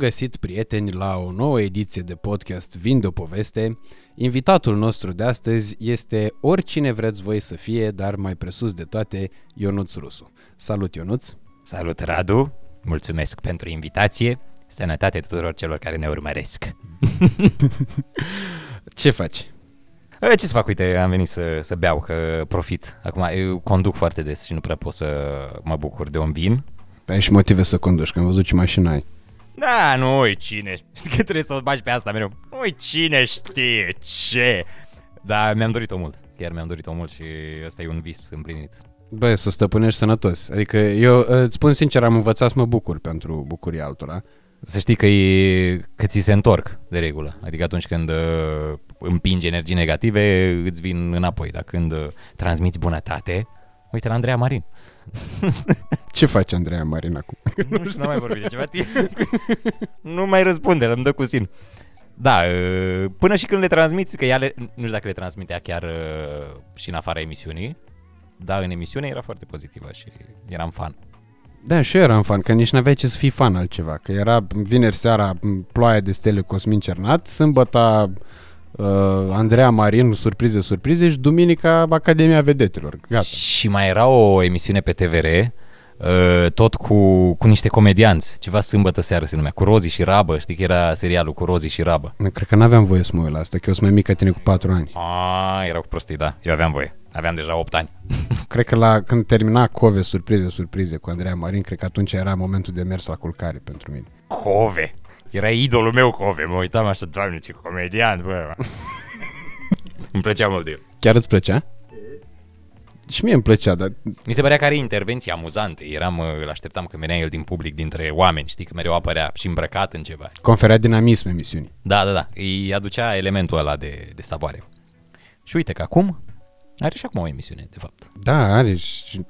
găsit, prieteni, la o nouă ediție de podcast Vin de o poveste. Invitatul nostru de astăzi este oricine vreți voi să fie, dar mai presus de toate, Ionuț Rusu. Salut, Ionuț! Salut, Radu! Mulțumesc pentru invitație. Sănătate tuturor celor care ne urmăresc. Ce faci? E, Ce să fac? Uite, am venit să, să beau, că profit. Acum, eu conduc foarte des și nu prea pot să mă bucur de un vin. Ai și motive să conduci, că am văzut ce mașină ai. Da, nu ui cine. Știi că trebuie să o bagi pe asta mereu. Nu ui cine știe ce. Dar mi-am dorit-o mult. Chiar mi-am dorit-o mult și ăsta e un vis împlinit. Băi, să o stăpânești sănătos. Adică eu îți spun sincer, am învățat să mă bucur pentru bucuria altora. Să știi că, e, că ți se întorc de regulă. Adică atunci când uh, împingi energii negative, îți vin înapoi. Dar când uh, transmiți bunătate, uite la Andreea Marin. Ce face Andreea Marin acum? Nu știu, n-am mai vorbit de ceva timp. nu mai răspunde, îmi dă cu sin. Da, uh, până și când le transmiți, că ea le, nu știu dacă le transmitea chiar uh, și în afara emisiunii, dar în emisiune era foarte pozitivă și eram fan. Da, și eu eram fan, că nici n-aveai ce să fii fan altceva. Că era vineri seara m, ploaia de stele Cosmin Cernat, sâmbătă uh, Andreea Marin, surprize, surprize și duminica Academia Vedetelor. Gata. Și mai era o emisiune pe TVR, uh, tot cu, cu niște comedianți, ceva sâmbătă seară se numea, cu Rozi și Rabă, știi că era serialul cu Rozi și Rabă. Cred că n-aveam voie să mă uit la asta, că eu sunt mai mic ca tine cu 4 ani. A, erau cu prostii, da, eu aveam voie, aveam deja 8 ani. Cred că la, când termina Cove, surprize, surprize cu Andreea Marin, cred că atunci era momentul de mers la culcare pentru mine. Cove. Era idolul meu Cove. Mă uitam așa, doamne, ce comedian, bă. Îmi plăcea mult de el. Chiar îți plăcea? Și mie îmi plăcea, dar Mi se părea că are intervenții amuzante. Eram, uh, îl așteptam că venea el din public, dintre oameni, știi, că mereu apărea și îmbrăcat în ceva. conferea dinamism emisiunii. Da, da, da. Îi aducea elementul ăla de, de savoare. Și uite că acum are și acum o emisiune, de fapt. Da, are și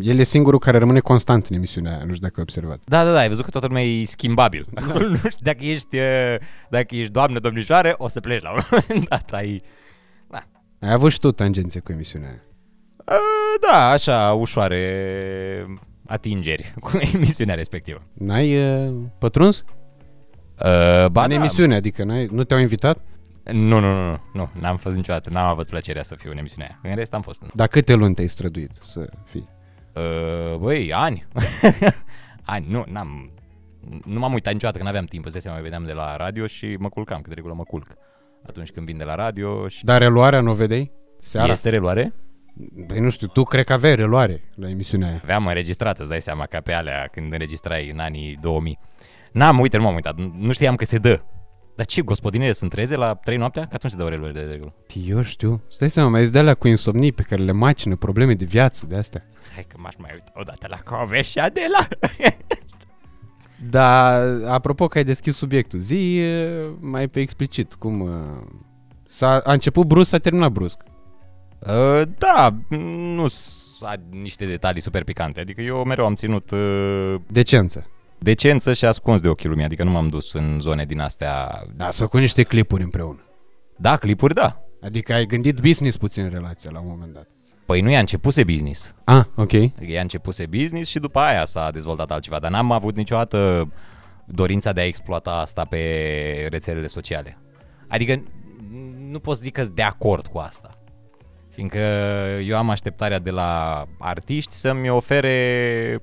el e singurul care rămâne constant în emisiunea aia, nu știu dacă ai observat. Da, da, da, ai văzut că toată lumea e schimbabil. Acolo nu știu, dacă ești, uh, dacă ești doamnă, domnișoară, o să pleci la un moment dat. Ai... Ai avut și tu tangențe cu emisiunea aia. Uh, Da, așa, ușoare atingeri cu emisiunea respectivă. N-ai uh, pătruns? Uh, ba, în da. emisiune, adică n-ai, nu te-au invitat? Nu, nu, nu, nu, nu, n-am fost niciodată, n-am avut plăcerea să fiu în emisiunea aia. În rest am fost. Dar câte luni te-ai străduit să fii? Uh, băi, ani. ani, nu, n-am... Nu m-am uitat niciodată că n-aveam timp, îți dai seama, mai vedeam de la radio și mă culcam, că de regulă mă culc. Atunci când vin de la radio și... Dar reluarea nu o vedeai? Seara? Este reluare? Băi, nu știu, tu cred că aveai reluare la emisiunea aia. Aveam înregistrat, îți dai seama, ca pe alea când înregistrai în anii 2000. N-am, uite, nu m-am uitat, nu știam că se dă. Dar ce, gospodinele sunt treze la 3 noaptea? Că atunci se dau reluări de regulă. Eu știu. Stai seama, mai de alea cu insomnii pe care le macină, probleme de viață de astea. Hai că m-aș mai uita odată la Cove și Adela. Dar, apropo că ai deschis subiectul, zi e, mai pe explicit, cum... uh, S-a, a început brusc, s-a terminat brusc. Uh, da, nu sunt niște detalii super picante. Adică eu mereu am ținut uh, Decență. Decență și ascuns de ochii lumii. Adică nu m-am dus în zone din astea. Da, să făcut niște clipuri împreună. Da, clipuri, da. Adică ai gândit business puțin în relația la un moment dat. Păi nu i-a începuse business. Ah, ok. Adică i-a începuse business și după aia s-a dezvoltat altceva. Dar n-am avut niciodată dorința de a exploata asta pe rețelele sociale. Adică nu pot să zic că sunt de acord cu asta. Fiindcă eu am așteptarea de la artiști să-mi ofere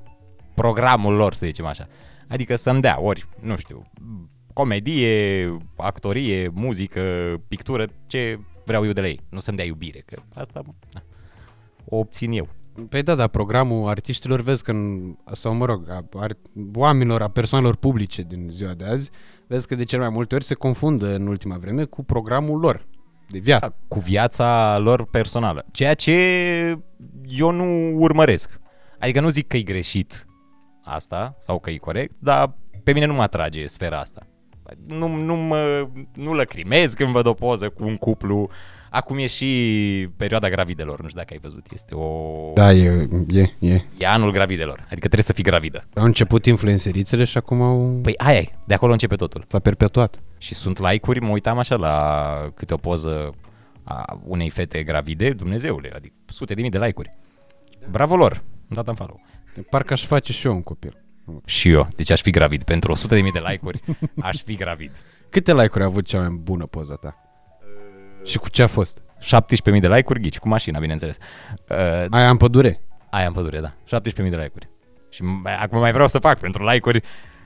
programul lor, să zicem așa. Adică să-mi dea ori, nu știu, comedie, actorie, muzică, pictură, ce vreau eu de la ei. Nu să-mi dea iubire, că asta na, o obțin eu. Păi da, dar programul artiștilor vezi că, în, sau mă rog, a, ar, oamenilor, a persoanelor publice din ziua de azi, vezi că de cel mai multe ori se confundă în ultima vreme cu programul lor de viață. cu viața lor personală. Ceea ce eu nu urmăresc. Adică nu zic că e greșit asta sau că e corect, dar pe mine nu mă atrage sfera asta. Nu, nu, mă, nu lăcrimez când văd o poză cu un cuplu. Acum e și perioada gravidelor, nu știu dacă ai văzut. Este o... Da, e, e, e. E anul gravidelor, adică trebuie să fii gravidă. Au început influencerițele și acum au... Păi aia e, de acolo începe totul. S-a perpetuat. Și sunt like-uri, mă uitam așa la câte o poză a unei fete gravide, Dumnezeule, adică sute de mii de like-uri. Bravo lor, am dat în follow. Parcă aș face și eu un copil. Și eu. Deci aș fi gravid. Pentru 100.000 de like-uri aș fi gravid. Câte like-uri a avut cea mai bună poza ta? Și cu ce a fost? 17.000 de like-uri, ghici, cu mașina, bineînțeles. Uh, Aia în pădure. aia în pădure, da. 17.000 de like-uri. Și mai- acum mai vreau să fac pentru like-uri.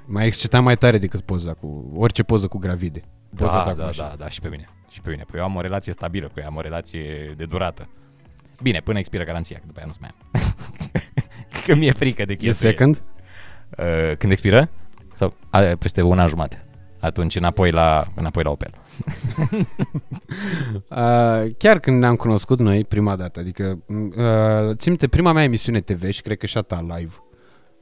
M-a excitat mai tare decât poza cu... Orice poză cu gravide. Poza Da, ta cu da, mașina. da, da, și pe mine. Și pe mine. Păi eu am o relație stabilă cu ea, am o relație de durată. Bine, până expiră garanția, că după aia nu-ți mai am. că mi-e frică de E chestia. second? Uh, când expiră? Sau a, peste un an jumate. Atunci înapoi la, înapoi la Opel. Uh, chiar când ne-am cunoscut noi prima dată, adică uh, țin minte, prima mea emisiune TV și cred că și a ta live.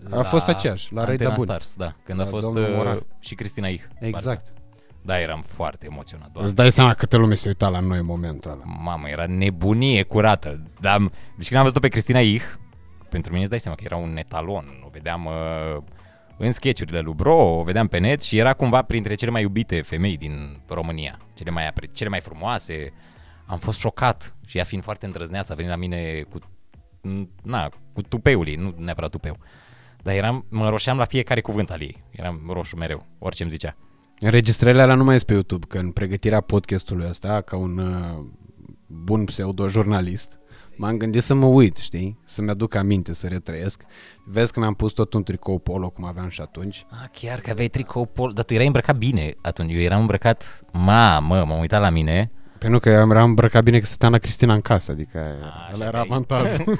A fost aceeași, la Răi Antena de Bun. Stars, da. Când a La fost domnul uh, Moran. și Cristina Ih. Exact. Da, eram foarte emoționat. Doamne. Îți dai seama câtă lume se uita la noi în momentul ăla. Mamă, era nebunie curată. Dar, deci când am văzut-o pe Cristina Ih, pentru mine îți dai seama că era un etalon. O vedeam uh, în sketchurile lui Bro, o vedeam pe net și era cumva printre cele mai iubite femei din România. Cele mai, apre- cele mai frumoase. Am fost șocat și ea fiind foarte îndrăzneață a venit la mine cu, na, cu tupeul ei, nu neapărat tupeu. Dar eram, mă roșeam la fiecare cuvânt al ei. Eram roșu mereu, orice îmi zicea. Înregistrările alea nu mai sunt pe YouTube, că în pregătirea podcastului ăsta, ca un uh, bun pseudo-jurnalist, m-am gândit să mă uit, știi? Să-mi aduc aminte, să retrăiesc. Vezi că mi-am pus tot un tricou polo, cum aveam și atunci. Ah, chiar că aveai tricou pol, dar tu erai îmbrăcat bine atunci. Eu eram îmbrăcat, mamă, m-am uitat la mine. Pentru că eu eram îmbrăcat bine că stăteam la Cristina în casă, adică așa ăla era că ai- avantajul.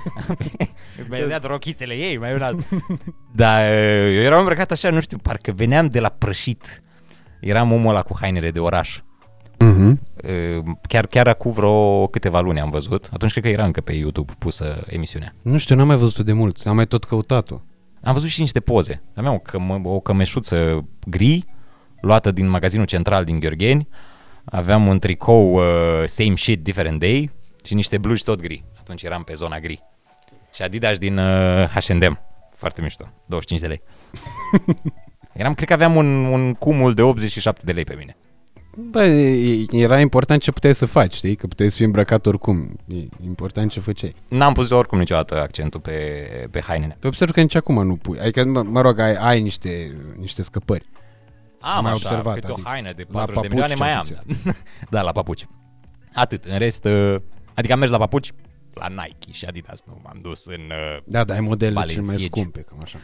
Îți mai dădea rochițele ei, mai un alt. Dar uh, eu eram îmbrăcat așa, nu știu, parcă veneam de la prășit. Eram omul ăla cu hainele de oraș. Mhm. Uh, Chiar, chiar acum vreo câteva luni am văzut. Atunci cred că era încă pe YouTube pusă emisiunea. Nu știu, n-am mai văzut-o de mult, am mai tot căutat-o. Am văzut și niște poze. Aveam o, cămă, o cămeșuță gri, luată din magazinul central din Gheorgheni. Aveam un tricou uh, same shit, different day și niște blugi tot gri. Atunci eram pe zona gri. Și Adidas din uh, H&M. Foarte mișto. 25 de lei. eram, cred că aveam un, un cumul de 87 de lei pe mine. Bă, e- era important ce puteai să faci, știi? Că puteai să fii îmbrăcat oricum. E important ce făceai. N-am pus oricum niciodată accentul pe, pe hainele. Te observ că nici acum nu pui. Adică, mă, mă rog, ai, ai niște, niște scăpări. Am mai așa, observat, câte o adică haină de la 40 de papuci milioane mai cel am. puțin. Da. da, la papuci. Atât. În rest, uh, adică am mers la papuci la Nike și Adidas. Nu, m-am dus în... Uh, Da, da, ai modelele cele mai Balenciagi. scumpe, cam așa.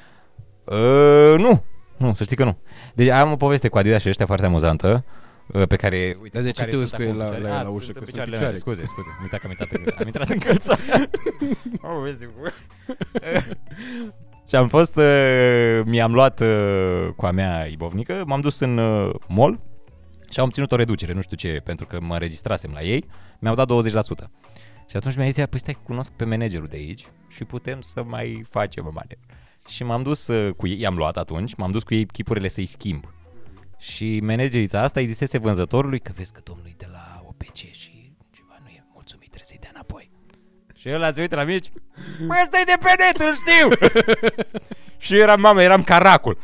uh, nu, nu, să știi că nu. Deci am o poveste cu Adidas și ăștia foarte amuzantă uh, pe care, uite, Dar de cu ce care te uiți sunt cu el acum la- la în el picioare. la Ah, ușă, sunt că în sunt picioarele picioare? mele. Scuze, scuze, am uitat că am intrat în, am intrat în călțare. Am poveste cu... Și am fost, uh, mi-am luat uh, cu a mea ibovnică, m-am dus în uh, mall și am ținut o reducere, nu știu ce, pentru că mă înregistrasem la ei, mi-au dat 20%. Și atunci mi-a zis, ea, păi stai, cunosc pe managerul de aici și putem să mai facem o manevră. Și m-am dus uh, cu ei, i-am luat atunci, m-am dus cu ei chipurile să-i schimb. Și managerița asta îi zisese vânzătorului că vezi că domnul e de la OPC și ceva nu e mulțumit, trebuie să-i dea înapoi. Și el se uită la mine și, Păi ăsta e de pe net, îl știu! și eu eram, mamă, eram caracul.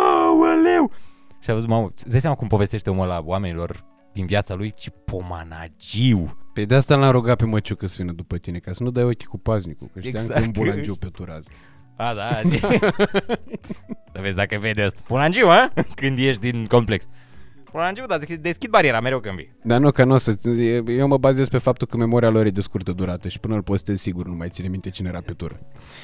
Aoleu! Și a văzut, mamă, îți dai seama cum povestește omul la oamenilor din viața lui? Ce pomanagiu! Pe de asta l-am rugat pe măciucă să vină după tine, ca să nu dai ochii cu paznicul, că știam Exact. că e un bulangiu pe turază. A, da, zi. Să vezi dacă vede asta. Pulangiu, a? Când ieși din complex. Pulangiu, dar deschid- deschid bariera mereu când vii. Dar nu, că nu o să... Eu mă bazez pe faptul că memoria lor e de scurtă durată și până îl postez sigur nu mai ține minte cine era pe tură.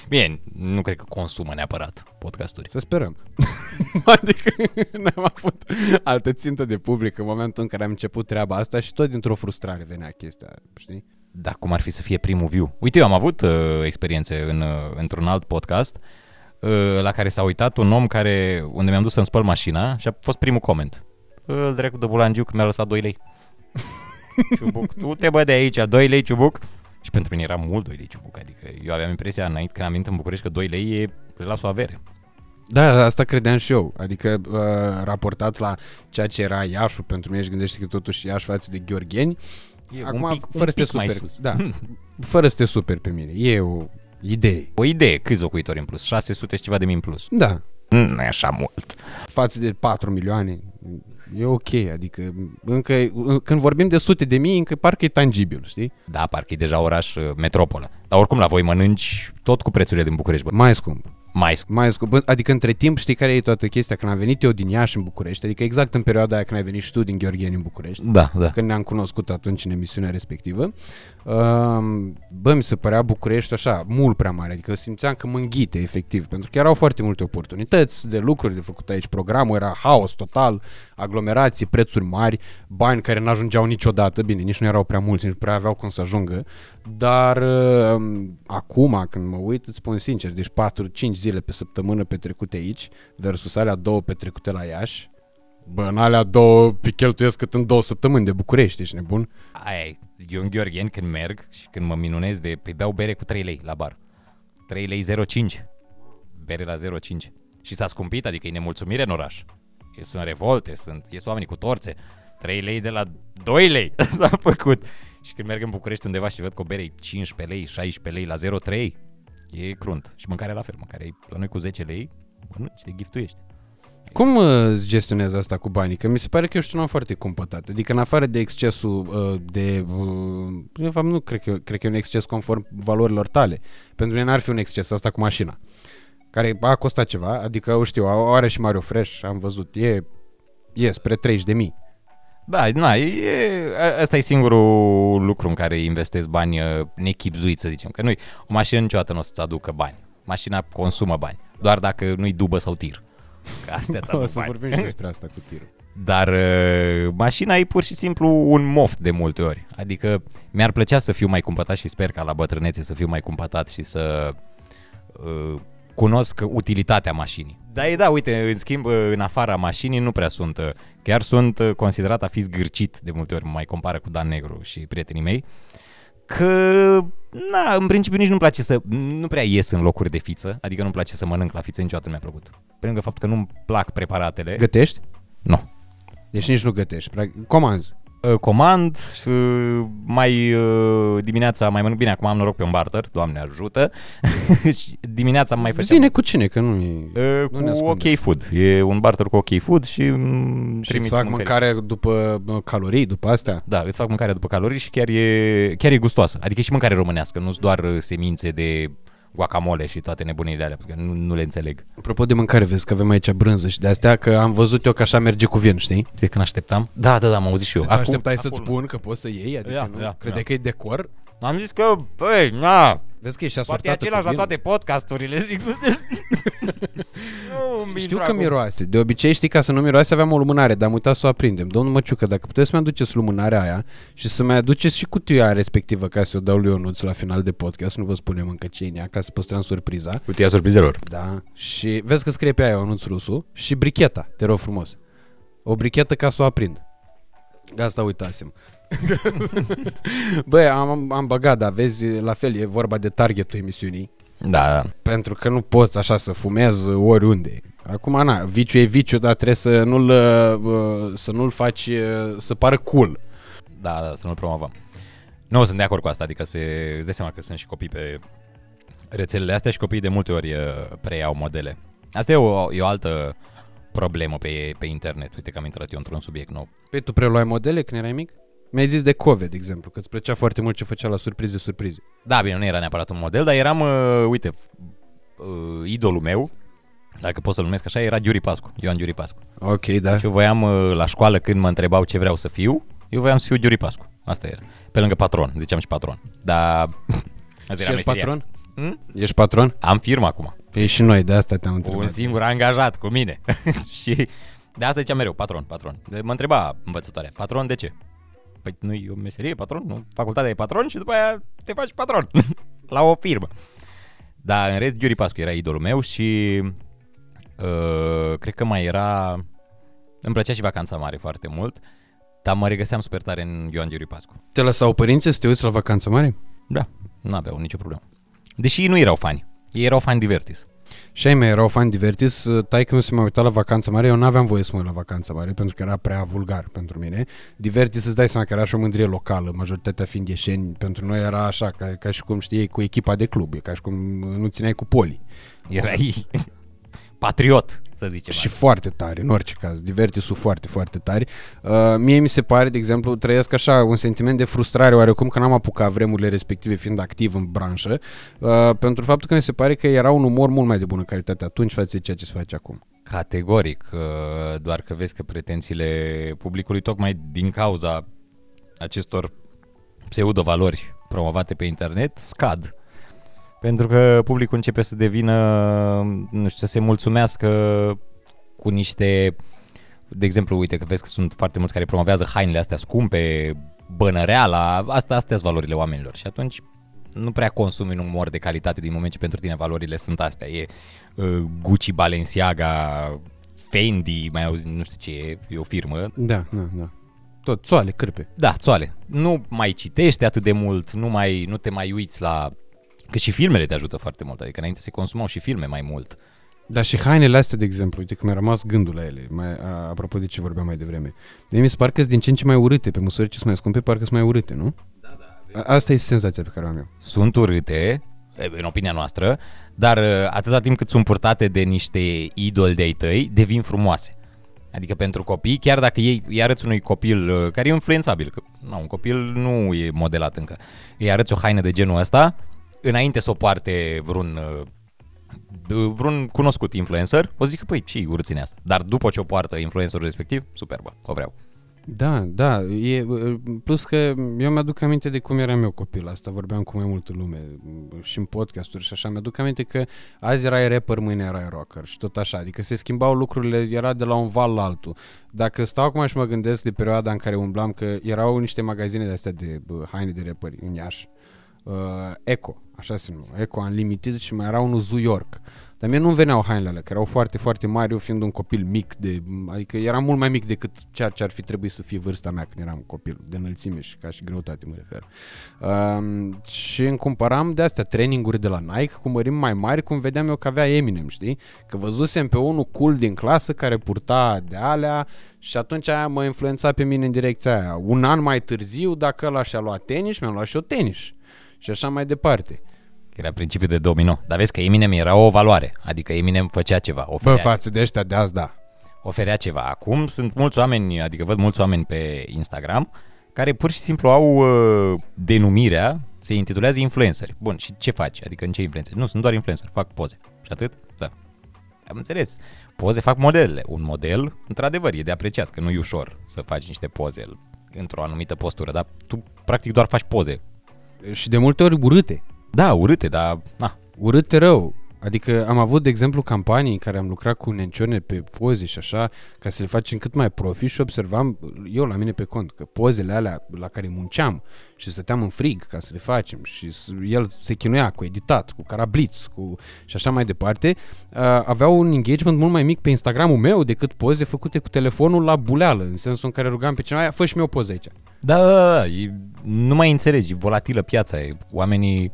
Bine, nu cred că consumă neapărat podcasturi. Să sperăm. adică n-am avut altă țintă de public în momentul în care am început treaba asta și tot dintr-o frustrare venea chestia, știi? Dar cum ar fi să fie primul view? Uite, eu am avut uh, experiențe în, uh, într-un alt podcast uh, la care s-a uitat un om care, unde mi-am dus să-mi spăl mașina și a fost primul coment. Îl drept de bulangiu că mi-a lăsat 2 lei. ciubuc, tu te bă de aici, 2 lei ciubuc. Și pentru mine era mult 2 lei ciubuc, adică eu aveam impresia înainte când am venit în București că 2 lei e, le las o avere. Da, asta credeam și eu. Adică uh, raportat la ceea ce era Iașul pentru mine și gândește că totuși Iași față de Gheorgheni, E Acum, un pic, fără un să te pic mai superi. sus. Da. fără să te superi pe mine. E o idee. O idee, câți locuitori în plus? 600 și ceva de mii în plus. Da. Nu e așa mult. Față de 4 milioane, e ok. Adică încă, când vorbim de sute de mii, încă parcă e tangibil, știi? Da, parcă e deja oraș uh, metropolă. Dar oricum la voi mănânci tot cu prețurile din București, bă. Mai scump. Mai scump. Mai scump. Bă, Adică între timp știi care e toată chestia? Când am venit eu din Iași în București, adică exact în perioada aia când ai venit și tu din Gheorgheni în București, Da, da. când ne-am cunoscut atunci în emisiunea respectivă, um, bă, mi se părea București așa, mult prea mare, adică simțeam că mă înghite, efectiv, pentru că erau foarte multe oportunități de lucruri de făcut aici, programul era haos total, aglomerații, prețuri mari, bani care n-ajungeau niciodată, bine, nici nu erau prea mulți, nici nu prea aveau cum să ajungă, dar um, acum, când mă uit, îți spun sincer, deci 4-5 zile pe săptămână petrecute aici, versus alea două petrecute la Iași, Bă, în alea două pe cheltuiesc cât în două săptămâni de București, ești nebun? Aia e. Eu în Gheorgheni când merg și când mă minunez de... Pe beau bere cu 3 lei la bar. 3 lei 0,5. Bere la 0,5. Și s-a scumpit, adică e nemulțumire în oraș. E, sunt revolte, sunt, ies oamenii cu torțe. 3 lei de la 2 lei s-a făcut. Și când merg în București undeva și văd că o bere e 15 lei, 16 lei la 0,3, e crunt. Și mâncarea la fel, mâncarea e la noi cu 10 lei, mănânci, te giftuiești. Cum uh, îți gestionezi asta cu banii? Că mi se pare că ești un om foarte cumpătat. Adică în afară de excesul uh, de... Uh, de fapt, nu cred că, cred că e un exces conform valorilor tale. Pentru mine n-ar fi un exces asta cu mașina. Care a costat ceva, adică, eu știu, o are și Mario Fresh, am văzut, e, e spre 30 de mii. Da, na, e, a- asta e singurul lucru în care investezi bani uh, nechipzuit, să zicem. Că nu o mașină niciodată nu o să-ți aducă bani. Mașina consumă bani. Doar dacă nu-i dubă sau tir. Că astea ți O aduc să bani. vorbim și despre asta cu tirul. Dar uh, mașina e pur și simplu un moft de multe ori. Adică mi-ar plăcea să fiu mai cumpătat și sper ca la bătrânețe să fiu mai cumpătat și să uh, cunosc utilitatea mașinii. Da, e da, uite, în schimb, uh, în afara mașinii nu prea sunt. uh, Chiar sunt uh, considerat a fi zgârcit de multe ori, mă mai compară cu Dan Negru și prietenii mei. Că, na, în principiu nici nu-mi place să, nu prea ies în locuri de fiță, adică nu-mi place să mănânc la fiță, niciodată nu mi-a plăcut. Pe lângă faptul că nu-mi plac preparatele. Gătești? nu. Deci nici nu gătești. practic, Comanzi. Uh, comand, uh, mai uh, dimineața mai mănânc bine, acum am noroc pe un barter, Doamne ajută. și dimineața mai făceam Zine cu cine, că nu e... uh, nu ne cu ascunde. OK Food. E un barter cu OK Food și mm, Și îți trimit fac mâncări. mâncare după bă, calorii, după astea? Da, îți fac mâncare după calorii și chiar e, chiar e gustoasă. Adică e și mâncare românească, nu-s doar uh, semințe de guacamole și toate nebunile alea, pentru că nu, nu le înțeleg. Apropo de mâncare, vezi că avem aici brânză și de astea că am văzut eu că așa merge cu vin, știi? Știi când așteptam? Da, da, da, am auzit și eu. Acum, așteptai să-ți acolo. spun că poți să iei? Adică Ia, nu? ia, Credeai ia. că e decor? Am zis că, băi, na, Vezi că ești poate e asortată același cu la vin? toate podcasturile, zic, nu se... nu, îmi Știu intru că acum. miroase. De obicei știi ca să nu miroase aveam o lumânare, dar am uitat să o aprindem. Domnul Măciucă, dacă puteți să-mi aduceți lumânarea aia și să-mi aduceți și cutia respectivă ca să o dau lui Ionuț la final de podcast, nu vă spunem încă ce e în ea, ca să păstrăm surpriza. Cutia surprizelor. Da. Și vezi că scrie pe aia Ionuț Rusu și bricheta, te rog frumos. O brichetă ca să o aprind. Asta uitasem. Băi, am, am băgat, dar vezi, la fel, e vorba de targetul emisiunii. Da, da. Pentru că nu poți așa să fumezi oriunde. Acum, na, viciu e viciu, dar trebuie să nu-l, uh, să nu-l faci uh, să pară cool. Da, da, să nu-l promovăm. Nu, sunt de acord cu asta, adică se, îți dai seama că sunt și copii pe rețelele astea și copiii de multe ori uh, preiau modele. Asta e o, e o altă problemă pe, pe internet. Uite că am intrat eu într-un subiect nou. Păi tu preluai modele când erai mic? Mi-ai zis de Cove, de exemplu, că îți plăcea foarte mult ce făcea la surprize, surprize. Da, bine, nu era neapărat un model, dar eram, uh, uite, f- uh, idolul meu, dacă pot să-l numesc așa, era Giuri Pascu, Ioan Giuri Pascu. Ok, da. Și eu voiam uh, la școală când mă întrebau ce vreau să fiu, eu voiam să fiu Giuri Pascu. Asta era. Pe lângă patron, ziceam și patron. Dar... Asta Și era ești meseria. patron? Hmm? Ești patron? Am firmă acum. Păi și noi, de asta te-am Un întrebat. singur angajat cu mine. și de asta ziceam mereu, patron, patron. Mă întreba învățătoarea, patron de ce? Păi nu e o meserie, patron? Nu? Facultatea e patron și după aia te faci patron la o firmă. Dar în rest, Giuri Pascu era idolul meu și uh, cred că mai era... Îmi plăcea și vacanța mare foarte mult, dar mă regăseam super tare în Ioan Giuri Pascu. Te lăsau părinții să te uiți la vacanță mare? Da, nu aveau nicio problemă. Deși ei nu erau fani. Ei erau fani divertis. Și ai mei erau fan divertis, tai când se mai uita la vacanță mare, eu nu aveam voie să mă uit la vacanță mare pentru că era prea vulgar pentru mine. Divertis îți dai seama că era și o mândrie locală, majoritatea fiind ieșeni, pentru noi era așa, ca, ca și cum știi cu echipa de club, e ca și cum nu țineai cu poli. Erai patriot, să zicem Și așa. foarte tare, în orice caz. Divertisul foarte, foarte tari. Uh, mie mi se pare, de exemplu, trăiesc așa un sentiment de frustrare oarecum că n-am apucat vremurile respective fiind activ în branșă, uh, pentru faptul că mi se pare că era un umor mult mai de bună calitate atunci față de ceea ce se face acum. Categoric, uh, doar că vezi că pretențiile publicului tocmai din cauza acestor pseudo-valori promovate pe internet scad. Pentru că publicul începe să devină, nu știu, să se mulțumească cu niște, de exemplu, uite că vezi că sunt foarte mulți care promovează hainele astea scumpe, bănăreala, asta, astea sunt valorile oamenilor și atunci nu prea consumi un umor de calitate din moment ce pentru tine valorile sunt astea. E uh, Gucci, Balenciaga, Fendi, mai auzi, nu știu ce e, e o firmă. Da, da, da. Tot, țoale, cârpe. Da, țoale. Nu mai citești atât de mult, nu, mai, nu te mai uiți la... Că și filmele te ajută foarte mult, adică înainte se consumau și filme mai mult. Dar și hainele astea, de exemplu, uite că mi-a rămas gândul la ele, mai, a, apropo de ce vorbeam mai devreme. Mie mi se pare că sunt din ce în ce mai urâte, pe măsură ce sunt mai scumpe, parcă sunt mai urâte, nu? Da, da. A, asta e senzația pe care o am eu. Sunt urâte, în opinia noastră, dar uh, atâta timp cât sunt purtate de niște idoli de-ai tăi, devin frumoase. Adică pentru copii, chiar dacă ei îi arăți unui copil uh, care e influențabil, că na, un copil nu e modelat încă, îi arăți o haină de genul ăsta, înainte să o poarte vreun uh, vreun cunoscut influencer, o să zic că păi, ce urține asta? Dar după ce o poartă influencerul respectiv, superbă, o vreau. Da, da, e, plus că eu mi-aduc aminte de cum eram eu copil, asta vorbeam cu mai multă lume și în podcasturi și așa, mi-aduc aminte că azi erai rapper, mâine erai rocker și tot așa, adică se schimbau lucrurile, era de la un val la altul. Dacă stau acum și mă gândesc de perioada în care umblam, că erau niște magazine de astea de bă, haine de rapperi în Iași, uh, Eco, așa se numă, Eco Unlimited și mai era unul Zoo York. Dar mie nu veneau hainele alea, că erau foarte, foarte mari, eu fiind un copil mic, de, adică eram mult mai mic decât ceea ce ar fi trebuit să fie vârsta mea când eram copil, de înălțime și ca și greutate mă refer. Um, și îmi cumpăram de astea traininguri de la Nike cu mărimi mai mari, cum vedeam eu că avea Eminem, știi? Că văzusem pe unul cool din clasă care purta de alea și atunci aia mă influența pe mine în direcția aia. Un an mai târziu, dacă ăla și-a luat tenis, mi-am luat și eu tenis. Și așa mai departe. Era principiul de domino. Dar vezi că Eminem era o valoare. Adică Eminem făcea ceva. Oferea, Bă, față de ăștia de azi, da. oferea ceva. Acum sunt mulți oameni, adică văd mulți oameni pe Instagram care pur și simplu au uh, denumirea, se intitulează influenceri. Bun, și ce faci? Adică în ce influenceri? Nu, sunt doar influenceri, fac poze. Și atât? Da. Am înțeles. Poze fac modelele. Un model, într-adevăr, e de apreciat, că nu e ușor să faci niște poze într-o anumită postură, dar tu practic doar faci poze. Și de multe ori urâte. Da, urâte, dar na, Urâte rău. Adică am avut, de exemplu, campanii în care am lucrat cu nencione pe poze și așa, ca să le facem cât mai profi și observam, eu la mine pe cont, că pozele alea la care munceam și stăteam în frig ca să le facem și s- el se chinuia cu editat, cu carabliț cu, și așa mai departe, uh, aveau un engagement mult mai mic pe Instagramul meu decât poze făcute cu telefonul la buleală, în sensul în care rugam pe cineva, "Ia, fă și mie o poză aici. Da, da, da, e, nu mai înțelegi, e volatilă piața, e, oamenii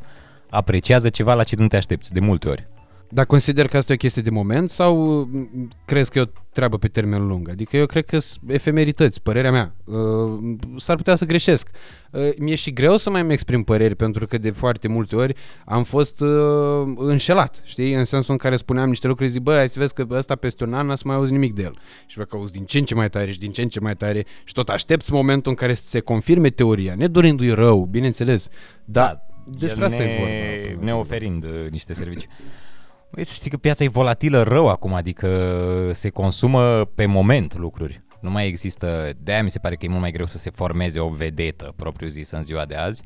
apreciază ceva la ce nu te aștepți, de multe ori. Dar consider că asta e o chestie de moment sau m, crezi că e o treabă pe termen lung? Adică eu cred că sunt efemerități, părerea mea. Uh, s-ar putea să greșesc. Uh, mi-e și greu să mai îmi exprim păreri pentru că de foarte multe ori am fost uh, înșelat, știi? În sensul în care spuneam niște lucruri, zic, bă, hai să vezi că ăsta peste un an n-a să mai auzi nimic de el. Și văd că auzi din ce în ce mai tare și din ce în ce mai tare și tot aștepți momentul în care să se confirme teoria, nedorindu-i rău, bineînțeles. Dar despre el asta ne, e vorba. Ne oferind uh, niște servicii. Băi, să știi că piața e volatilă rău acum, adică se consumă pe moment lucruri. Nu mai există, de-aia mi se pare că e mult mai greu să se formeze o vedetă propriu zisă în ziua de azi,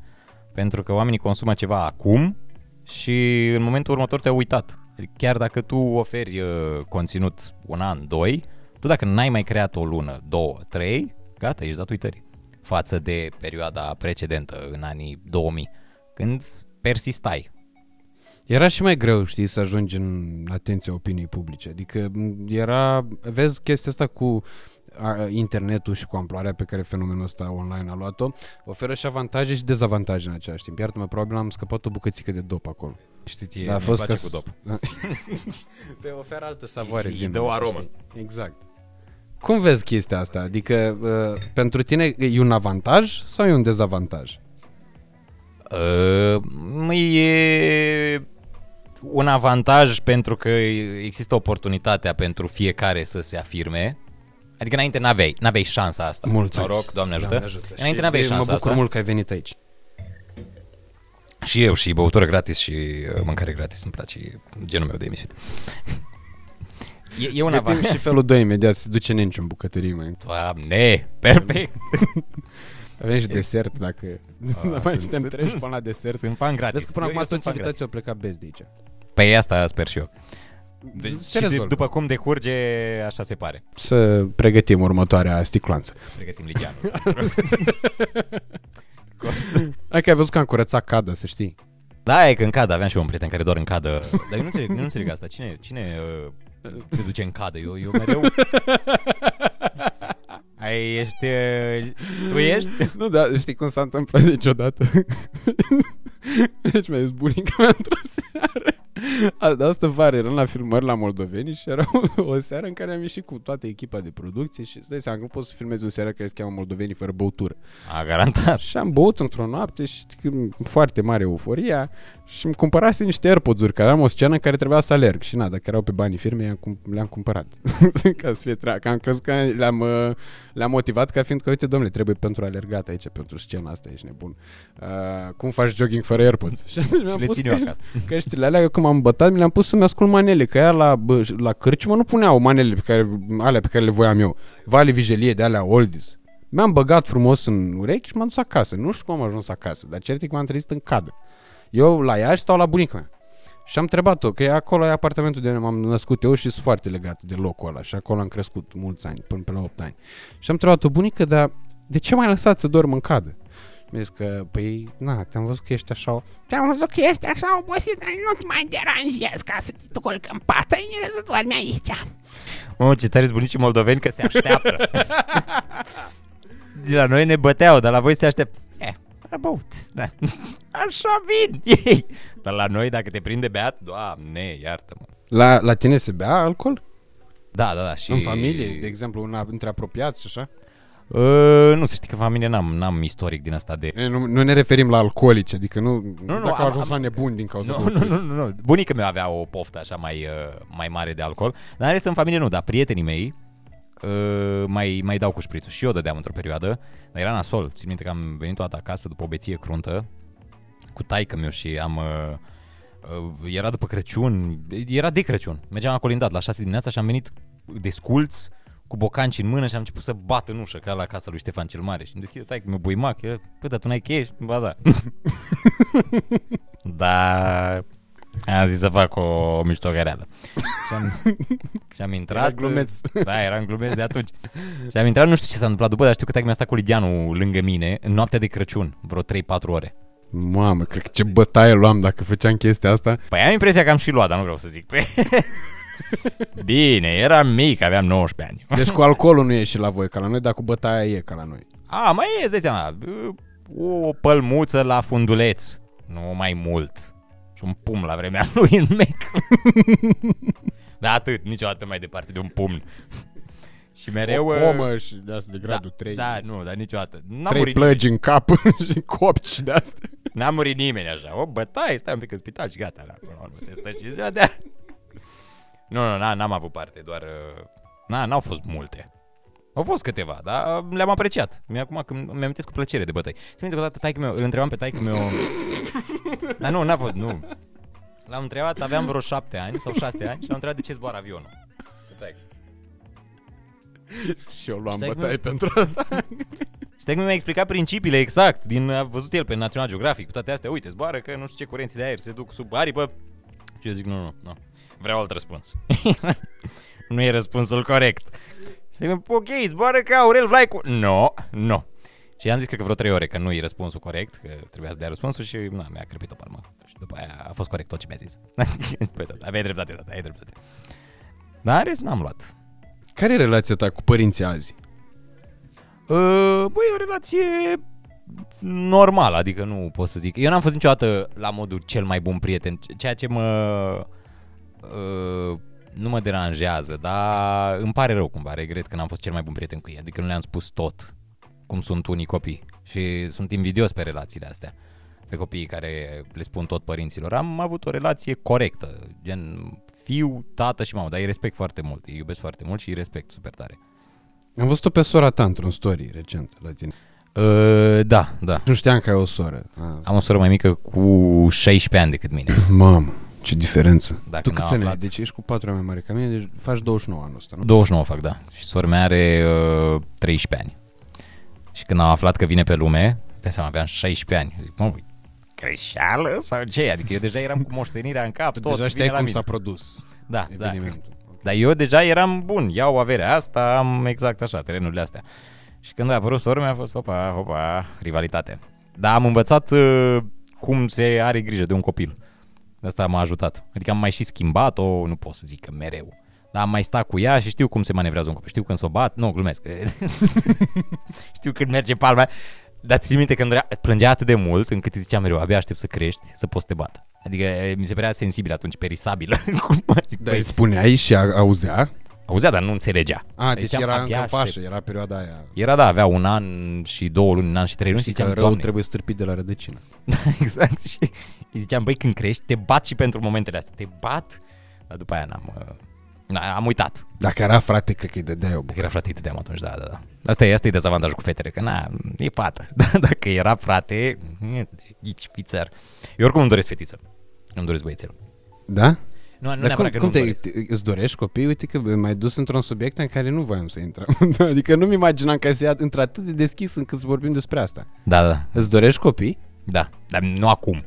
pentru că oamenii consumă ceva acum și în momentul următor te-au uitat. Adică chiar dacă tu oferi uh, conținut un an, doi, tu dacă n-ai mai creat o lună, două, trei, gata, ești dat uitării. Față de perioada precedentă, în anii 2000, când persistai. Era și mai greu, știi, să ajungi în atenția opiniei publice. Adică m, era, vezi chestia asta cu a, internetul și cu amploarea pe care fenomenul ăsta online a luat-o, oferă și avantaje și dezavantaje în același timp. Iartă-mă, probabil am scăpat o bucățică de dop acolo. Știi, Da, a mi fost place ca cu dop. Pe oferă altă savoare. Îi vinul, dă o să aromă. știi. Exact. Cum vezi chestia asta? Adică, uh, pentru tine e un avantaj sau e un dezavantaj? Uh, e... un avantaj pentru că există oportunitatea pentru fiecare să se afirme. Adică înainte n-aveai, n-aveai șansa asta. Mulți Noroc, ani. Doamne ajută. Doamne ajută. Înainte Și n-aveai Mă șansa bucur asta. mult că ai venit aici. Și eu, și băutură gratis și uh, mâncare gratis. Îmi place e genul meu de emisiune. E, e un Gătim avantaj. și felul 2 imediat, se duce nenci în bucătărie mai întâi. Doamne, perfect. Avem și desert dacă Ah, mai sunt- suntem sunt- treji până la desert. Sunt fan gratis. Vezi că până Eu- acum eu sunt toți fan invitații au plecat bez de aici. gratis. Păi asta sper și eu. Deci, Se și de, rezolvă. după cum decurge, așa se pare. Să pregătim următoarea sticlanță. Pregătim Ligianu. Hai că ai văzut că am curățat cada, să știi. da, e că în cadă, aveam și eu un prieten care doar în cadă. Dar eu nu înțeleg, eu nu înțeleg asta. Cine, cine uh, se duce în cadă? Eu, eu mereu... Ai, ești... Uh, tu ești? Nu, dar știi cum s-a întâmplat niciodată? deci mi-a zis bunica mea într-o seară. A, de asta vară eram la filmări la Moldoveni și era o, o seară în care am ieșit cu toată echipa de producție și îți dai seama că nu poți să filmezi o seară care se cheamă Moldoveni fără băutură. A, garantat. Și am băut într-o noapte și știi, foarte mare euforia și îmi cumpărase niște AirPods-uri, care am o scenă în care trebuia să alerg și na, dacă erau pe banii firmei, i-am cum- le-am cumpărat. ca să fie treaba. Că am crezut că le-am, uh, le-am motivat ca fiind că, uite, domnule, trebuie pentru alergat aici, pentru scena asta, ești nebun. Uh, cum faci jogging fără AirPods? și atunci Și mi-am le pus țin eu că- acasă. Căștile alea, eu când m-am bătat, mi le-am pus să-mi ascult manele, că ea la, bă, la cârciumă nu puneau manele pe care, alea pe care le voiam eu. Vale Vigelie de alea oldies. Mi-am băgat frumos în urechi și m-am dus acasă. Nu știu cum am ajuns acasă, dar cert e că m-am trezit în cadă. Eu la Iași stau la bunica mea. Și am întrebat-o, că e acolo e apartamentul de unde m-am născut eu și sunt foarte legat de locul ăla și acolo am crescut mulți ani, până pe la 8 ani. Și am întrebat-o, bunică, dar de ce m-ai lăsat să dorm în cadă? Mi-a zis că, păi, na, te-am văzut că ești așa Te-am văzut că ești așa obosit, dar nu te mai deranjez ca să te culc în pat, ai să dormi aici. Mă, ce tare bunicii moldoveni că se așteaptă. De la noi ne băteau, dar la voi se aștept. Eh, a băut. Da. Așa vin ei. Dar la noi, dacă te prinde beat, doamne, iartă-mă. La, la tine se bea alcool? Da, da, da. Și... În familie, de exemplu, una între apropiați și așa? Uh, nu, să știi că în familie n-am, n-am istoric din asta de... E, nu, nu ne referim la alcoolice, adică nu, nu nu, dacă am- au ajuns am- la nebuni din cauza Nu, nu, nu, nu, nu. Bunica mea avea o poftă așa mai, uh, mai mare de alcool. Dar în rest în familie nu, dar prietenii mei uh, mai, mai dau cu șprițul. Și eu dădeam într-o perioadă. Dar era nasol. Țin minte că am venit toată acasă după o beție cruntă cu taică meu și am... Uh, uh, era după Crăciun, era de Crăciun. Mergeam la colindat la 6 dimineața și am venit desculț cu bocanci în mână și am început să bat în ușă ca la casa lui Ștefan cel Mare și îmi deschide taică meu buimac. Eu, Păi, dar tu n-ai cheie? Ba da. da, am zis să fac o miștogăreală. Și am, și am intrat... Era glumeț. Da, eram glumeț de atunci. Și am intrat, nu știu ce s-a întâmplat după, dar știu că taică mi-a stat cu Lidianu lângă mine în noaptea de Crăciun, vreo 3-4 ore. Mamă, cred că ce bătaie luam dacă făceam chestia asta. Păi am impresia că am și luat, dar nu vreau să zic. Păi... Bine, eram mic, aveam 19 ani. Deci cu alcoolul nu e și la voi ca la noi, dar cu bătaia e ca la noi. A, mai e, îți dai seama, o pălmuță la funduleț, nu mai mult. Și un pumn la vremea lui în mec. da, atât, niciodată mai departe de un pumn. Și mereu... o uh, comă și de asta de gradul da, 3. Da, nu, dar niciodată. N-a Trei murit, plăgi în cap și copci de asta. n-a murit nimeni așa. O bătaie, stai un pic în spital și gata. La, până la urmă se stă și ziua de azi. Nu, nu, n- n-am avut parte, doar... uh, Na, n-au fost multe. Au fost câteva, dar le-am apreciat. Mi acum când mi amintesc cu plăcere de bătăi. Țin minte că odată taică meu, îl întrebam pe taică meu... dar nu, n-a fost, nu. L-am întrebat, aveam vreo șapte ani sau șase ani și l-am întrebat de ce zboară avionul. Pe taică. Și eu luam Stai că bătaie mi- pentru asta. Și taică mi-a explicat principiile exact din a văzut el pe National Geographic cu toate astea. Uite, zboară că nu știu ce curenți de aer se duc sub aripă. Și eu zic, nu, nu, nu. Vreau alt răspuns. nu e răspunsul corect. Și zic, ok, zboară ca Aurel Vlaicu. Nu, no, nu. No. Și i-am zis cred că vreo trei ore că nu e răspunsul corect, că trebuia să dea răspunsul și na, mi-a crepit o palmă. Și după aia a fost corect tot ce mi-a zis. Spui, tata, aveai dreptate, tata, ai dreptate. Dar în rest n-am luat. Care e relația ta cu părinții azi? Uh, băi, e o relație normală, adică nu pot să zic. Eu n-am fost niciodată la modul cel mai bun prieten, ceea ce mă... Uh, nu mă deranjează, dar îmi pare rău cumva, regret că n-am fost cel mai bun prieten cu ei, adică nu le-am spus tot cum sunt unii copii și sunt invidios pe relațiile astea. pe copiii care le spun tot părinților. Am avut o relație corectă, gen fiu, tată și mamă, dar îi respect foarte mult, îi iubesc foarte mult și îi respect super tare. Am văzut-o pe sora ta într-un story recent la tine. Uh, da, da. Nu știam că ai o soră. Ah. Am o soră mai mică cu 16 ani decât mine. Mamă, ce diferență. Dacă tu câți n-am ani ai? aflat. Deci ești cu 4 ani mai mare ca mine, deci faci 29 anul ăsta, nu? 29 fac, da. Și sora mea are uh, 13 ani. Și când am aflat că vine pe lume, stai seama, aveam 16 ani. Zic, mă, greșeală sau ce? Adică eu deja eram cu moștenirea în cap, Tu tot deja vine știai la cum mine. s-a produs Da, da. evenimentul. Dar eu deja eram bun, iau averea asta, am exact așa, terenurile astea. Și când a apărut sora mea a fost, opa, opa, rivalitate. Dar am învățat uh, cum se are grijă de un copil. De Asta m-a ajutat. Adică am mai și schimbat-o, nu pot să zic că mereu. Dar am mai stat cu ea și știu cum se manevrează un copil. Știu când s-o bat, nu, glumesc. știu când merge palma. Dar ții minte că îmi plângea atât de mult încât îți ziceam mereu, abia aștept să crești, să poți să te bat. Adică e, mi se părea sensibil atunci, perisabil. cum mă zic, Dar băi, îi spuneai și a, auzea? Auzea, dar nu înțelegea. A, deci Ziceam, era abia încă în aștept. fașă, era perioada aia. Era, da, avea un an și două luni, un an și trei luni și Știi că ziceam, rău Doamne, trebuie stârpit de la rădăcină. exact. Și îi ziceam, băi, când crești, te bat și pentru momentele astea. Te bat, dar după aia n-am... uh, Na, am uitat. Dacă era frate, cred că îi dădeai o Dacă era frate, îi dădeam atunci, da, da, da. Asta e, asta e dezavantajul cu fetele, că na, e fată. Dar dacă era frate, e, ghici, pițăr. Eu oricum îmi doresc fetiță. Nu-mi doresc băiețel. Da? Nu, nu Dar cum, neapărat că cum nu te, doresc. te, îți dorești copii? Uite că m-ai dus într-un subiect în care nu voiam să intrăm. adică nu-mi imaginam că se ia într-atât de deschis încât să vorbim despre asta. Da, da, Îți dorești copii? da, dar nu acum.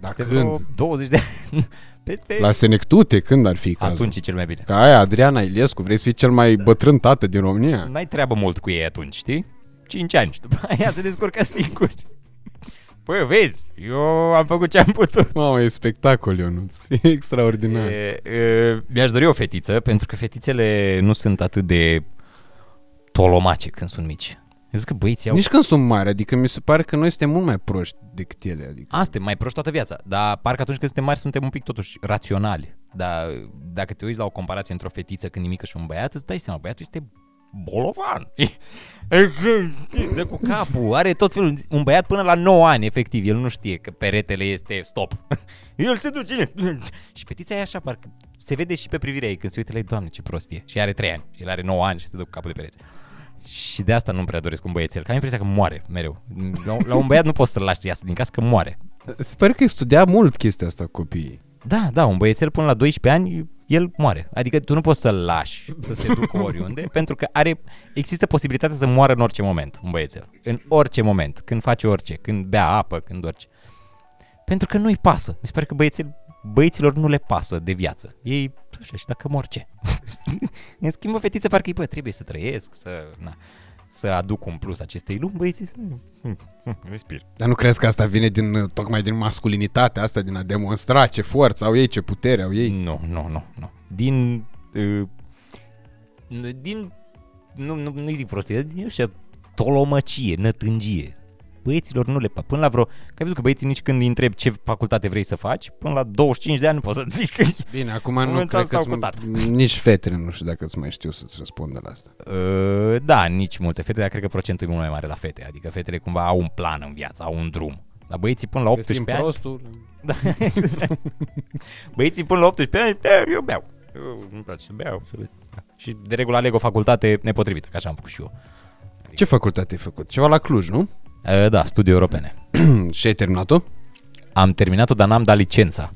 Dar Peste când? vreo 20 de ani. Peste... La Senectute, când ar fi cazul? Atunci e cel mai bine. Ca aia, Adriana Iliescu, vrei să fii cel mai bătrân tată din România? N-ai treabă mult cu ei atunci, știi? 5 ani și după aia se descurcă singuri. Păi, vezi, eu am făcut ce am putut. Mamă, e spectacol, Ionuț. E extraordinar. E, e, mi-aș dori o fetiță, pentru că fetițele nu sunt atât de tolomace când sunt mici. Eu zic că băieții au... Nici când sunt mari, adică mi se pare că noi suntem mult mai proști decât ele. Adică. A, suntem mai proști toată viața, dar parcă atunci când suntem mari suntem un pic totuși raționali. Dar dacă te uiți la o comparație între o fetiță când e mică și un băiat, îți dai seama, băiatul este bolovan. Dă cu capul, are tot felul. Un băiat până la 9 ani, efectiv, el nu știe că peretele este stop. El se duce. Și fetița e așa, parcă se vede și pe privirea ei când se uită la ei, doamne, ce prostie. Și are 3 ani, el are 9 ani și se dă cu capul de pereți. Și de asta nu prea doresc un băiețel, că am impresia că moare mereu. La, la un băiat nu poți să-l lași să iasă din casă, că moare. Se pare că studia mult chestia asta cu copiii. Da, da, un băiețel până la 12 ani, el moare. Adică tu nu poți să-l lași să se ducă oriunde, pentru că are, există posibilitatea să moară în orice moment, un băiețel. În orice moment, când face orice, când bea apă, când orice. Pentru că nu-i pasă. Mi se pare că băiețel, băieților nu le pasă de viață. Ei, așa, și dacă mor ce? în schimb, o fetiță parcă îi, bă, trebuie să trăiesc, să, na, să aduc un plus acestei lumi, băieții, hm, hm, hm, respir. Dar nu crezi că asta vine din, uh, tocmai din masculinitatea asta, din a demonstra ce forță au ei, ce putere au ei? Nu, nu, nu, nu. Din... Uh, din... Nu, nu, nu zic prostie, din așa tolomăcie, nătângie. Băieților nu le pa. Până la vreo... Că ai văzut că băieții nici când îi întreb ce facultate vrei să faci, până la 25 de ani nu pot să zic. Bine, acum În nu momentul cred că stau cu tată. nici fetele nu știu dacă îți mai știu să-ți răspundă la asta. Uh, da, nici multe fete, dar cred că procentul e mult mai mare la fete. Adică fetele cumva au un plan în viață, au un drum. Dar băieții până la 18 Găsim ani... prostul. Da, exact. Băieții până la 18 ani, "Da, eu beau. Eu nu-mi place să beau. Să... Și de regulă aleg o facultate nepotrivită, că așa am făcut și eu. Ce facultate ai făcut? Ceva la Cluj, nu? Uh, da, studii europene. și ai terminat-o? Am terminat-o, dar n-am dat licența.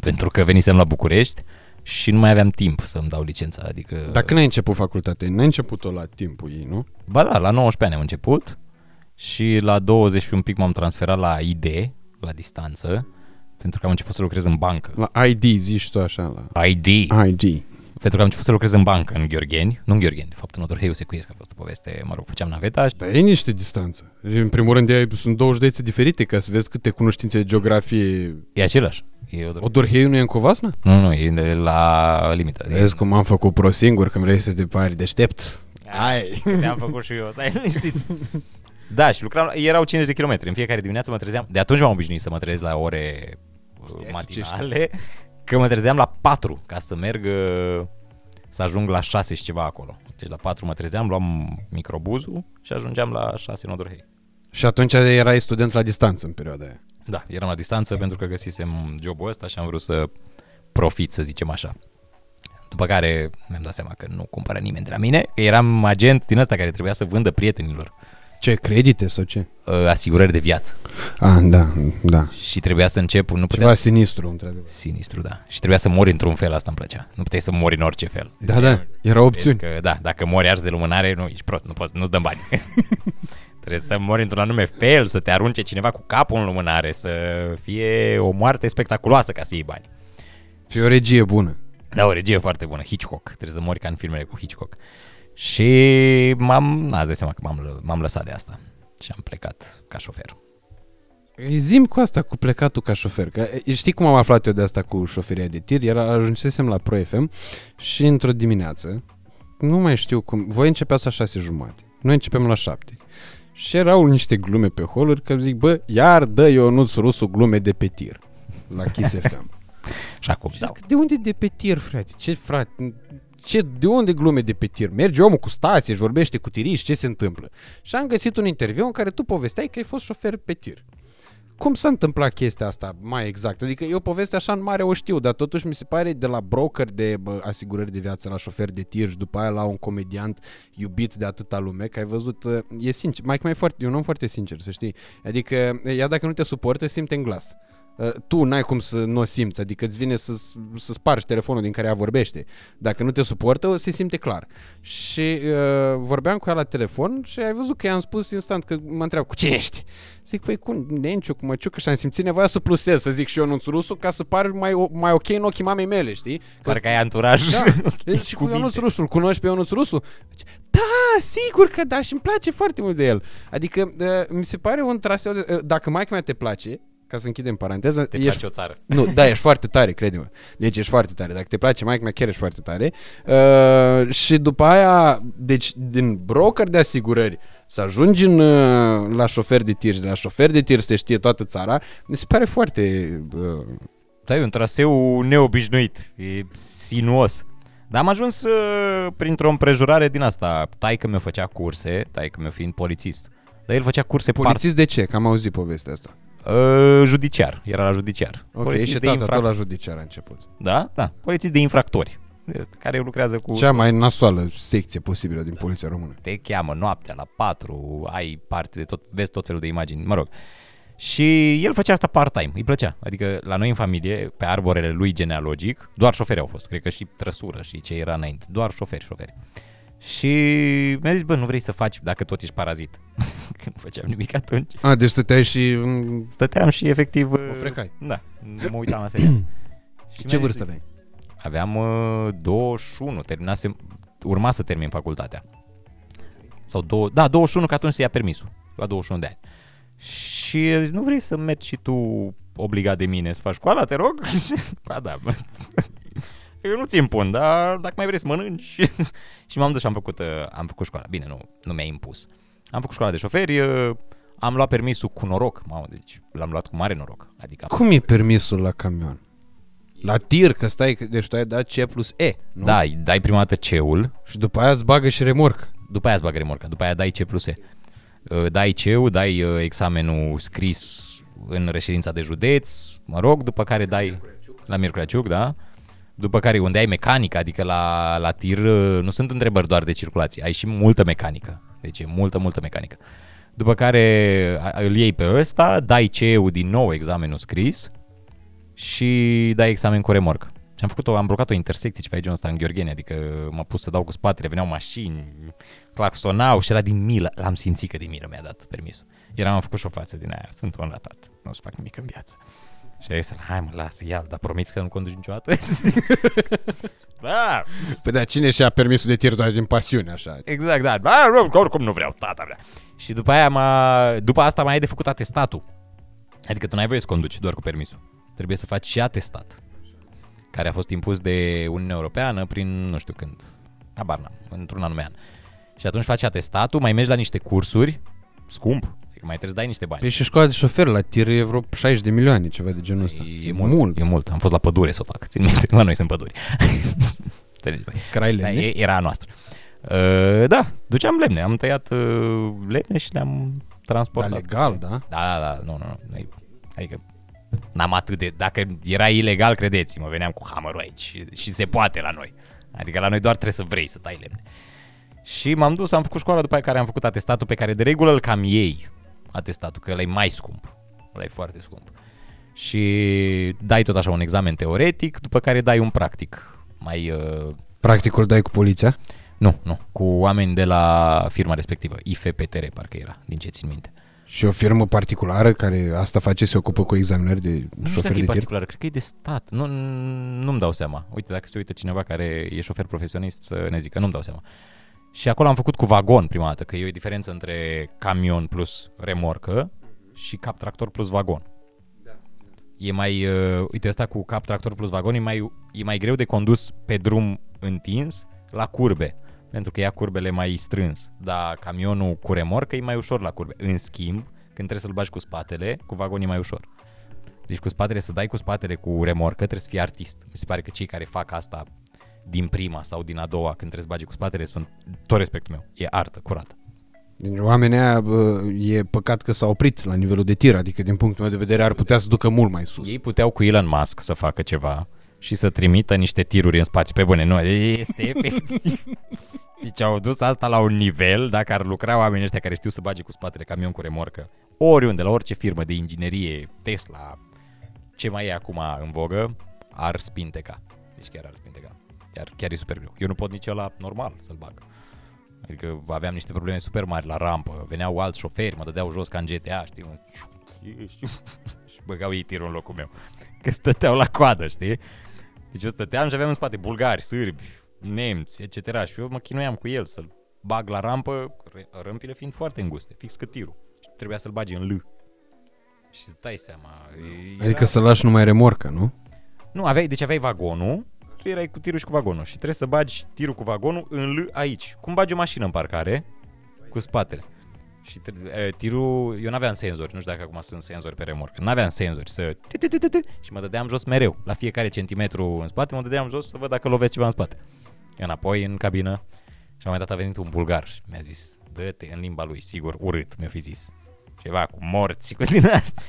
Pentru că venisem la București și nu mai aveam timp să-mi dau licența. Adică... Dar când ai început facultatea? N-ai început-o la timpul ei, nu? Ba da, la 19 ani am început și la 20 și un pic m-am transferat la ID, la distanță, pentru că am început să lucrez în bancă. La ID, zici tu așa, la ID. ID. Pentru că am început să lucrez în bancă în Gheorgheni, nu în Gheorgheni, de fapt în Odorheiu Secuiesc a fost o poveste, mă rog, făceam naveta și Dar e niște distanță. În primul rând, e, sunt două județe diferite ca să vezi câte cunoștințe de geografie. e același. E Odorheiu. Odorheiu nu e în Covasna? Nu, nu, e de la limită. E- Vezi cum am făcut pro singur când vrei să te pari deștept. Ai, te-am făcut și eu, stai liniștit. Da, și lucram, erau 50 de kilometri. În fiecare dimineață mă trezeam. De atunci m-am obișnuit să mă trezesc la ore uh, tu ce matinale, că mă trezeam la 4 ca să merg uh, să ajung la 6 și ceva acolo. Deci la 4 mă trezeam, luam microbuzul și ajungeam la 6 în Odorhei. Și atunci erai student la distanță în perioada aia. Da, eram la distanță pentru că găsisem jobul ăsta și am vrut să profit, să zicem așa. După care mi-am dat seama că nu cumpără nimeni de la mine, că eram agent din ăsta care trebuia să vândă prietenilor Ce, credite sau ce? uh, asigurări de viață. Ah, da, da. Și trebuia să încep, nu puteam... Ceva sinistru, într-adevăr. Sinistru, da. Și trebuia să mori într-un fel, asta îmi plăcea. Nu puteai să mori în orice fel. Da, da, erau opțiuni. Vezi Că, da, dacă mori ars de lumânare, nu, ești prost, nu poți, nu-ți dăm bani. Trebuie să mori într-un anume fel, să te arunce cineva cu capul în lumânare, să fie o moarte spectaculoasă ca să iei bani. Și o regie bună. Da, o regie foarte bună, Hitchcock. Trebuie să mori ca în filmele cu Hitchcock. Și m-am, n-ați dat seama că m-am, lă- m-am lăsat de asta. Și am plecat ca șofer. Ei, Zim cu asta, cu plecatul ca șofer. Că, e, știi cum am aflat eu de asta cu șoferia de tir? Era, ajunsesem la Pro FM și într-o dimineață, nu mai știu cum, voi începeați la șase jumate. Noi începem la șapte. Și erau niște glume pe holuri că zic, bă, iar dă Ionuț Rusu glume de pe tir la Kiss FM. Și acum, Și da. zic, de unde de pe tir, frate? Ce, frate? Ce, de unde glume de pe tir? Merge omul cu stație, își vorbește cu tiriști, ce se întâmplă? Și am găsit un interviu în care tu povesteai că ai fost șofer pe tir. Cum s-a întâmplat chestia asta mai exact? Adică eu povestea așa în mare o știu, dar totuși mi se pare de la broker de bă, asigurări de viață la șofer de tir și după aia la un comediant iubit de atâta lume, că ai văzut, uh, e sincer, mai mai foarte, e un om foarte sincer, să știi. Adică ea dacă nu te suportă, simte în glas. Uh, tu n-ai cum să nu o simți, adică îți vine să, să spargi telefonul din care ea vorbește. Dacă nu te suportă, se simte clar. Și uh, vorbeam cu ea la telefon și ai văzut că i-am spus instant că mă întreabă cu cine ești? Zic, păi cu Nenciu, cu Măciucă și am simțit nevoia să plusez, să zic și eu Ionuț Rusu ca să par mai, o- mai ok în ochii mamei mele, știi? Că Parcă ai anturaj. da, deci și cu Cuvinte. Ionuț Rusu, îl cunoști pe Ionuț Rusu? Zice, Da, sigur că da, și îmi place foarte mult de el. Adică uh, mi se pare un traseu de, uh, dacă mai mea te place, ca să închidem paranteza, Te ești, place o țară. nu, da, ești foarte tare, crede-mă. Deci ești foarte tare. Dacă te place mai mea, chiar ești foarte tare. Uh, și după aia, deci din broker de asigurări să ajungi în, uh, la șofer de tir și de la șofer de tir să te știe toată țara, mi se pare foarte... Uh, Da, e un traseu neobișnuit, e sinuos. Dar am ajuns uh, printr-o împrejurare din asta. Taică mi-o făcea curse, taică mi-o fiind polițist. Dar el făcea curse polițist de ce? Că am auzit povestea asta. Part, uh, judiciar, era la judiciar. Ok, Polițist și de tata infrac- tot la judiciar a început. Da, da, polițist de infractori, de ăsta, care lucrează cu... Cea mai nasoală secție posibilă din poliția română. te cheamă noaptea la 4, ai parte de tot, vezi tot felul de imagini, mă rog. Și el făcea asta part-time, îi plăcea. Adică la noi în familie, pe arborele lui genealogic, doar șoferi au fost. Cred că și trăsură și ce era înainte. Doar șoferi, șoferi. Și mi-a zis, bă, nu vrei să faci dacă tot ești parazit. că nu făceam nimic atunci. A, deci stăteai și... mm, Stăteam și efectiv... O frecai. Da, mă uitam la serial. Și Ce mi-a zis- vârstă aveai? Aveam uh, 21, terminasem, urma să termin facultatea. Sau două, da, 21, că atunci se ia permisul, la 21 de ani. Și a zis, nu vrei să mergi și tu obligat de mine să faci școala, te rog? ba da, bă. Eu nu ți impun, dar dacă mai vrei să mănânci... și m-am dus și am făcut, uh, am făcut școala. Bine, nu, nu mi-a impus. Am făcut școala de șoferi, uh, am luat permisul cu noroc, mamă, deci l-am luat cu mare noroc. Adică am Cum e permisul la camion? La tir, că stai, deci tu ai dat C plus E, nu? Da, îi dai prima dată ceul, Și după aia îți bagă și remorc. După aia îți bagă remorca, după aia dai C plus E. Uh, Dai CEU, dai uh, examenul scris în reședința de județ, mă rog, după care dai la Miercurea Ciuc, da? După care unde ai mecanică, adică la, la tir uh, nu sunt întrebări doar de circulație, ai și multă mecanică. Deci e multă, multă mecanică. După care a- îl iei pe ăsta, dai CEU din nou examenul scris și dai examen cu remorcă. Și am făcut o, am blocat o intersecție ceva de genul ăsta în Gheorgheni, adică m-a pus să dau cu spatele, veneau mașini, claxonau și era din milă. L-am simțit că din milă mi-a dat permisul. Eram, am făcut și o față din aia, sunt un ratat, nu o să fac nimic în viață. Și a zis, hai mă, lasă, ia dar promiți că nu conduci niciodată? da, Păi da, cine și-a permisul de tir doar din pasiune, așa? exact, da, da, nu, oricum nu vreau, tata vrea. Și după aia, m-a, după asta mai ai de făcut atestatul. Adică tu n-ai voie să conduci doar cu permisul. Trebuie să faci și atestat. Care a fost impus de Uniunea Europeană prin, nu știu când, habar n-am, într-un anume an. Și atunci faci atestatul, mai mergi la niște cursuri, scump, adică mai trebuie să dai niște bani. Păi și școala de șofer la tir e vreo 60 de milioane, ceva de genul ăsta. E mult, mult, e mult. Am fost la pădure să o fac. Țin minte, la noi sunt păduri. Înțelegi, băi. Craile, Da, da, e- era a noastră. Uh, da, duceam lemne. Am tăiat uh, lemne și le-am Dar transportat. legal, da? Da, da, da, nu, nu, nu. Noi Adică n-am atât de... Dacă era ilegal, credeți-mă, veneam cu hammerul aici și, și se poate la noi. Adică la noi doar trebuie să vrei să tai lemne. Și m-am dus, am făcut școala după care am făcut atestatul pe care de regulă îl cam ei. Atestatul, că ăla e mai scump. Ăla e foarte scump. Și dai tot așa un examen teoretic, după care dai un practic. Mai... Uh, Practicul dai cu poliția? nu, nu, cu oameni de la firma respectivă. IFPTR, parcă era, din ce țin minte. Și o firmă particulară care asta face, se ocupă cu examinări de Nu știu șofer dacă de e tir? particulară, cred că e de stat. Nu, nu-mi dau seama. Uite, dacă se uită cineva care e șofer profesionist să ne zică, nu-mi dau seama. Și acolo am făcut cu vagon prima dată, că e o diferență între camion plus remorcă și cap tractor plus vagon. E mai, uh, uite, ăsta cu cap tractor plus vagon e mai, e mai greu de condus pe drum întins la curbe, pentru că ia curbele mai strâns, dar camionul cu remorcă e mai ușor la curbe. În schimb, când trebuie să-l bagi cu spatele, cu vagon e mai ușor. Deci cu spatele, să dai cu spatele cu remorcă, trebuie să fii artist. Mi se pare că cei care fac asta din prima sau din a doua, când trebuie să bagi cu spatele, sunt tot respectul meu. E artă, curată. Deci oamenii aia, bă, e păcat că s-au oprit la nivelul de tir, adică din punctul meu de vedere ar putea să ducă mult mai sus. Ei puteau cu Elon Musk să facă ceva și să trimită niște tiruri în spațiu. Pe bune, nu, este efectiv. Deci au dus asta la un nivel, dacă ar lucra oamenii ăștia care știu să bage cu spatele camion cu remorcă, oriunde, la orice firmă de inginerie, Tesla, ce mai e acum în vogă, ar spinteca. Deci chiar ar spinteca. Chiar, chiar e super greu. Eu nu pot nici la normal să-l bag. Adică aveam niște probleme super mari la rampă, veneau alți șoferi, mă dădeau jos ca în GTA, știi? mă, și băgau ei tirul în locul meu. Că stăteau la coadă, știi? Deci eu stăteam și aveam în spate bulgari, sârbi, nemți, etc. Și eu mă chinuiam cu el să-l bag la rampă, r- râmpile fiind foarte înguste, fix cât tirul. Și trebuia să-l bagi în L. Și să dai seama. era- Adică să lași numai remorca, nu? Nu, aveai, deci aveai vagonul, tu erai cu tirul și cu vagonul și trebuie să bagi tirul cu vagonul în L aici. Cum bagi o mașină în parcare? Cu spatele. Și tre- e, tirul, eu n-aveam senzori, nu știu dacă acum sunt senzori pe remorcă, n-aveam senzori să... ti-ti-ti-ti-ti, Și mă dădeam jos mereu, la fiecare centimetru în spate, mă dădeam jos să văd dacă lovesc ceva în spate. Înapoi în cabină și la un moment dat a venit un bulgar și mi-a zis, dă-te în limba lui, sigur, urât, mi-a fi zis. Ceva cu morți, cu din asta.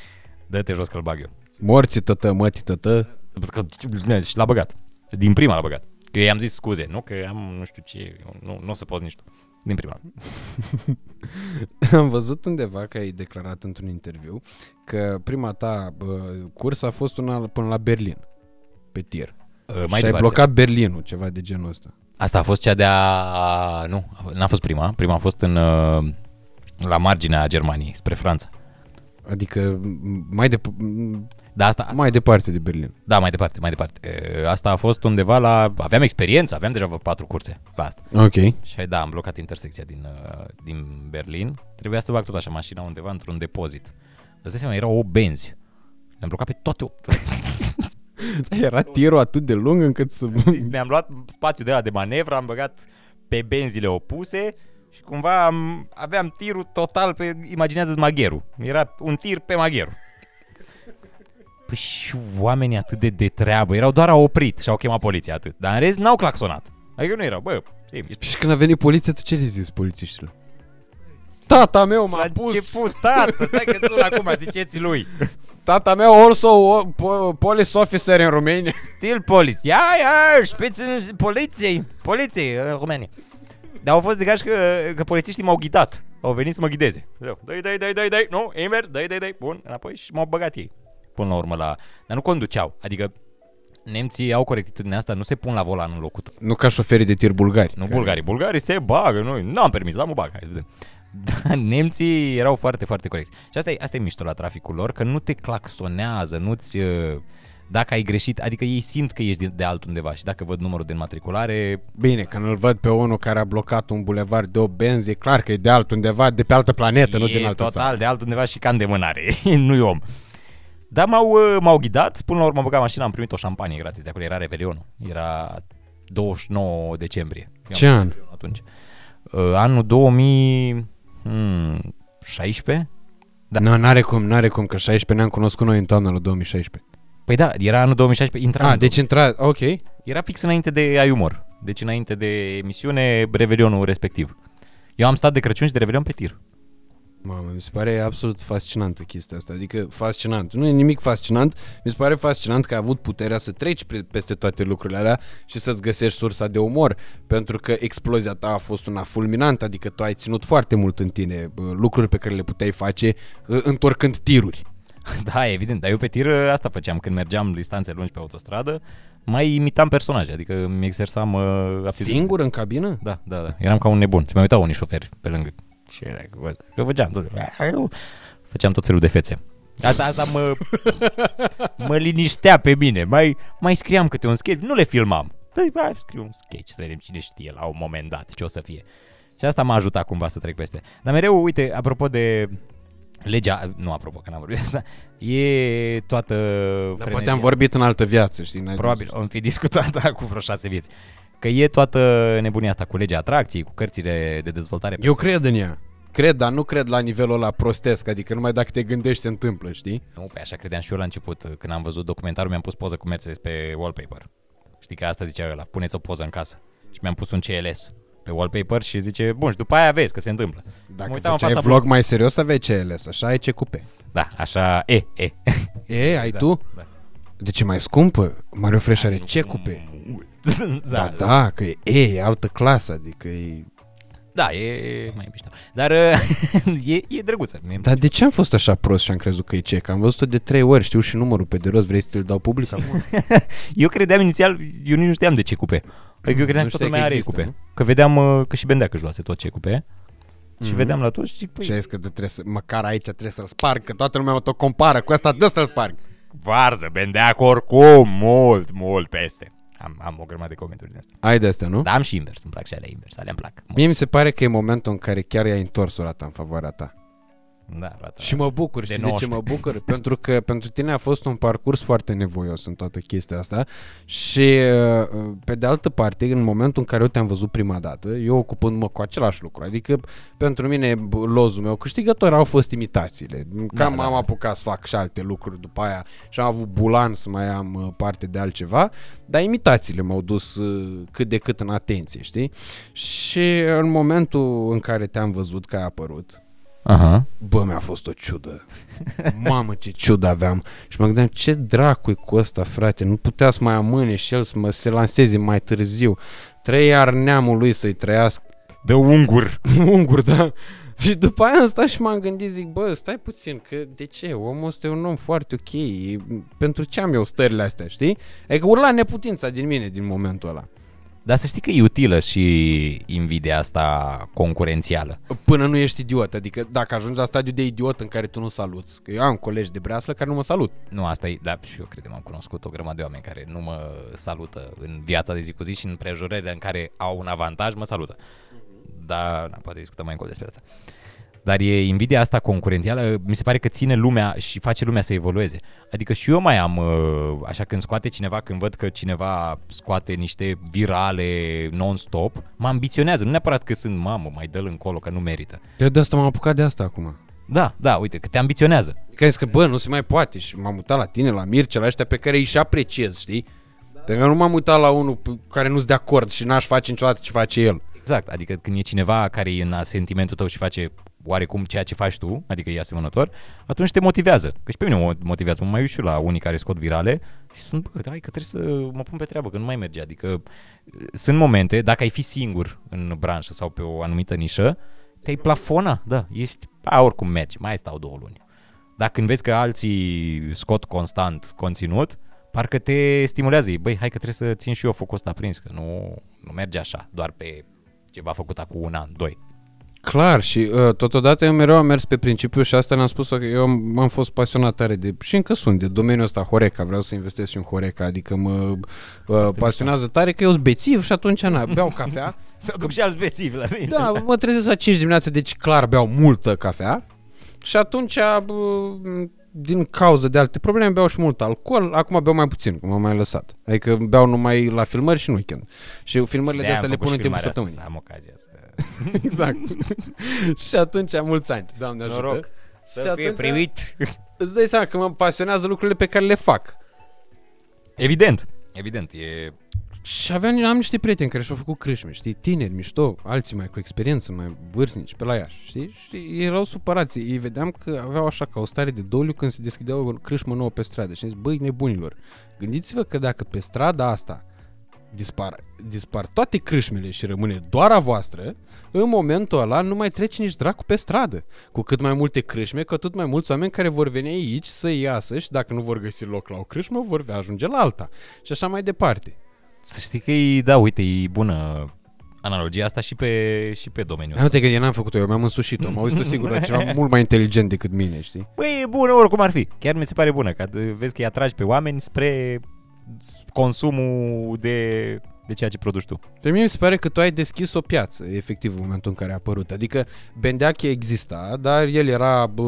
Dă-te jos că-l bag eu. Morții tătă, mătii tătă. Că- Și l-a băgat. Din prima l-a băgat. Că eu i-am zis scuze, nu că am nu știu ce, eu nu, nu o să poți nici tu. Din prima. Am văzut undeva că ai declarat într-un interviu că prima ta bă, cursă a fost una până la Berlin, pe tir. Uh, Mai mai și ai departe. blocat Berlinul, ceva de genul ăsta. Asta a fost cea de-a... Nu, n-a fost prima. Prima a fost în... uh, La marginea Germaniei, spre Franța. Adică m- mai, de, m- Da, asta, mai departe de Berlin. da, mai departe, mai departe. Uh, Asta a fost undeva la... Aveam experiență, aveam deja vreo patru curse la asta. Ok. Și da, am blocat intersecția din, uh, din Berlin. Trebuia să bag tot așa mașina undeva într-un depozit. Îți dai seama, erau 8 benzi. Le-am blocat pe toate 8. Era tirul atât de lung încât să... Deci mi-am luat spațiul de la de manevră, am băgat pe benzile opuse și cumva am, aveam tirul total pe, imaginează-ți magherul. Era un tir pe magherul. Păi și oamenii atât de de treabă, erau doar au oprit și au chemat poliția atât. Dar în rest n-au claxonat. Adică nu erau, bă, ei, ești Și când a venit poliția, tu ce le zis polițiștilor? Tata meu m-a la pus... început, tată, stai că tu acum ziceți lui. Tata meu also o, po, police officer în România. Still police. Ia, ia, șpețul poliției, poliției în România. Dar au fost de că, că polițiștii m-au ghidat. Au venit să mă ghideze. Dai, dai, dai, dai, dai, nu, invers, dai, dai, dai, bun, înapoi și m-au băgat ei. Până la urmă la... Dar nu conduceau, adică nemții au corectitudinea asta, nu se pun la volan în locul tău. Nu ca șoferii de tir bulgari. Nu bulgarii, bulgarii se bagă, nu, n-am permis, dar mă bag, hai să vedem. Dar nemții erau foarte, foarte corecți. Și asta e, asta e mișto la traficul lor, că nu te claxonează, nu-ți... uh, Dacă ai greșit, adică ei simt că ești de, de altundeva și dacă văd numărul de înmatriculare, Bine, când îl văd pe unul care a blocat un bulevard de o benzi, e clar că e de altundeva, de pe altă planetă, nu e din altă total țară. de altundeva și can de mânare, nu-i om. Dar m-au, uh, m-au ghidat, până la urmă am băgat mașina, am primit o șampanie gratis de acolo, era Revelionul, era 29 decembrie. Eu Ce am an? făcut Revelion Atunci. Uh, anul 2016? Da. Nu, n-are cum, n-are cum, că 16 ne-am cunoscut noi în toamna lui 2016. Păi da, era anul 2016, intram. Ah, în deci intra, ok. Era fix înainte de Aiumor. Deci înainte de emisiune, Revelionul respectiv. Eu am stat de Crăciun și de Revelion pe tir. Mamă, mi se pare absolut fascinantă chestia asta. Adică fascinant. Nu e nimic fascinant. Mi se pare fascinant că ai avut puterea să treci pre- peste toate lucrurile alea și să-ți găsești sursa de umor. Pentru că explozia ta a fost una fulminantă. Adică tu ai ținut foarte mult în tine bă, lucruri pe care le puteai face uh, întorcând tiruri. Da, evident, dar eu pe tir ă, asta făceam când mergeam distanțe lungi pe autostradă, mai imitam personaje, adică mi exersam uh, aptitudine. Singur în cabină? Da, da, da. Eram ca un nebun. Se mai uitau unii șoferi pe lângă. Și era că, bă, că făceam tot. Făceam tot felul de fețe. Asta, asta mă, mă liniștea pe mine. Mai, mai scriam câte un sketch, nu le filmam. Păi, hai, scriu un sketch să vedem cine știe la un moment dat ce o să fie. Și asta m-a ajutat cumva să trec peste. Dar mereu, uite, apropo de legea, nu apropo că n-am vorbit de asta, e toată Dar poate am vorbit în altă viață, știi? n-ai Probabil, zis. am fi discutat cu vreo șase vieți. Că e toată nebunia asta cu legea atracției, cu cărțile de dezvoltare. Eu cred în ea. Cred, dar nu cred la nivelul ăla prostesc, adică numai dacă te gândești se întâmplă, știi? Nu, pe așa credeam și eu la început. Când am văzut documentarul, mi-am pus poză cu Mercedes pe wallpaper. Știi că asta zicea ăla, puneți o poză în casă. Și mi-am pus un CLS pe wallpaper și zice, bun, și după aia vezi că se întâmplă. Dacă Mă uitam în făceai fața vlog mai serios, aveai CLS, așa ai ce cupe. Da, așa, e, e. E, ai Da, tu? da. De ce mai scumpă? Mario Fresh are ce cupe? Da, da, că e E, e altă clasă, adică e... Da, e mai mișto. Dar e, e drăguță. Mie îmi Dar de ce am fost așa prost și am crezut că e ce? Că am văzut-o de trei ori, știu și numărul pe de rost, vrei să ți-l dau public acum? Eu credeam inițial, eu nici nu știam de ce cupe. Adică eu credeam Nu că toată știai lumea că are există, cupe. nu? Că vedeam uh, că și Bendea își luase tot ce cupe. Și Mhm. vedeam la toți și zic, păi, și ai zis că te trebuie să, măcar aici trebuie să-l sparg, că toată lumea mă tot compară cu asta, dă să-l sparg. varză, Bendea oricum mult, mult peste. Am, am o grămadă de comentarii din asta. Ai de astea, nu? Dar am și invers, îmi plac și alea invers, alea îmi plac. Mie mi se pare că e momentul în care chiar i-ai întors rata în favoarea ta. Da, roata. Și mă bucur, De știi de, ce 19. mă bucur? pentru că pentru tine a fost un parcurs foarte nevoios în toată chestia asta și uh, pe de altă parte, în momentul în care eu te-am văzut prima dată, eu ocupându-mă cu același lucru, adică pentru mine b- lozul meu câștigător au fost imitațiile. Cam da, am da. apucat să fac și alte lucruri după aia și am avut bulan să mai am uh, parte de altceva, dar imitațiile m-au dus uh, cât de cât în atenție, știi? Și în momentul în care te-am văzut că ai apărut, Aha. Bă, mi-a fost o ciudă. Mamă, ce ciudă aveam. Și mă gândeam, ce dracu e cu ăsta, frate? Nu putea să mai amâne și el să mă se lanseze mai târziu. Trăia iar neamul lui să-i trăiască. De ungur. Ungur, da? Și după aia am stat și m-am gândit, zic, bă, stai puțin, că de ce? Omul ăsta e un om foarte ok. E- Pentru ce am eu stările astea, știi? Adică urla neputința din mine din momentul ăla. Dar să știi că e utilă și invidia asta concurențială. Până nu ești idiot. Adică dacă ajungi la stadiu de idiot în care tu nu saluți. Că eu am colegi de breaslă care nu mă salut. Nu, asta e, da, și eu cred că am cunoscut o grămadă de oameni care nu mă salută în viața de zi cu zi și în prejurările în care au un avantaj, mă salută. Dar, na, poate discutăm mai încolo despre asta. Dar e invidia asta concurențială, mi se pare că ține lumea și face lumea să evolueze. Adică și eu mai am, uh, așa când scoate cineva, când văd că cineva scoate niște virale non-stop, mă ambiționează. Nu neapărat că sunt mamă, mai dă-l încolo, că nu merită. De, de asta m-am apucat de asta acum. Da, da, uite, că te ambiționează. Că zis că, bă, nu se mai poate și m-am mutat la tine, la Mircea, la ăștia pe care îi și apreciez, știi? Pentru că nu m-am uitat la unul pe care nu-s de acord și n-aș face niciodată ce face el. Exact, adică când e cineva care e în sentimentul tău și face oarecum ceea ce faci tu, adică e asemănător, atunci te motivează. Că și pe mine mă motivează. Mă mai uit și eu la unii care scot virale și sunt, bă, hai că trebuie să mă pun pe treabă, că nu mai merge. Adică uh, sunt momente, dacă ai fi singur în branșă sau pe o anumită nișă, te-ai plafona, da, ești, a, oricum merge, mai stau două luni. Dar când vezi că alții scot constant conținut, parcă te stimulează. Ei, Băi, hai că trebuie să țin și eu focul ăsta prins, că nu, nu merge așa, doar pe ceva făcut acum un an, doi. Clar și uh, totodată eu mereu am mers pe principiu și asta ne-am spus că eu am, am fost pasionat tare de, și încă sunt, de domeniul ăsta Horeca, vreau să investesc și în Horeca, adică mă uh, pasionează tare că eu sunt bețiv și atunci na, beau cafea. Să duc și alți bețivi la mine. Da, mă trezesc la 5 dimineața, deci clar beau multă cafea și atunci bă, din cauza de alte probleme beau și mult alcool, acum beau mai puțin, cum am mai lăsat. Adică beau numai la filmări și în weekend. Și filmările de astea le pun în timpul săptămânii. Să am ocazia să... Exact. și atunci am mulți ani, Doamne ajută. Noroc. Și Să fie atunci primit. îți dai seama că mă pasionează lucrurile pe care le fac. Evident, evident, e Și aveam, am niște prieteni care și-au făcut crâșme, știi, tineri, mișto, alții mai cu experiență, mai vârstnici, pe la Iași, știi? Și erau supărați. Ei vedeam că aveau așa ca o stare de doliu când se deschidea o crâșmă nouă pe stradă. Și am zis, băi, nebunilor, gândiți-vă că dacă pe strada asta dispar, dispar toate crâșmele și rămâne doar a voastră, în momentul ăla nu mai trece nici dracu pe stradă. Cu cât mai multe crâșme, cu atât mai mulți oameni care vor veni aici să iasă și dacă nu vor găsi loc la o crâșmă, vor ajunge la alta. Și așa mai departe. Să știi că e, da, uite, e bună analogia asta și pe, și pe domeniul Hai, ăsta. uite că eu n-am făcut-o, eu mi-am însușit-o. Am auzit-o sigur la ceva mult mai inteligent decât mine, știi? Băi, e bună oricum ar fi. Chiar mi se pare bună, că vezi că îi atragi pe oameni spre consumul de, de ceea ce produci tu. Pe mie mi se pare că tu ai deschis o piață, efectiv, în momentul în care a apărut. Adică Bendeache exista, dar el era bă,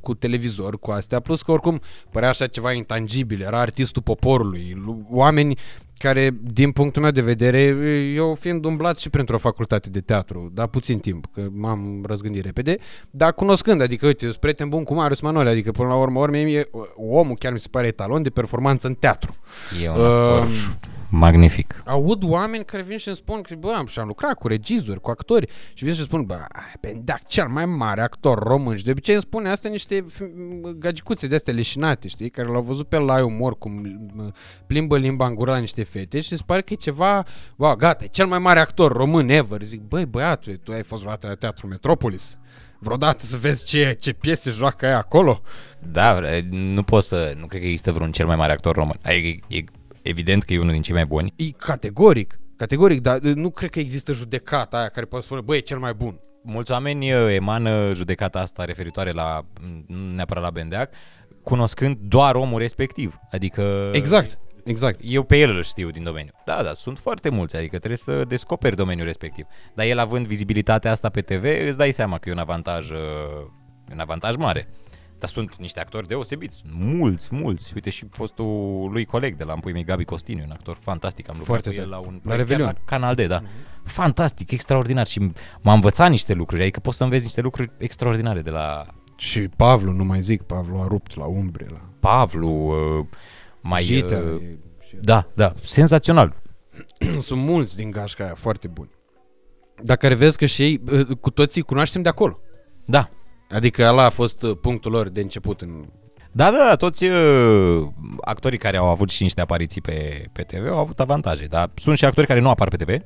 cu televizor, cu astea, plus că oricum părea așa ceva intangibil, era artistul poporului, lu- oameni care, din punctul meu de vedere, eu fiind umblat și printr-o facultate de teatru, dar puțin timp, că m-am răzgândit repede, dar cunoscând, adică, uite, eu sunt prieten bun cu Marius Manole, adică până la urmă, urmă, mie, omul chiar mi se pare etalon de performanță în teatru. E un actor Um, magnific. aud oameni care vin și îmi spun că, bă, am, și-am lucrat cu regizori, cu actori și vin și spun, bă, ai, Bendeac, cel mai mare actor român și de obicei îmi spune astea niște f- gagicuțe de astea leșinate, știi, care l-au văzut pe la umor cum m, plimbă limba în gură la niște fete și îți pare că e ceva, wow, gata, e cel mai mare actor român ever. Zic, băi, băiatule, tu ai fost vreodată la Teatru Metropolis? Vreodată să vezi ce, ce piese joacă aia acolo? Da, nu pot să... Nu cred că există vreun cel mai mare actor român. Adică e, e evident că e unul din cei mai buni. E categoric, categoric, dar nu cred că există judecata aia care poate spune, băi, e cel mai bun. Mulți oameni uh, emană judecata asta referitoare la, nu neapărat la Bendeac, cunoscând doar omul respectiv. Adică... Exact, exact. Eu pe el îl știu din domeniu. Da, da, sunt foarte mulți, adică trebuie să descoperi domeniul respectiv. Dar el având vizibilitatea asta pe TV, îți dai seama că e un avantaj, uh, un avantaj mare. Dar sunt niște actori deosebiți, mulți, mulți. Uite și fostul lui coleg de la Împui mei, Gabi Costiniu, un actor fantastic. Am lucrat Foarte cu el tare. la un La proiect chiar Revelion. la Canal D, da. Fantastic, extraordinar și m-a învățat niște lucruri, adică poți să înveți niște lucruri extraordinare de la Și Pavlu, nu mai zic, Pavlu a rupt la umbre, la Pavlu, uh, mai... Jitea, uh, e- și- da, da, senzațional. Sunt mulți din gașca aia foarte buni. Dar care vezi că și ei, uh, cu toții cunoaștem de acolo. Da, Adică ăla a fost uh, punctul lor de început în... Da, da, da, toți uh, actorii care au avut și niște apariții pe, pe TV au avut avantaje, dar sunt și actori care nu apar pe TV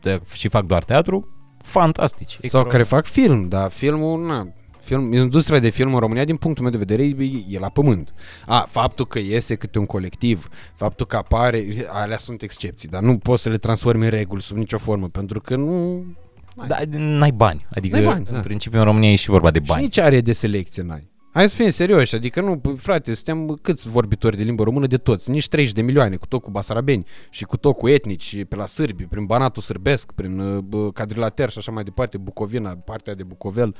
de, și fac doar teatru, fantastici. Sau care fac film, dar filmul, na, film, industria de film în România, din punctul meu de vedere, e, e la pământ. A, faptul că iese câte un colectiv, faptul că apare, alea sunt excepții, dar nu poți să le transformi în reguli sub nicio formă, pentru că nu... Da, n-ai bani, adică N-ai bani, în da. principiu în România e și vorba de Și bani. nici are de selecție n-ai. Hai să fim serioși, adică nu, bă, frate, suntem câți vorbitori de limbă română de toți, nici 30 de milioane, cu tot cu basarabeni și cu tot cu etnici, și pe la sârbi, prin Banatul Sârbesc, prin uh, bă, Cadrilater și așa mai departe, Bucovina, partea de Bucovel,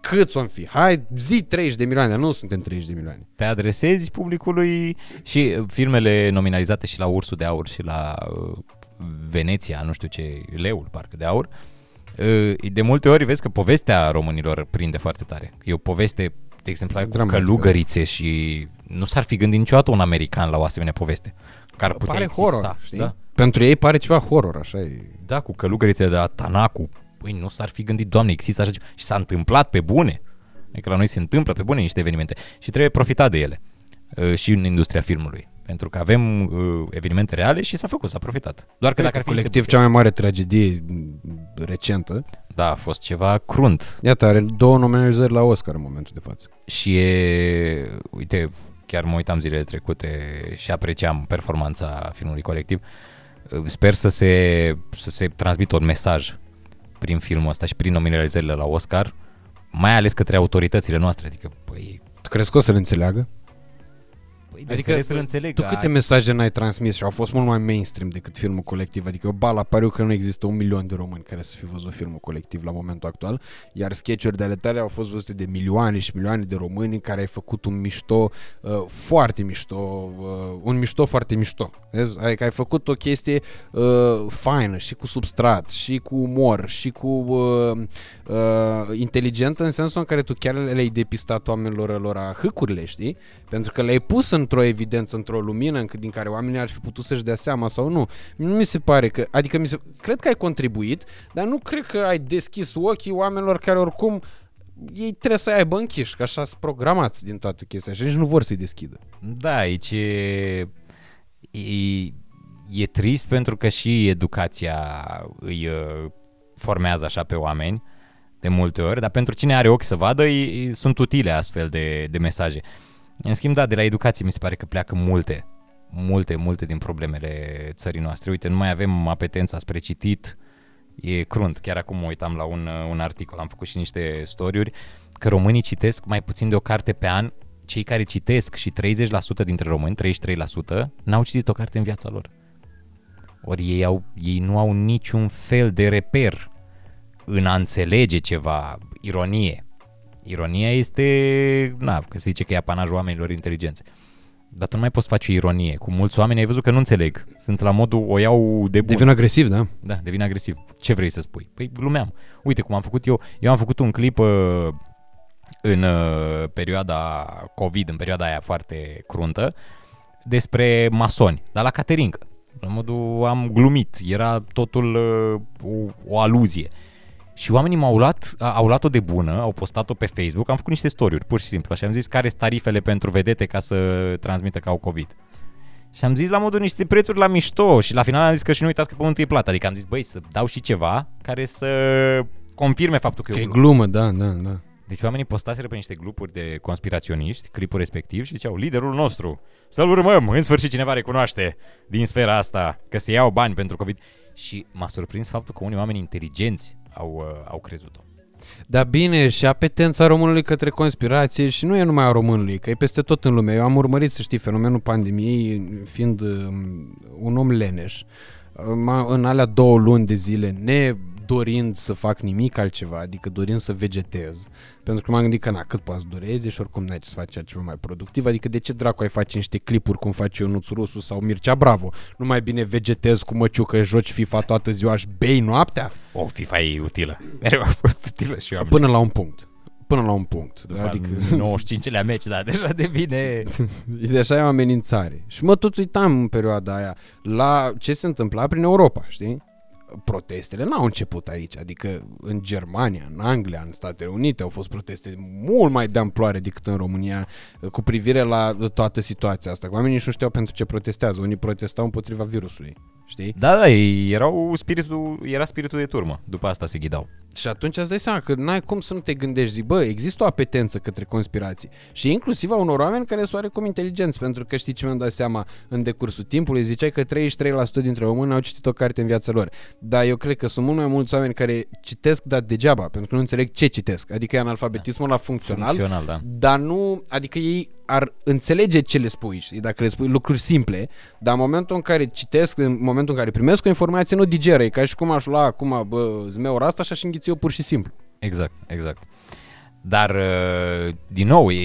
câți om fi? Hai, zi 30 de milioane, nu suntem 30 de milioane. Te adresezi publicului și uh, filmele nominalizate și la Ursul de Aur și la uh, Veneția, nu știu ce, Leul, parcă de Aur, uh, de multe ori vezi că povestea românilor prinde foarte tare. E o poveste, de exemplu, cu Dramatică. călugărițe și nu s-ar fi gândit niciodată un american la o asemenea poveste. Care ar putea Pare exista. horror, știi? Da. Pentru ei pare ceva horror, așa e. da, cu călugărițe de la Tanacu. Păi nu s-ar fi gândit, doamne, există așa ceva. Și s-a întâmplat pe bune. Adică la noi se întâmplă pe bune niște evenimente și trebuie profitat de ele uh, și în industria filmului. Pentru că avem uh, evenimente reale și s-a făcut, s-a profitat. Doar că dacă ar fi colectiv niște... cea mai mare tragedie m, recentă, Da, a fost ceva crunt. iată, are două nominalizări la Oscar în momentul de față. Și e, uite, chiar mă uitam zilele trecute și apreciam performanța filmului colectiv. Uh, Sper să se, să se transmită un mesaj prin filmul ăsta și prin nominalizările la Oscar, mai ales către autoritățile noastre. Adică, păi, Tu crezi că o să-l înțeleagă? Păi Adică să înțeleg. Tu că câte ai- mesaje n-ai transmis și au fost mult mai mainstream decât filmul colectiv? Adică eu bala pariu că nu există un milion de români care să fi văzut filmul colectiv la momentul actual, iar sketch-uri de ale tale au fost văzute de milioane și milioane de români în care ai făcut un mișto uh, foarte mișto, uh, un mișto foarte mișto. Vezi? Adică ai făcut o chestie uh, faină și cu substrat și cu umor și cu uh, uh, inteligentă în sensul în care tu chiar le-ai depistat oamenilor lor hâcurile, știi? Pentru că le-ai pus într-o într-o evidență, într-o lumină încă din care oamenii ar fi putut să-și dea seama sau nu. Nu mi se pare că, adică mi se, cred că ai contribuit, dar nu cred că ai deschis ochii oamenilor care oricum ei trebuie să aibă închiși, că așa sunt programați din toată chestia și nici nu vor să-i deschidă. Da, aici e, e, e trist pentru că și educația îi uh, formează așa pe oameni de multe ori, dar pentru cine are ochi să vadă, îi, îi- sunt utile astfel de, de mesaje. În schimb, da, de la educație mi se pare că pleacă multe, multe, multe din problemele țării noastre. Uite, nu mai avem apetența spre citit, e crunt. Chiar acum mă uitam la un, un articol, am făcut și niște storiuri, că românii citesc mai puțin de o carte pe an. Cei care citesc și 30% dintre români, 33%, n-au citit o carte în viața lor. Ori ei, au, ei nu au niciun fel de reper în a înțelege ceva, ironie. Ironia este, na, că se zice că e apanajul oamenilor inteligenți. Dar tu nu mai poți face ironie. Cu mulți oameni ai văzut că nu înțeleg. Sunt la modul, o iau de bun. Devin agresiv, da? Da, devin agresiv. Ce vrei să spui? Păi glumeam. Uite cum am făcut eu. Eu am făcut un clip uh, în uh, perioada COVID, în perioada aia foarte cruntă, despre masoni, dar la Caterinca. La modul am glumit, era totul uh, o, o aluzie. Și oamenii m-au luat, a- au luat-o de bună, au postat-o pe Facebook, am făcut niște story pur și simplu, și am zis care sunt tarifele pentru vedete ca să transmită că au COVID. Și am zis la modul niște prețuri la mișto și la final am zis că și nu uitați că pământul e plat. Adică am zis, băi, să dau și ceva care să confirme faptul că, Că e e o glumă. glumă, da, da, da. Deci oamenii postaseră pe niște grupuri de conspiraționiști, clipul respectiv și ziceau, liderul nostru, să-l urmăm, în sfârșit cineva recunoaște din sfera asta că se iau bani pentru COVID. Și m-a surprins faptul că unii oameni inteligenți au, uh, au crezut-o. Dar bine, și apetența românului către conspirație și nu e numai a românului, că e peste tot în lume. Eu am urmărit, să știi, fenomenul pandemiei fiind um, un om leneș. M-a- În alea două luni de zile, ne dorind să fac nimic altceva, adică dorind să vegetez. Pentru că m-am gândit că na, cât poți să durezi și oricum n-ai ce să faci ceva mai productiv, adică de ce dracu ai face niște clipuri cum face Ionuț Rusu sau Mircea Bravo? Nu mai bine vegetez cu măciucă, joci FIFA toată ziua și bei noaptea? O, FIFA e utilă. Mereu a fost utilă și eu am Până la un punct. Până la un punct. După adică 95-lea meci, da, deja devine... e așa e o amenințare. Și mă tot uitam în perioada aia la ce se întâmpla prin Europa, știi? Protestele n-au început aici, adică în Germania, în Anglia, în Statele Unite au fost proteste mult mai de amploare decât în România uh, cu privire la toată situația asta. Oamenii nici nu știau pentru ce protestează. Unii protestau împotriva virusului, știi? Da, da, ei erau spiritul, era spiritul de turmă. După asta se ghidau. Și atunci îți dai seama că n-ai cum să nu te gândești, zic, bă, există o apetență către conspirații și inclusiv a unor oameni care sunt oarecum inteligenți, pentru că știi ce mi-am dat seama în decursul timpului, ziceai că 33% dintre români au citit o carte în viața lor, dar eu cred că sunt mult mai mulți oameni care citesc, dar degeaba, pentru că nu înțeleg ce citesc, adică e analfabetismul la funcțional, Funcțional, da. dar nu, adică ei ar înțelege ce le spui, știi, dacă le spui lucruri simple, dar în momentul în care citesc, în momentul în care primesc o informație, nu digeră, e ca și cum aș lua acum, bă, zmeura asta și aș înghiți eu pur și simplu. Exact, exact. Dar, uh, din nou, e,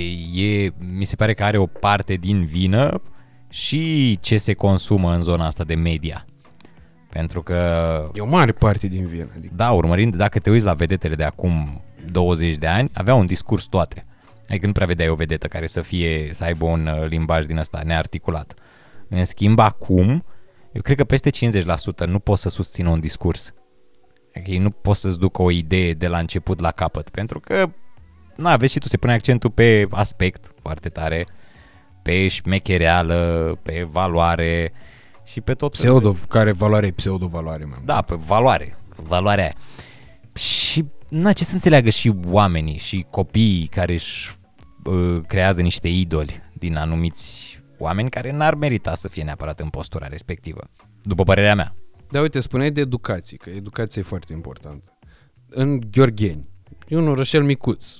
e, mi se pare că are o parte din vină și ce se consumă în zona asta de media. Pentru că, E o mare parte din vină. Adică. da, urmărind, dacă te uiți la vedetele de acum 20 de ani, aveau un discurs toate. Adică nu prea vedeai o vedetă care să fie, să aibă un uh, limbaj din ăsta nearticulat. În schimb, acum, eu cred că peste 50% nu pot să susțină un discurs. Adică ei nu pot să-ți ducă o idee de la început la capăt, pentru că, na, vezi și tu, se pune accentul pe aspect foarte tare, pe șmechereală, pe valoare și pe tot felul de- Pseudo, care valoare e pseudo-valoare mai mult. da, pe valoare, valoarea aia. Și, na, ce să înțeleagă și oamenii și copiii care își uh, creează niște idoli din anumiți oameni care n-ar merita să fie neapărat în postura respectivă, după părerea mea. Dar uite, spuneai de educație, că educația e foarte importantă. În Gheorgheni, e un orășel micuț.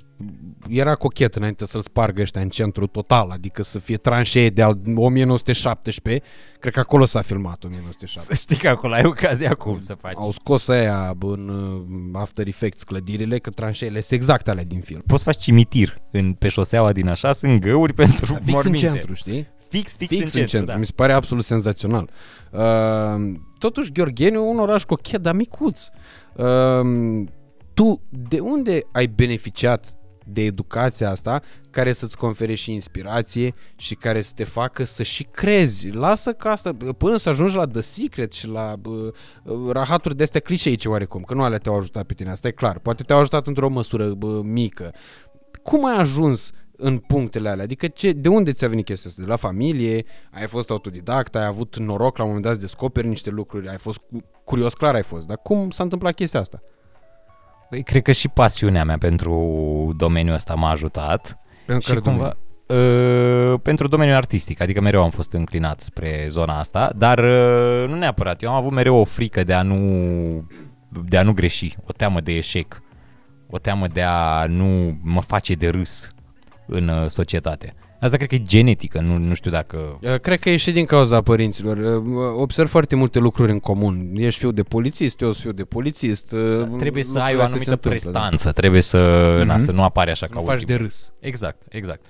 Era cochet înainte să-l spargă ăștia în centru total, adică să fie tranșee de al 1917. Cred că acolo s-a filmat 1917. Să știi că acolo ai ocazia acum să faci. Au scos aia în uh, After Effects clădirile, că tranșeele sunt exact alea din film. Poți să faci cimitir în, pe șoseaua din așa, sunt găuri pentru Fix în morminte. centru, știi? Fix, fix, Fix în centru, da. mi se pare absolut senzațional. Uh, totuși, Gheorgheniu e un oraș cochet, dar micuț. Uh, tu de unde ai beneficiat de educația asta care să-ți confere și inspirație și care să te facă să și crezi. Lasă că asta, până să ajungi la The Secret și la bă, rahaturi de astea clișeice oarecum, că nu alea te-au ajutat pe tine, asta e clar. Poate te-au ajutat într-o măsură bă, mică. Cum ai ajuns în punctele alea? Adică ce, de unde ți-a venit chestia asta? De la familie? Ai fost autodidact? Ai avut noroc la un moment dat să descoperi niște lucruri? Ai fost cu- curios? Clar ai fost. Dar cum s-a întâmplat chestia asta? Păi, cred că și pasiunea mea pentru domeniul ăsta m-a ajutat. Pentru și care cumva, uh, pentru domeniul artistic, adică mereu am fost înclinat spre zona asta, dar uh, nu neapărat. Eu am avut mereu o frică de a nu, de a nu greși, o teamă de eșec, o teamă de a nu mă face de râs în uh, societate. Asta cred că e genetică, nu, nu știu dacă... Uh, Cred că e și din cauza părinților. Uh, Observ foarte multe lucruri în comun. Ești fiu de polițist, eu sunt fiu de polițist. uh, Trebuie să lucrurile ai o astea anumită se întâmplă, prestanță, trebuie să, na, Mhm. să nu apare așa Da. ca Nu faci ultimul. de râs. Exact, exact.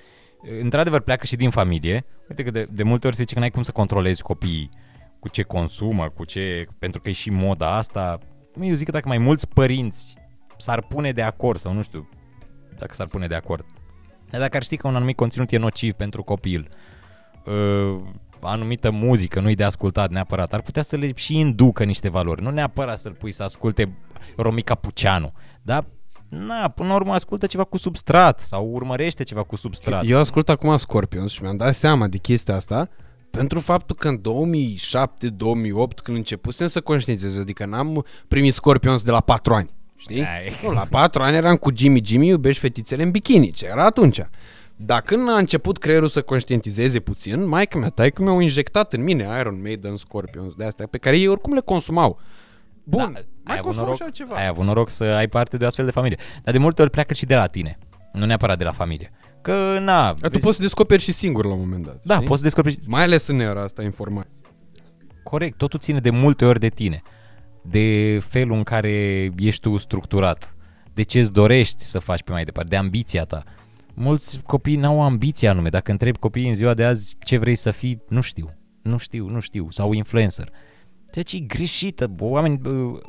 Într-adevăr, pleacă și din familie. Uite că de, de multe ori se zice că n-ai cum să controlezi copiii cu ce consumă, cu ce... Pentru că e și moda asta. Mă, Eu zic că dacă mai mulți părinți s-ar pune de acord, sau nu știu dacă s-ar pune de acord, dar dacă ar ști că un anumit conținut e nociv pentru copil, uh, anumită muzică nu-i de ascultat neapărat, ar putea să le și inducă niște valori. Nu neapărat să-l pui să asculte Romica Puceanu, dar Na, până la urmă ascultă ceva cu substrat sau urmărește ceva cu substrat. Eu ascult acum Scorpions și mi-am dat seama de chestia asta pentru faptul că în 2007-2008 când începusem să conștientizez, adică n-am primit Scorpions de la 4 ani, știi? Ai. Nu, la 4 ani eram cu Jimmy Jimmy, iubești fetițele în bikini, ce era atunci. Dar când a început creierul să conștientizeze puțin, maica mea, taică mi-au injectat în mine Iron Maiden, Scorpions, de astea, pe care ei oricum le consumau. Bun, Da, mai ai avut, consumau noroc, și altceva. ai avut noroc să ai parte de o astfel de familie. Dar de multe ori pleacă și de la tine, nu neapărat de la familie. Că, na... Dar tu vezi- poți să descoperi și singur la un moment dat. Da, știi? poți să descoperi... Mai ales în era asta informații. Corect, totul ține de multe ori de tine. De felul în care ești tu structurat. De ce îți dorești să faci pe mai departe, de ambiția ta. Mulți copii n-au ambiție anume. Dacă întrebi copiii în ziua de azi ce vrei să fii, nu știu. Nu știu, nu știu. Sau influencer. Ceea ce e greșită. Bă, Oameni, bă,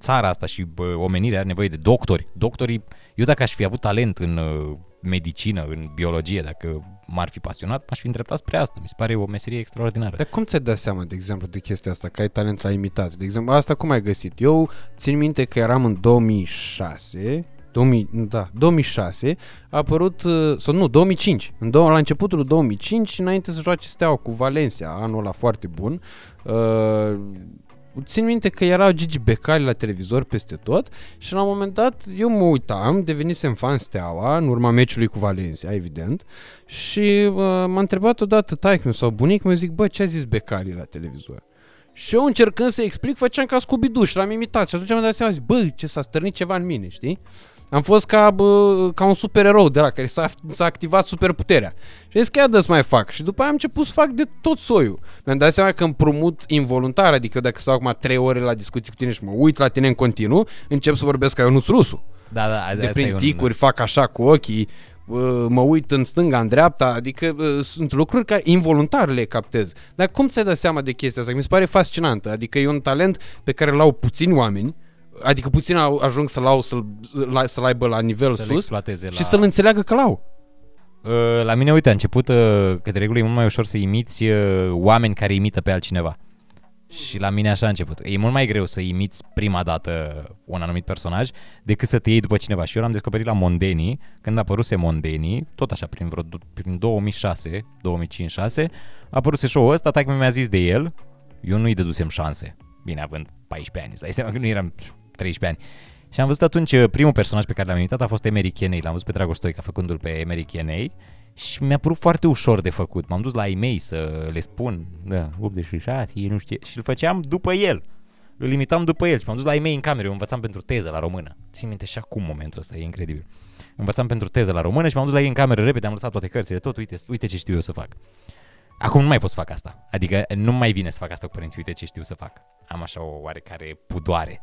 țara asta și bă, omenirea are nevoie de doctori. Doctorii, eu dacă aș fi avut talent în uh, medicină, în biologie, dacă m-ar fi pasionat, m-aș fi îndreptat spre asta. Mi se pare o meserie extraordinară. Dar cum ți-ai dat seama, de exemplu, de chestia asta, că ai talent la imitat? De exemplu, asta cum ai găsit? Eu țin minte că eram în 2006, 2000, da, 2006, a apărut, uh, sau nu, 2005, în dou- la începutul lui 2005, înainte să joace Steaua cu Valencia, anul ăla foarte bun, uh, țin minte că era Gigi Becali la televizor peste tot și la un moment dat eu mă uitam, devenisem fan Steaua în urma meciului cu Valencia, evident, și uh, m-a întrebat odată taică sau bunic, mă zic, bă, ce a zis Becali la televizor? Și eu încercând să explic, făceam ca scooby și l-am imitat și atunci am dat seama, zic, bă, ce s-a stârnit ceva în mine, știi? Am fost ca, bă, ca un supererou de la care s-a, s-a activat superputerea. Și am zis că ia dă să mai fac. Și după aia am început să fac de tot soiul. Mi-am dat seama că împrumut involuntar, adică dacă stau acum trei ore la discuții cu tine și mă uit la tine în continuu, încep să vorbesc ca Ionuț Rusu. Da, da, De asta prin e un- ticuri, fac așa cu ochii, uh, mă uit în stânga, în dreapta, adică uh, sunt lucruri care involuntar le captez. Dar cum ți-ai dat seama de chestia asta? Mi se pare fascinantă. Adică e un talent pe care l-au puțini oameni, adică puțin au- ajung să-l, au, să-l, la- să-l aibă la nivel să-l sus exploateze și la... să-l înțeleagă că l-au. Uh, La mine, uite, a început uh, că de regulă e mult mai ușor să imiți uh, oameni care imită pe altcineva. Și la mine așa a început. E mult mai greu să imiți prima dată un anumit personaj decât să te iei după cineva. Și eu l-am descoperit la Mondeni, când a apăruse Mondeni, tot așa prin, vreo, prin 2006, 2005-6, a apăruse show-ul ăsta, taică mi-a zis de el, eu nu-i dădusem șanse. Bine, având 14 ani, îți dai seama că nu eram 13 ani. Și am văzut atunci uh, primul personaj pe care l-am imitat a fost Emery Cheney. L-am văzut pe Dragoș Stoica făcându-l pe Emery Cheney și mi-a părut foarte ușor de făcut. M-am dus la ei mei să le spun, da, 86, nu știu, ce, și îl făceam după el. Îl imitam după el și m-am dus la ei mei în cameră, eu învățam pentru teză la română. Țin minte și acum momentul ăsta, e incredibil. Învățam pentru teză la română și m-am dus la ei în cameră repede, am lăsat toate cărțile, tot, uite, uite ce știu eu să fac. Acum nu mai pot să fac asta. Adică nu mai vine să fac asta cu părinții, uite ce știu să fac. Am așa o oarecare pudoare.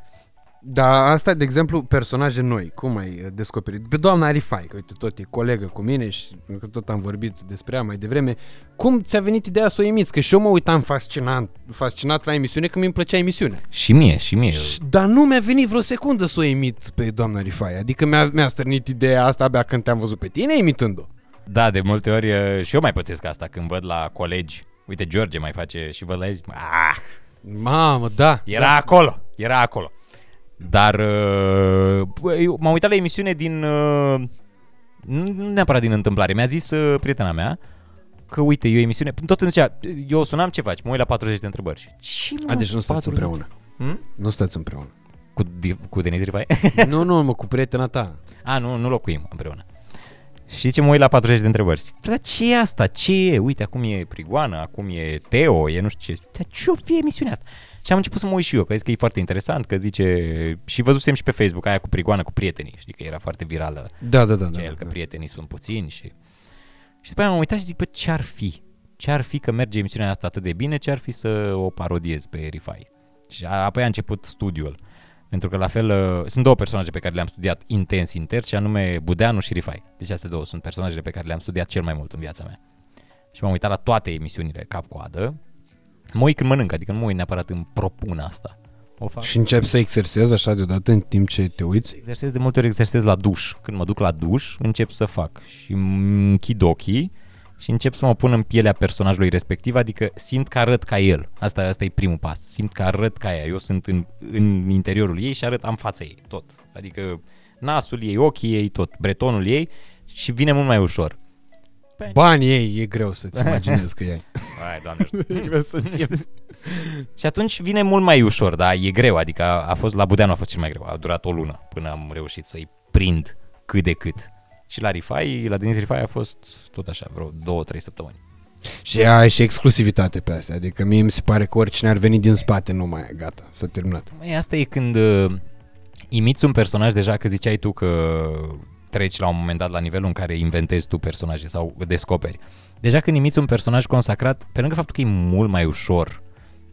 Da, asta, de exemplu, personaje noi, cum ai uh, descoperit? Pe doamna Arifai, că uite, tot e colegă cu mine și că tot am vorbit despre ea mai devreme. Cum ți-a venit ideea să o imiți? Că și eu mă uitam fascinat, fascinat la emisiune, că mi-mi plăcea emisiunea. Și mie, și mie. Și- Dar nu mi-a venit vreo secundă să o imit pe doamna Rifai. Adică mi-a, mi-a stârnit ideea asta abia când te-am văzut pe tine imitând-o. Da, de multe ori uh, și eu mai pățesc asta când văd la colegi. Uite, George mai face și văd la ei, zic, ah, Mamă, da. Era da. acolo, era acolo. Dar uh, bă, eu m-am uitat la emisiune din... Uh, nu nu neapărat din întâmplare. Mi-a zis uh, prietena mea că uite, e o emisiune... Tot îmi zicea, eu o sunam ce faci? Mă uit la 40 de întrebări. Ce mă, A, deci nu stați 40? împreună. Hmm? Nu stați împreună. Cu, Di- cu Denis Rifai? nu, nu, mă, cu prietena ta. A, nu, nu locuim împreună. Și ce mă uit la 40 de întrebări. Zic, Dar ce e asta? Ce e? Uite, acum e Prigoană, acum e Teo, e nu știu ce. Dar ce o fi emisiunea asta? Și am început să mă uit și eu, că zic că e foarte interesant, că zice... Și văzusem și pe Facebook aia cu Prigoană, cu prietenii. Știi că era foarte virală Da, da, da. da, da, el, că da. prietenii sunt puțini și... Și după aia m-am uitat și zic, bă, ce ar fi? Ce ar fi că merge emisiunea asta atât de bine, ce ar fi să o parodiez pe Rifai? Și a- apoi a început studiul. Pentru că la fel uh, sunt două personaje pe care le-am studiat intens, intens, și anume Budeanu și Rifai. Deci astea două sunt personajele pe care le-am studiat cel mai mult în viața mea. Și m-am uitat la toate emisiunile cap-coadă. Mă uit când mănânc, adică nu mă uit neapărat în propun asta. O fac. Și începi să exersezi așa deodată în timp ce te uiți? Exersez de multe ori exersez la duș. Când mă duc la duș, încep să fac și îmi închid ochii și încep să mă pun în pielea personajului respectiv, adică simt că arăt ca el. Asta, asta e primul pas. Simt că arăt ca ea. Eu sunt în, în interiorul ei și arăt am fața ei, tot. Adică nasul ei, ochii ei, tot, bretonul ei și vine mult mai ușor. Banii ei, e greu să-ți imaginezi că e. Ai, doamne, e greu să simți. Și atunci vine mult mai ușor, dar e greu, adică a, a fost, la Budeanu a fost cel mai greu, a durat o lună până am reușit să-i prind cât de cât. Și la Rifai, la Denis Rifai a fost tot așa, vreo două, trei săptămâni. Și ai și exclusivitate pe astea. Adică mie mi se pare că oricine ar veni din spate nu mai e gata, s-a terminat. Măi, asta e când uh, imiți un personaj deja, că ziceai tu că treci la un moment dat la nivelul în care inventezi tu personaje sau descoperi. Deja când imiți un personaj consacrat, pe lângă faptul că e mult mai ușor,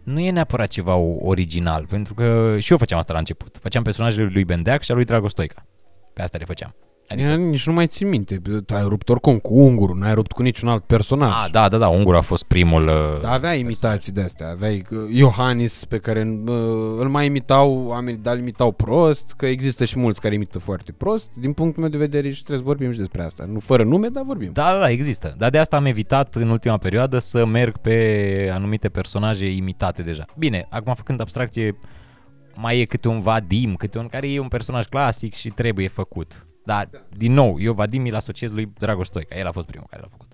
nu e neapărat ceva original, pentru că și eu făceam asta la început. Făceam personajele lui Bendeac și a lui Dragoș Stoica. Pe asta le făceam. Adică... Nici nu mai țin minte. Tu ai rupt oricum cu ungurul, n-ai rupt cu niciun alt personaj. Ah, da, da, da, Ungur a fost primul... Uh, Da, avea imitații de astea. Aveai uh, Iohannis pe care uh, îl mai imitau, oamenii, dar îl imitau prost, că există și mulți care imită foarte prost. Din punctul meu de vedere și trebuie să vorbim și despre asta. Nu fără nume, dar vorbim. Da, da, da, există. Dar de asta am evitat în ultima perioadă să merg pe anumite personaje imitate deja. Bine, acum făcând abstracție, mai e câte un Vadim, câte un care e un personaj clasic și trebuie făcut. Dar, din nou, eu Vadim îl asociez lui Dragoș Stoica. El a fost primul care l-a făcut.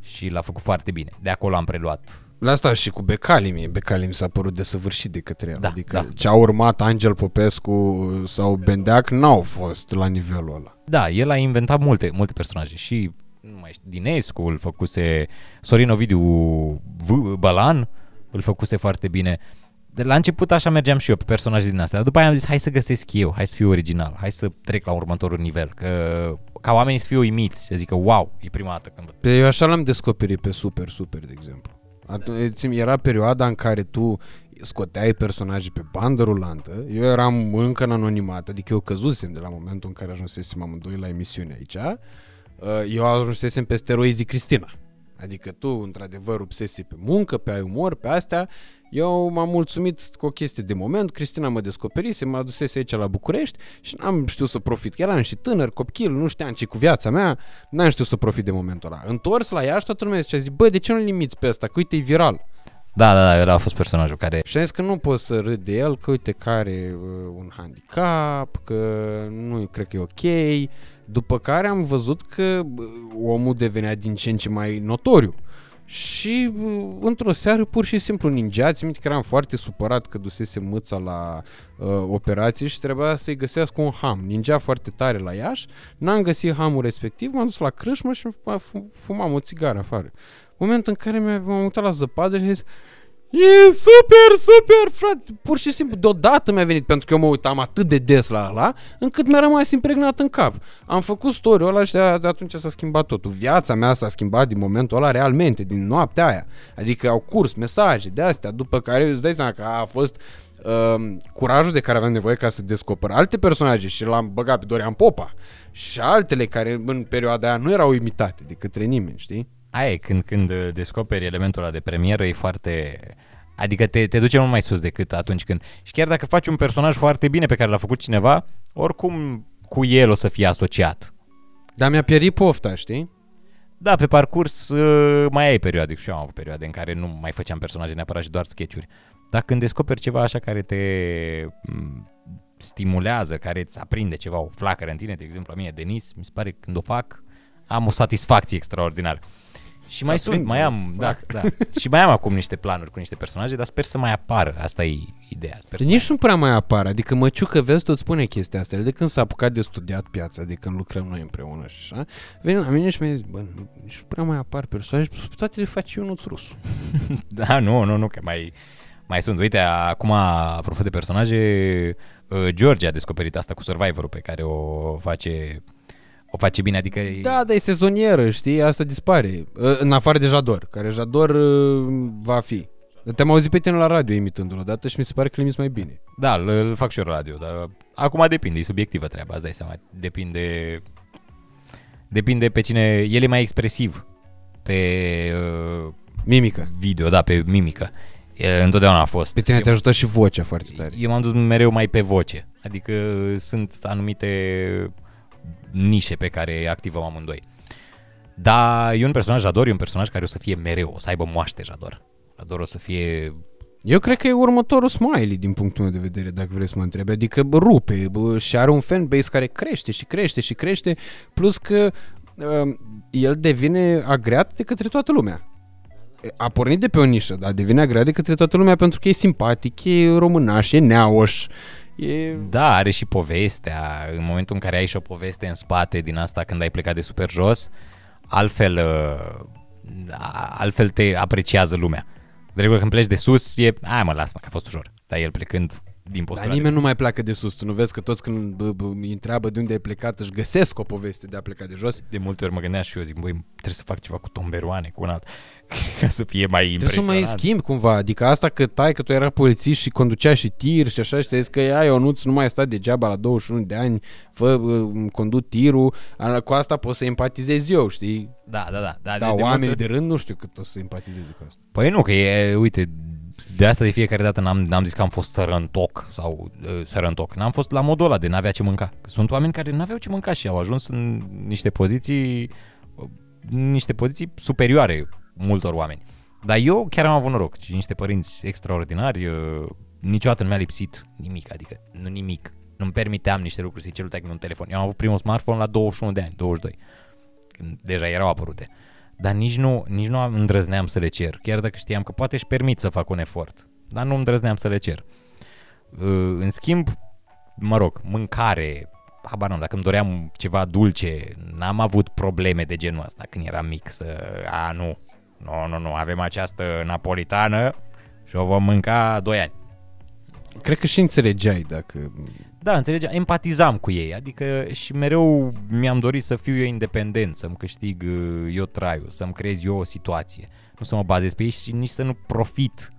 Și l-a făcut foarte bine. De acolo am preluat. La asta și cu Becali mie. Becali mi s-a părut desăvârșit de către el. Da, adică da. ce a urmat Angel Popescu sau Bendeac n-au fost la nivelul ăla. Da, el a inventat multe, multe personaje și nu mai știu, Dinescu îl făcuse, Sorin Ovidiu v- Balan îl făcuse foarte bine. De la început așa mergeam și eu pe personaje din astea, dar după aia am zis hai să găsesc eu, hai să fiu original, hai să trec la următorul nivel, că ca oamenii să fiu uimiți, să zică wow, e prima dată când văd. Pe eu așa l-am descoperit pe Super Super, de exemplu. Atunci, era perioada în care tu scoteai personaje pe bandă rulantă, eu eram încă în anonimat, adică eu căzusem de la momentul în care ajunsesem amândoi la emisiune aici, Uh, eu ajunsesem pe steroizii Cristina. Adică tu, într-adevăr, rupsesi pe muncă, pe ai umor, pe astea. Eu m-am mulțumit cu o chestie de moment. Cristina mă descoperise, mă adusese aici la București și n-am știut să profit. Eram și tânăr, copil, nu știam ce cu viața mea, n-am știut să profit de momentul ăla. Întors la Iași, toată lumea zicea, zic, bă, de ce nu limiți pe ăsta? Că uite, e viral. Da, da, da, el a fost personajul care... Și am zis că nu pot să râd de el, că uite că are uh, un handicap, că nu cred că e ok. După care am văzut că uh, omul devenea din ce în ce mai notoriu. Și uh, într-o seară pur și simplu ningea, țin minte că eram foarte supărat că dusese mâța la uh, operație și trebuia să-i găsească un ham. Ningea foarte tare la Iași, n-am găsit hamul respectiv, m-am dus la crâșmă și fu- fumam o țigară afară. Moment în care mi-am m-am uitat la zăpadă și am zis, E super, super, frate. Pur și simplu, deodată mi-a venit, pentru că eu mă uitam atât de des la ăla, încât mi-a rămas impregnat în cap. Am făcut story ăla și de, de atunci s-a schimbat totul. Viața mea s-a schimbat din momentul ăla realmente, din noaptea aia. Adică au curs mesaje de astea, după care îți dai seama că a fost uh, curajul de care aveam nevoie ca să descoper alte personaje și l-am băgat pe Dorian Popa și altele care în perioada aia nu erau imitate de către nimeni, știi? Aia e, când, când uh, descoperi elementul ăla de premieră, e foarte... Adică te, te duce mult mai sus decât atunci când... Și chiar dacă faci un personaj foarte bine pe care l-a făcut cineva, oricum cu el o să fie asociat. Dar mi-a pierit pofta, știi? Da, pe parcurs uh, mai ai perioade, și eu am avut perioade în care nu mai făceam personaje neapărat și doar sketch-uri. Dar când descoperi ceva așa care te m, stimulează, care îți aprinde ceva, o flacără în tine, de exemplu, la mine, Denis, mi se pare că când o fac, am o satisfacție extraordinară. Și mai sunt, aprinde mai o am, da, da. și mai am acum niște planuri cu niște personaje, dar sper să mai apară. Asta e ideea. Sper să Nici nu prea mai apar, adică Măciucă, vezi, tot spune chestia asta. El de când s-a apucat de studiat piața, de când lucrăm noi împreună și așa, vine la mine și mi-a zis, bă, nu- nici nu prea mai apar personaje, pe toate le face Ionuț Rusu. Da, nu, nu, nu, că mai, mai sunt. Uite, acum, apropo de personaje, uh, George a descoperit asta cu Survivor-ul pe care o face, o face bine, adică... e- Da, dar e sezonieră, știi, asta dispare. Uh, În afară de Jador, care Jador uh, va fi. Te-am auzit pe tine la radio imitându-l odată și mi se pare că le imiți mai bine. Da, îl, îl fac și eu la radio, dar acum depinde, e subiectivă treaba, îți dai seama. Depinde, depinde pe cine, el e mai expresiv pe uh, Mimică. video, da, pe mimică. E, întotdeauna a fost. Pe tine te ajută și vocea foarte tare. Eu m-am dus mereu mai pe voce. Adică sunt anumite nișe pe care activăm amândoi. Dar e un personaj Jador, e un personaj care o să fie mereu, o să aibă moaște Jador. Jador o să fie... Eu cred că e următorul Smiley din punctul meu de vedere, dacă vreți să mă întrebi. Adică bă, rupe bă, și are un fanbase care crește și crește și crește, plus că uh, el devine agreat de către toată lumea. A pornit de pe o nișă, dar devine agreat de către toată lumea pentru că e simpatic, e românaș, e neaoș, e... Da, are și povestea. În momentul în care ai și o poveste în spate din asta când ai plecat de super jos, altfel, uh, a- altfel te apreciază lumea. De regulă când pleci de sus, e, hai mă, lasă-mă că a fost ușor. Dar el plecând din Dar postura nimeni nu mai pleacă de sus, tu nu vezi că toți când bă, bă, îi întreabă de unde ai plecat își găsesc o poveste de a pleca de jos. de multe ori mă gândeam și eu, zic, băi, trebuie să fac ceva cu tomberoane, cu un alt, ca să fie mai Trebuie să impresionant. mai schimbi cumva, adică asta că tai că tu era polițist și conducea și tir și așa și te că ai Ionuț nu mai sta degeaba la 21 de ani, fă, uh, conduc tirul, a- cu asta poți să empatizez eu, știi? Da, da, da. da Dar de oamenii multe- de rând nu știu cât o să empatizeze cu asta. Păi nu, că e, uite, de asta de fiecare dată n-am, n-am zis că am fost sărăntoc sau uh, sărăntoc. N-am fost la modul ăla de n-avea ce mânca. Că Sunt oameni care n-aveau ce mânca și au ajuns în niște poziții uh, niște poziții superioare multor oameni. Dar eu chiar am avut noroc și niște părinți extraordinari, uh, niciodată nu mi-a lipsit nimic, adică nu nimic. Nu-mi permiteam niște lucruri să-i cer lui un telefon. Eu am avut primul smartphone la 21 de ani, 22, când deja erau apărute. Dar nici nu, nici nu am- îndrăzneam să le cer, chiar dacă știam că poate își permit să fac un efort. Dar nu îndrăzneam să le cer. Uh, În schimb, mă rog, mâncare, habar n-am, dacă îmi doream ceva dulce, n-am avut probleme de genul ăsta când eram mic să, a, nu, nu, nu, nu, avem această napolitană și o vom mânca 2 ani. Cred că și înțelegeai dacă... Da, înțelegeam, empatizam cu ei, adică și mereu mi-am dorit să fiu eu independent, să-mi câștig uh, eu traiul, să-mi creez eu o situație, nu să mă bazez pe ei și nici să nu profit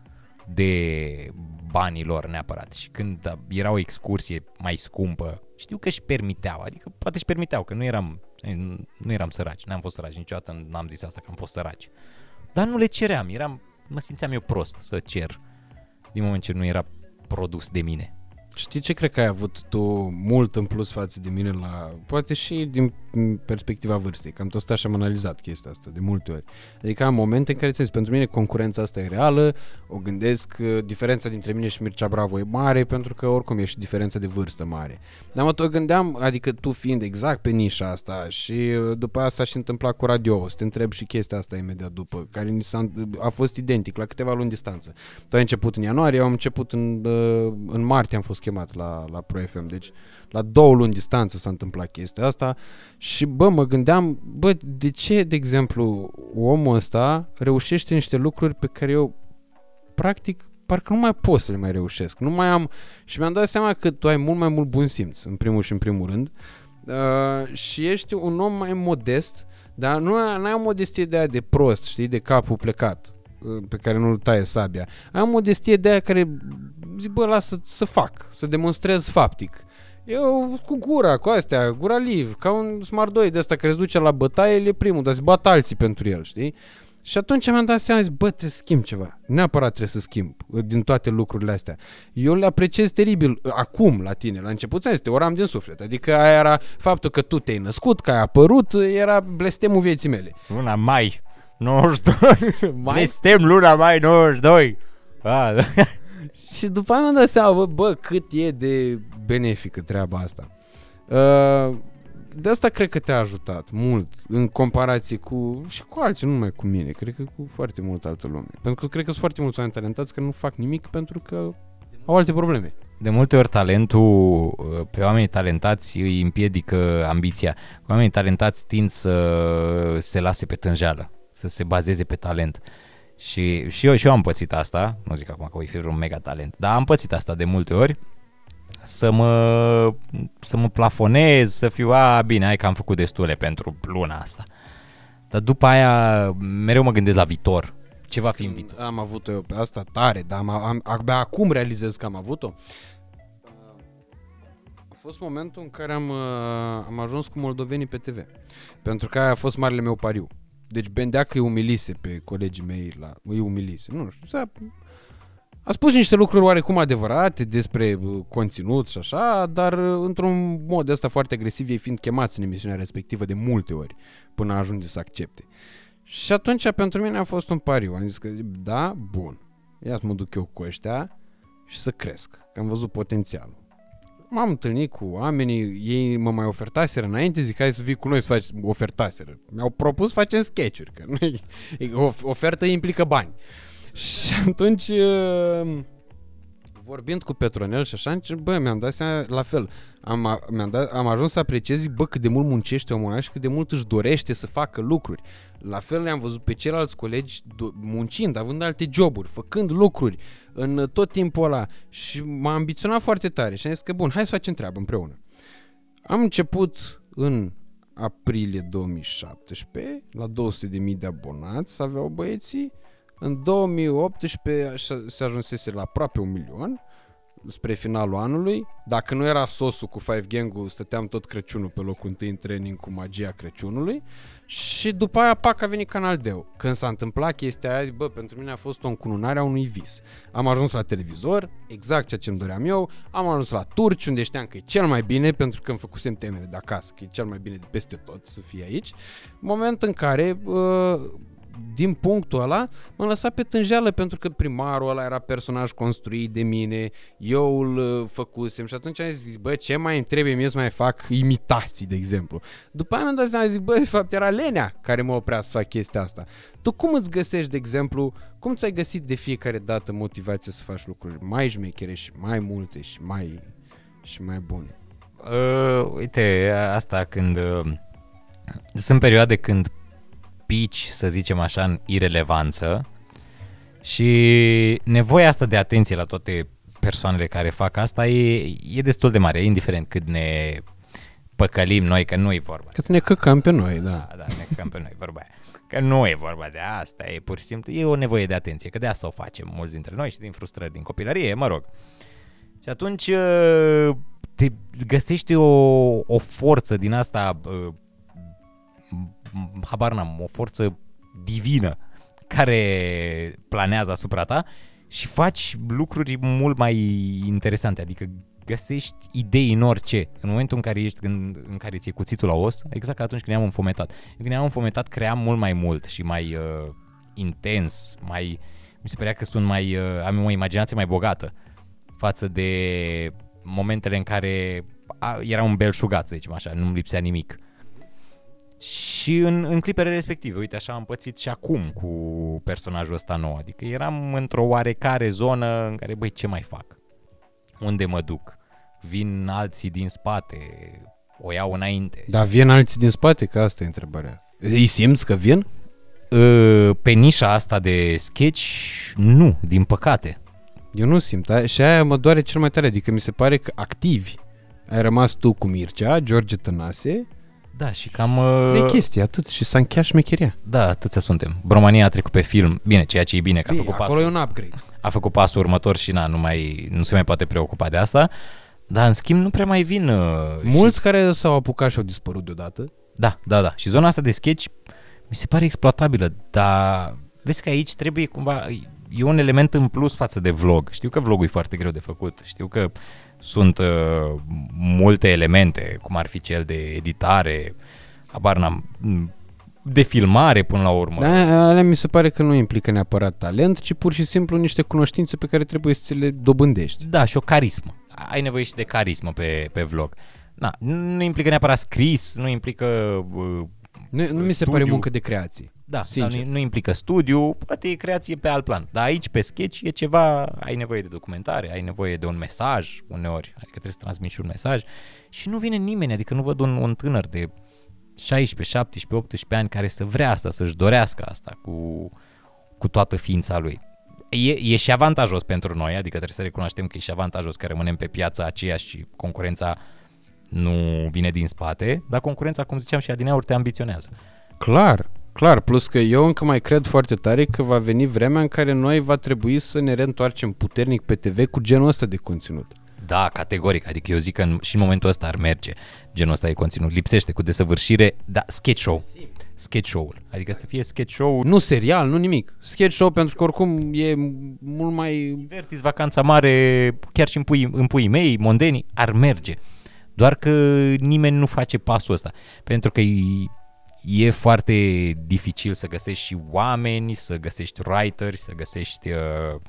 de banii lor neapărat. Și când uh, era o excursie mai scumpă, știu că își permiteau, adică poate își permiteau, că nu eram, nu eram săraci, n-am fost săraci, niciodată n-am zis asta că am fost săraci. Dar nu le ceream, eram, mă simțeam eu prost să cer, din moment ce nu era produs de mine. Știi ce cred că ai avut tu mult în plus față de mine la... Poate și din m, perspectiva vârstei, că am tot stat și am analizat chestia asta de multe ori. Adică am momente în care, ți pentru mine concurența asta e reală, o gândesc, uh, diferența dintre mine și Mircea Bravo e mare, pentru că oricum e și diferența de vârstă mare. Dar mă tot gândeam, adică tu fiind exact pe nișa asta și uh, după asta s-a și întâmplat cu radio, o să te întreb și chestia asta imediat după, care ni s-a, a fost identic, la câteva luni distanță. Tu ai început în ianuarie, eu am început în, uh, în martie, am fost chemat la, la Pro FM, deci la două luni distanță s-a întâmplat chestia asta și bă, mă gândeam, bă, de ce, de exemplu, omul ăsta reușește niște lucruri pe care eu practic parcă nu mai pot să le mai reușesc. Nu mai am și mi-am dat seama că tu ai mult mai mult bun simț, în primul și în primul rând. Uh, și ești un om mai modest, dar nu ai o modestie de aia de prost, știi, de capul plecat. Uh, pe care nu-l taie sabia. Am modestie de aia care zic, bă, lasă să fac, să demonstrez faptic. Eu cu gura, cu astea, gura liv, ca un Smart 2 de ăsta care se duce la bătaie, el e primul, dar se bat alții pentru el, știi? Și atunci mi-am dat seama, zic, bă, trebuie să schimb ceva. Neapărat trebuie să schimb uh, din toate lucrurile astea. Eu le apreciez teribil uh, acum la tine. La început ți-am zis, te oram din suflet. Adică aia era faptul că tu te-ai născut, că ai apărut, era blestemul vieții mele. Luna mai 92. mai? Blestem luna mai 92. Ah, da. Și după aia mi-am dat seama, bă, bă, cât e de benefică treaba asta. Uh, de asta cred că te-a ajutat mult în comparație cu și cu alții, nu numai cu mine, cred că cu foarte mult altă lume. Pentru că cred că sunt foarte mulți oameni talentați care nu fac nimic pentru că au alte probleme. De multe ori talentul uh, pe oamenii talentați îi împiedică ambiția. Oamenii talentați tind să se lase pe tânjală, să se bazeze pe talent. Și, și, eu, și eu am pățit asta, nu zic acum că voi fi vreun mega talent, dar am pățit asta de multe ori, să mă, să mă plafonez, să fiu, a, bine, hai că am făcut destule pentru luna asta. Dar după aia mereu mă gândesc la viitor. Ce va fi în viitor? Am avut eu pe asta tare, dar am, am, abia acum realizez că am avut-o. A fost momentul în care am, uh, am ajuns cu moldovenii pe TV. Pentru că aia a fost marele meu pariu. Deci Bendeacă îi umilise pe colegii mei la... Îi umilise, nu știu, s-a, a spus niște lucruri oarecum adevărate despre uh, conținut și așa, dar uh, într-un mod ăsta foarte agresiv, ei fiind chemați în emisiunea respectivă de multe ori până ajunge să accepte. Și atunci pentru mine a fost un pariu. Am zis că da, bun, ia să mă duc eu cu ăștia și să cresc, că am văzut potențialul. M-am întâlnit cu oamenii, ei mă mai ofertaseră înainte, zic hai să vii cu noi să faci ofertaseră. Mi-au propus să facem sketch-uri, că nu e, ofertă implică bani. Și atunci, uh, vorbind cu Petronel și așa, bă, mi-am dat seama la fel. Am, mi-am dat, am ajuns să apreciez, bă, cât de mult muncește omul ăla și cât de mult își dorește să facă lucruri. La fel le-am văzut pe ceilalți colegi muncind, având alte joburi, făcând lucruri în tot timpul ăla și m-a ambiționat foarte tare și am zis că bun, hai să facem treabă împreună. Am început în aprilie 2017, la 200.000 de abonați aveau băieții, în 2018 se ajunsese la aproape un milion spre finalul anului. Dacă nu era sosul cu Five Gang-ul, stăteam tot Crăciunul pe locul întâi în training cu magia Crăciunului. Și după aia, pac, a venit Canal Deo. Când s-a întâmplat chestia aia, bă, pentru mine a fost o încununare a unui vis. Am ajuns la televizor, exact ceea ce îmi doream eu, am ajuns la Turci, unde știam că e cel mai bine, pentru că îmi făcusem temere de acasă, că e cel mai bine de peste tot să fie aici. Moment în care uh, din punctul ăla, m-am lăsat pe tânjeală pentru că primarul ăla era personaj construit de mine, eu îl uh, făcusem și atunci am zis, bă, ce mai îmi trebuie mie să mai fac imitații, de exemplu. După aia mi-am dat seama, zic, bă, de fapt era Lenea care mă oprea să fac chestia asta. Tu cum îți găsești, de exemplu, cum ți-ai găsit de fiecare dată motivație să faci lucruri mai șmechere și mai multe și mai, și mai bune? Uh, uite, asta când... Uh, sunt perioade când pici, să zicem așa, în irelevanță și nevoia asta de atenție la toate persoanele care fac asta e, e destul de mare, indiferent cât ne păcălim noi, că nu e vorba. Că ne căcăm pe noi, da. Da, da, ne căcăm pe noi, vorba aia. Că nu e vorba de asta, e pur și simplu, e o nevoie de atenție, că de asta o facem mulți dintre noi și din frustrări din copilărie, mă rog. Și atunci uh, te găsești o, o forță din asta uh, habar n-am, o forță divină care planează asupra ta și faci lucruri mult mai interesante, adică găsești idei în orice. În momentul în care ești, în, în care ți-e cuțitul la os, exact ca atunci când ne-am înfometat. Când ne-am înfometat, cream mult mai mult și mai uh, intens, mai... Mi se părea că sunt mai... Uh, am o imaginație mai bogată față de momentele în care a, era un belșugat, să zicem așa, nu-mi lipsea nimic. Și în, în clipele respective, uite așa am pățit și acum cu personajul ăsta nou. Adică eram într-o oarecare zonă în care, băi, ce mai fac? Unde mă duc? Vin alții din spate, o iau înainte. Dar vin alții din spate? Că asta e întrebarea. Îi simți că vin? Ă, pe nișa asta de sketch, nu, din păcate. Eu nu simt. Și aia mă doare cel mai tare. Adică mi se pare că activi ai rămas tu cu Mircea, George Tănase, Da, și cam... uh, Trei chestii, atât. Și s-a încheiat șmecheria. Da, atâția suntem. Bromania a trecut pe film. Bine, ceea ce e bine, că a Bine, făcut, acolo e pasul, un upgrade. a făcut pasul următor și na, nu, mai, nu se mai poate preocupa de asta. Dar, în schimb, nu prea mai vin... Uh, Mulți Și, care s-au apucat și au dispărut deodată. da, da, da. Și zona asta de sketch mi se pare exploatabilă, dar vezi că aici trebuie cumva... E un element în plus față de vlog. Știu că vlogul e foarte greu de făcut. Știu că sunt uh, multe elemente, cum ar fi cel de editare, habar n-am, m, de filmare până la urmă. Da, alea mi se pare că nu implică neapărat talent, ci pur și simplu niște cunoștințe pe care trebuie să ți le dobândești. Da, și o carismă. Ai nevoie și de carismă pe, pe vlog. Na, nu implică neapărat scris, nu implică... Uh, Nu, nu mi se Studiu. pare muncă de creație. Da, Sincer. dar nu, nu implică studiu, poate e creație pe alt plan. Dar aici, pe sketch, e ceva, ai nevoie de documentare, ai nevoie de un mesaj uneori, adică trebuie să transmiți și un mesaj și nu vine nimeni, adică nu văd un, un tânăr de 16, 17, 18 ani care să vrea asta, să-și dorească asta cu, cu toată ființa lui. E, e și avantajos pentru noi, adică trebuie să recunoaștem că e și avantajos că rămânem pe piața aceea și concurența nu vine din spate, dar concurența, cum ziceam și adineauri, te ambiționează. Clar, clar. Plus că eu încă mai cred foarte tare că va veni vremea în care noi va trebui să ne reîntoarcem puternic pe TV cu genul ăsta de conținut. Da, categoric. Adică eu zic că în, și în momentul ăsta ar merge genul ăsta de conținut. Lipsește cu desăvârșire, da, sketch show. Sketch show-ul. Adică să fie sketch show Nu serial, nu nimic. Sketch show pentru că oricum e mult mai... Vertis, vacanța mare, chiar și în puii, în puii mei, mondenii, ar merge. Doar că nimeni nu face pasul ăsta. Pentru că e, e foarte dificil să găsești și oameni, să găsești writeri, să găsești... Uh,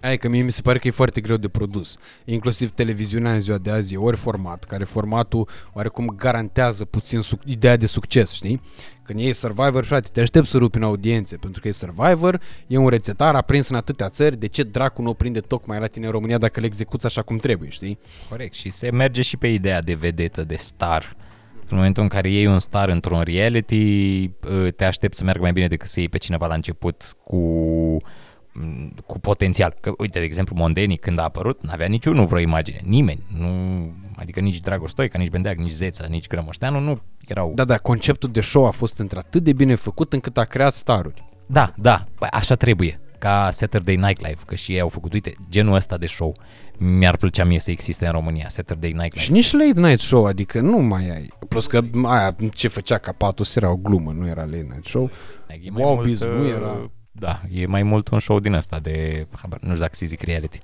Aia că mie mi se pare că e foarte greu de produs. Inclusiv televiziunea în ziua de azi e ori format, care formatul oarecum garantează puțin suc- ideea de succes, știi? Când e Survivor, frate, te aștept să rupi în audiențe, pentru că e Survivor, e un rețetar aprins în atâtea țări, de ce dracu nu o prinde tocmai la tine în România dacă le execuți așa cum trebuie, știi? Corect, și se merge și pe ideea de vedetă, de star. În momentul în care iei un star într-un reality, uh, te aștept să meargă mai bine decât să iei pe cineva la început cu m, cu potențial. Că, uite, de exemplu, Mondeni, când a apărut, n-avea niciunul vreo imagine. Nimeni. Nu, adică nici Dragoș Stoica, nici Bendeac, nici Zeța, nici Grămășteanu nu erau... Da, da, conceptul de show a fost într-atât de bine făcut încât a creat staruri. Da, da, bă, așa trebuie. Ca Saturday Night Live, că și ei au făcut, uite, genul ăsta de show mi-ar plăcea mie să existe în România, Saturday Night Live. Și nici late night show, adică nu mai ai. Plus că aia ce făcea Capatus era o glumă, nu era late night show. E Wow Biz uh, nu era- Da, e mai mult un show din ăsta de, habar, nu știu dacă se zic reality.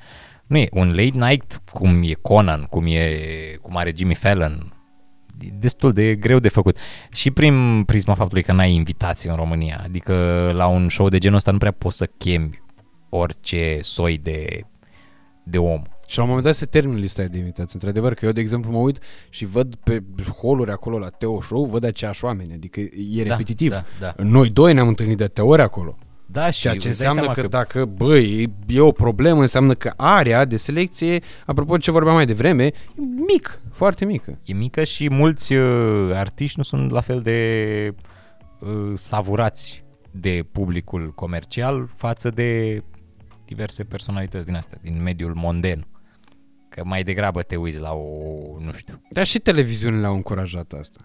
Nu e, un late night, cum e Conan, cum e, cum are Jimmy Fallon, e destul de greu de făcut. Și prin prisma faptului că n-ai invitații în România, adică la un show de genul ăsta nu prea poți să chemi orice soi de, de om. Și la un moment dat se termină lista aia de invitați. Într-adevăr că eu, de exemplu, mă uit și văd pe holuri acolo la Teo Show, văd aceiași oameni, adică e repetitiv. Da, da. Noi doi ne-am întâlnit de atâtea ori acolo. Da, și Ceea ce îți dai înseamnă seama că, dacă, băi, e, e o problemă, înseamnă că area de selecție, apropo de ce vorbeam mai devreme, e mic, foarte mică. e mică și mulți uh, artiști nu sunt la fel de uh, savurați de publicul comercial față de diverse personalități din astea, din mediul monden. Că mai degrabă te uiți la o, nu știu. Dar și televiziunile au încurajat asta.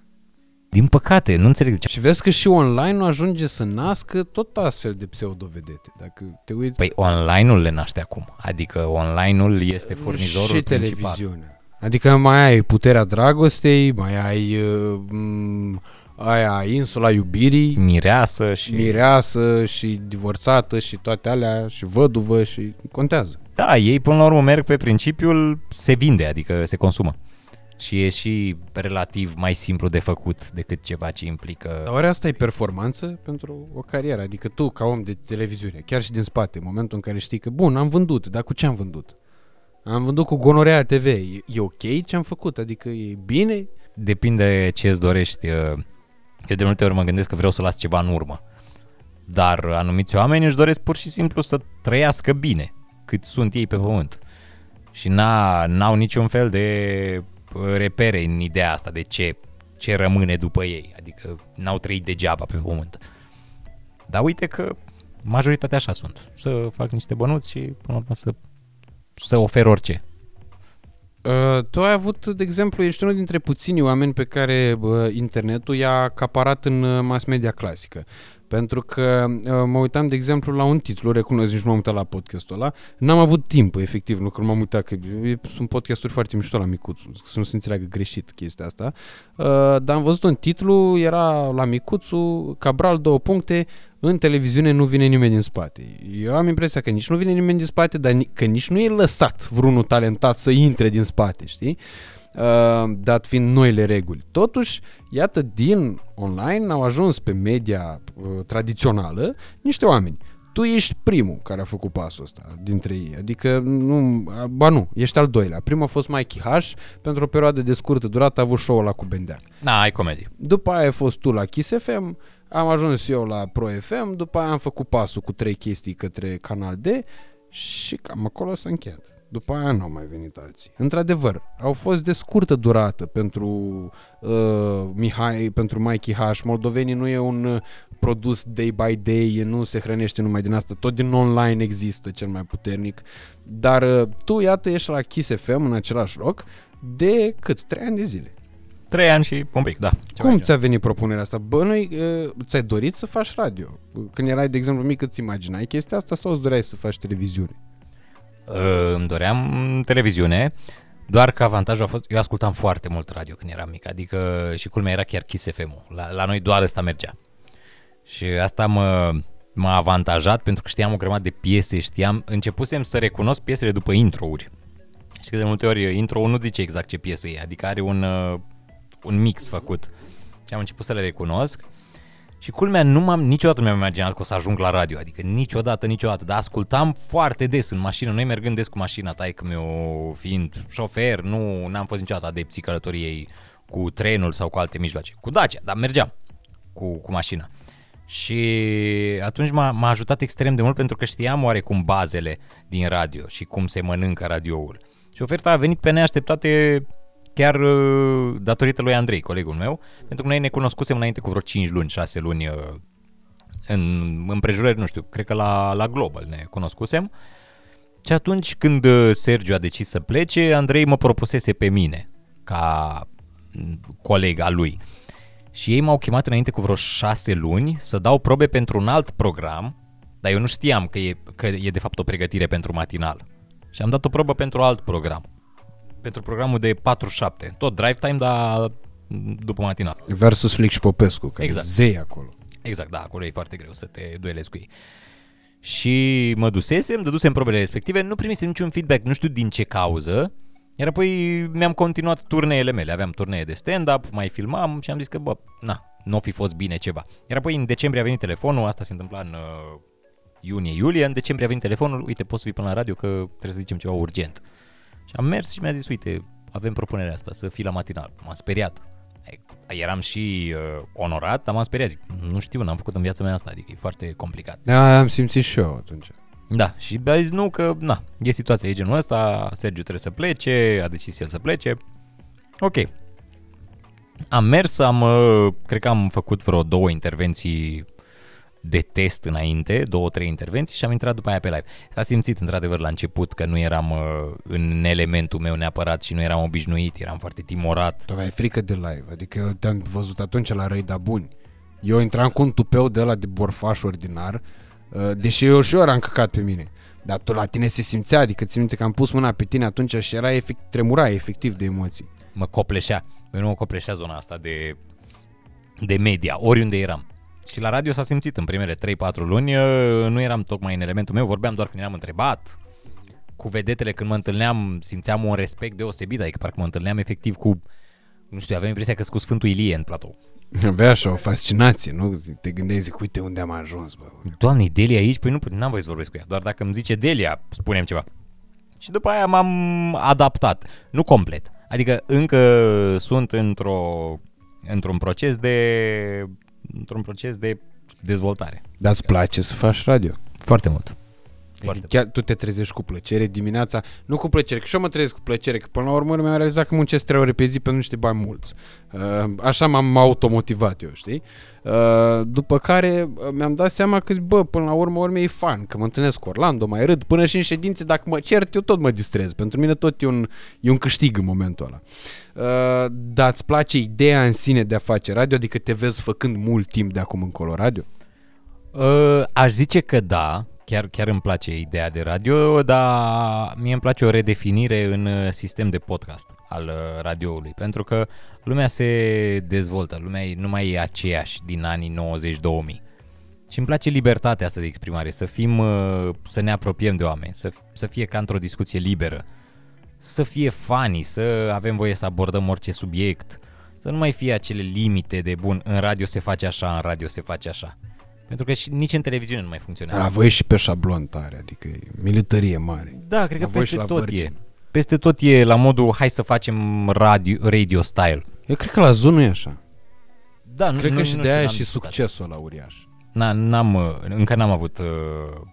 Din păcate, nu înțeleg de ce. Și vezi că și online ajunge să nască tot astfel de pseudovedete. Dacă te uiți Păi online-ul le naște acum. Adică online-ul este furnizorul și principal. televiziunea. Adică mai ai Puterea Dragostei, mai ai uh, m, aia Insula Iubirii, Mireasă și... mireasă și divorțată și toate alea și văduvă și contează. Da, ei până la urmă merg pe principiul se vinde, adică se consumă. Și e și relativ mai simplu de făcut decât ceva ce implică... Dar oare asta e performanță pentru o carieră? Adică tu, ca om de televiziune, chiar și din spate, în momentul în care știi că, bun, am vândut, dar cu ce am vândut? Am vândut cu Gonorea TV. E, e ok ce am făcut? Adică e bine? Depinde ce îți dorești. Eu de multe ori mă gândesc că vreau să las ceva în urmă. Dar anumiți oameni își doresc pur și simplu să trăiască bine, cât sunt ei pe pământ. Și n-a, n-au niciun fel de uh, repere în ideea asta de ce, ce rămâne după ei. Adică n-au trăit degeaba pe pământ. Dar uite că majoritatea așa sunt. Să fac niște bănuți și până la urmă să, să ofer orice. Uh, tu ai avut, de exemplu, ești unul dintre puținii oameni pe care uh, internetul i-a acaparat în uh, mass media clasică. Pentru că uh, mă uitam, de exemplu, la un titlu, recunosc, nici nu m-am uitat la podcastul ăla. N-am avut timp, efectiv, nu că nu m-am uitat, că e- sunt podcasturi foarte mișto la Micuțu, să nu se înțeleagă greșit chestia asta. Uh, dar am văzut un titlu, era la Micuțu, Cabral, două puncte, în televiziune nu vine nimeni din spate. Eu am impresia că nici nu vine nimeni din spate, dar ni- că nici nu e lăsat vreunul talentat să intre din spate, știi? Uh, dat fiind noile reguli. Totuși, iată, din online au ajuns pe media uh, tradițională niște oameni. Tu ești primul care a făcut pasul ăsta dintre ei. Adică, nu, ba nu, ești al doilea. Primul a fost Mikey H. Pentru o perioadă de scurtă durată a avut show-ul ăla cu Bendeac. Na, ai comedie. După aia ai fost tu la Kiss FM, am ajuns eu la Pro FM, după aia am făcut pasul cu trei chestii către Canal D și cam acolo s-a încheiat. După aia nu au mai venit alții. Într-adevăr, au fost de scurtă durată pentru uh, Mihai, pentru Mikey H. Moldovenii nu e un uh, produs day by day, nu se hrănește numai din asta, tot din online există cel mai puternic. Dar uh, tu, iată, ești la Kiss FM în același loc de cât? Trei ani de zile. Trei ani și un pic, da. Ceva Cum de ți-a venit propunerea asta? Bă, noi, uh, ți-ai dorit să faci radio? Când erai, de exemplu, mic, îți imaginai chestia asta sau îți doreai să faci televiziune? Uh, îmi doream televiziune, doar că avantajul a fost, eu ascultam foarte mult radio când eram mic, adică și culmea era chiar Kiss FM-ul. La, la noi doar ăsta mergea. Și asta mă, m-a avantajat pentru că știam o grămadă de piese, știam, începusem să recunosc piesele după intro-uri. Și că de multe ori intro nu zice exact ce piesă e, adică are un, uh, un mix făcut. Și am început să le recunosc. Și culmea, nu m-am, niciodată nu mi-am imaginat că o să ajung la radio, adică niciodată, niciodată, dar ascultam foarte des în mașină, noi mergând des cu mașina, tai că meu fiind șofer, nu n-am fost niciodată adepții călătoriei cu trenul sau cu alte mijloace, cu Dacia, dar mergeam cu, cu mașina. Și atunci m-a, m-a ajutat extrem de mult pentru că știam oarecum bazele din radio și cum se mănâncă radioul. Și oferta a venit pe neașteptate chiar uh, datorită lui Andrei, colegul meu, pentru că noi ne cunoscusem înainte cu vreo 5 luni, 6 luni uh, în împrejurări, nu știu, cred că la, la Global ne cunoscusem. Și atunci când uh, Sergiu a decis să plece, Andrei mă propusese pe mine ca mm, coleg al lui. Și ei m-au chemat înainte cu vreo 6 luni să dau probe pentru un alt program, dar eu nu știam că e, că e de fapt o pregătire pentru matinal. Și am dat o probă pentru alt program. Pentru programul de 47. Tot drive time, dar mm, după matinal. Versus Flick și Popescu, care Exact. exact. zei acolo. Exact, da, acolo e foarte greu să te duelezi cu ei. Și mă dusesem, dădusem probele respective, nu primisem niciun feedback, nu știu din ce cauză, iar apoi mi-am continuat turneele mele, aveam turnee de stand-up, mai filmam și am zis că, bă, na, nu o fi fost bine ceva. Iar apoi în decembrie a venit telefonul, asta se întâmpla în uh, iunie-iulie, în decembrie a venit telefonul, uite, poți să vii până la radio că trebuie să zicem ceva urgent. Și am mers și mi-a zis, uite, avem propunerea asta, să fii la matinal. M-am speriat. E, Eram și uh, onorat, dar m-am speriat. Zic, nu știu, n-am făcut în viața mea asta, adică e foarte complicat. Da, am simțit și eu atunci. Da, și a zis nu că, na, e situația, e genul ăsta, Sergiu trebuie să plece, a decis el să plece. Ok. Am mers, am, uh, cred că am făcut vreo două intervenții de test înainte, două, trei intervenții și am intrat după aia pe live. S-a simțit într-adevăr la început că nu eram uh, în elementul meu neapărat și nu eram obișnuit, eram foarte timorat. Tu aveai frică de live, adică eu te-am văzut atunci la Răi da Buni. Eu intram cu un tupeu de la de borfaș ordinar, uh, deși eu și eu eram căcat pe mine. Dar tu la tine se simțea, adică ți minte că am pus mâna pe tine atunci și era efect, tremura efectiv de emoții. mă copleșea. Pe nu mă copleșea zona asta de, de media, oriunde eram. Și la radio s-a simțit în primele 3-4 luni, uh, nu eram tocmai în elementul meu, vorbeam doar când eram întrebat. Cu vedetele când mă întâlneam, simțeam un respect deosebit, adică parcă mă întâlneam efectiv cu, nu știu, aveam impresia că sunt cu Sfântul Ilie în platou. Avea așa o fascinație, nu? Te gândeai, zic, uite unde am ajuns, bă. Doamne, e Delia aici? Păi nu, put- n-am voie să vorbesc cu ea, doar dacă îmi zice Delia, spunem ceva. Și după aia m-am adaptat, nu complet. Adică încă sunt într-o, într-un proces de într-un proces de dezvoltare. Dar îți place să faci radio? Foarte mult. Foarte Chiar tu te trezești cu plăcere dimineața, nu cu plăcere, că și eu mă trezesc cu plăcere, că până la urmă mi-am realizat că muncesc trei ore pe zi pentru niște bani mulți. Uh, Așa m-am automotivat eu, știi? Uh, După care uh, mi-am dat seama că, bă, până la urmă, urmă e fan, că mă întâlnesc cu Orlando, mai râd, până și în ședințe, dacă mă cert, eu tot mă distrez. Pentru mine tot e un, e un câștig în momentul ăla. Uh, Dar îți place ideea în sine de a face radio, adică te vezi făcând mult timp de acum încolo radio? Uh, aș zice că da, chiar, chiar îmi place ideea de radio, dar mie îmi place o redefinire în uh, sistem de podcast al uh, radioului, pentru că lumea se dezvoltă, lumea e- nu mai e aceeași din anii 90-2000. Și îmi place libertatea asta de exprimare, să fim, uh, să ne apropiem de oameni, să, să fie ca într-o discuție liberă, să fie funny, să avem voie să abordăm orice subiect, să nu mai fie acele limite de bun, în radio se face așa, în radio se face așa. Pentru că și nici în televiziune nu mai funcționează. La voi și pe șablon tare, adică e militarie mare. Da, cred că La voi și peste la tot Virgin. e. Peste tot e la modul hai să facem radio, radio style. Eu cred că la Zun nu e așa. Da, nu, Cred nu, că și nu de știu, aia n-am și discutat. succesul la uriaș. Na, n-am, uh, încă n-am avut uh,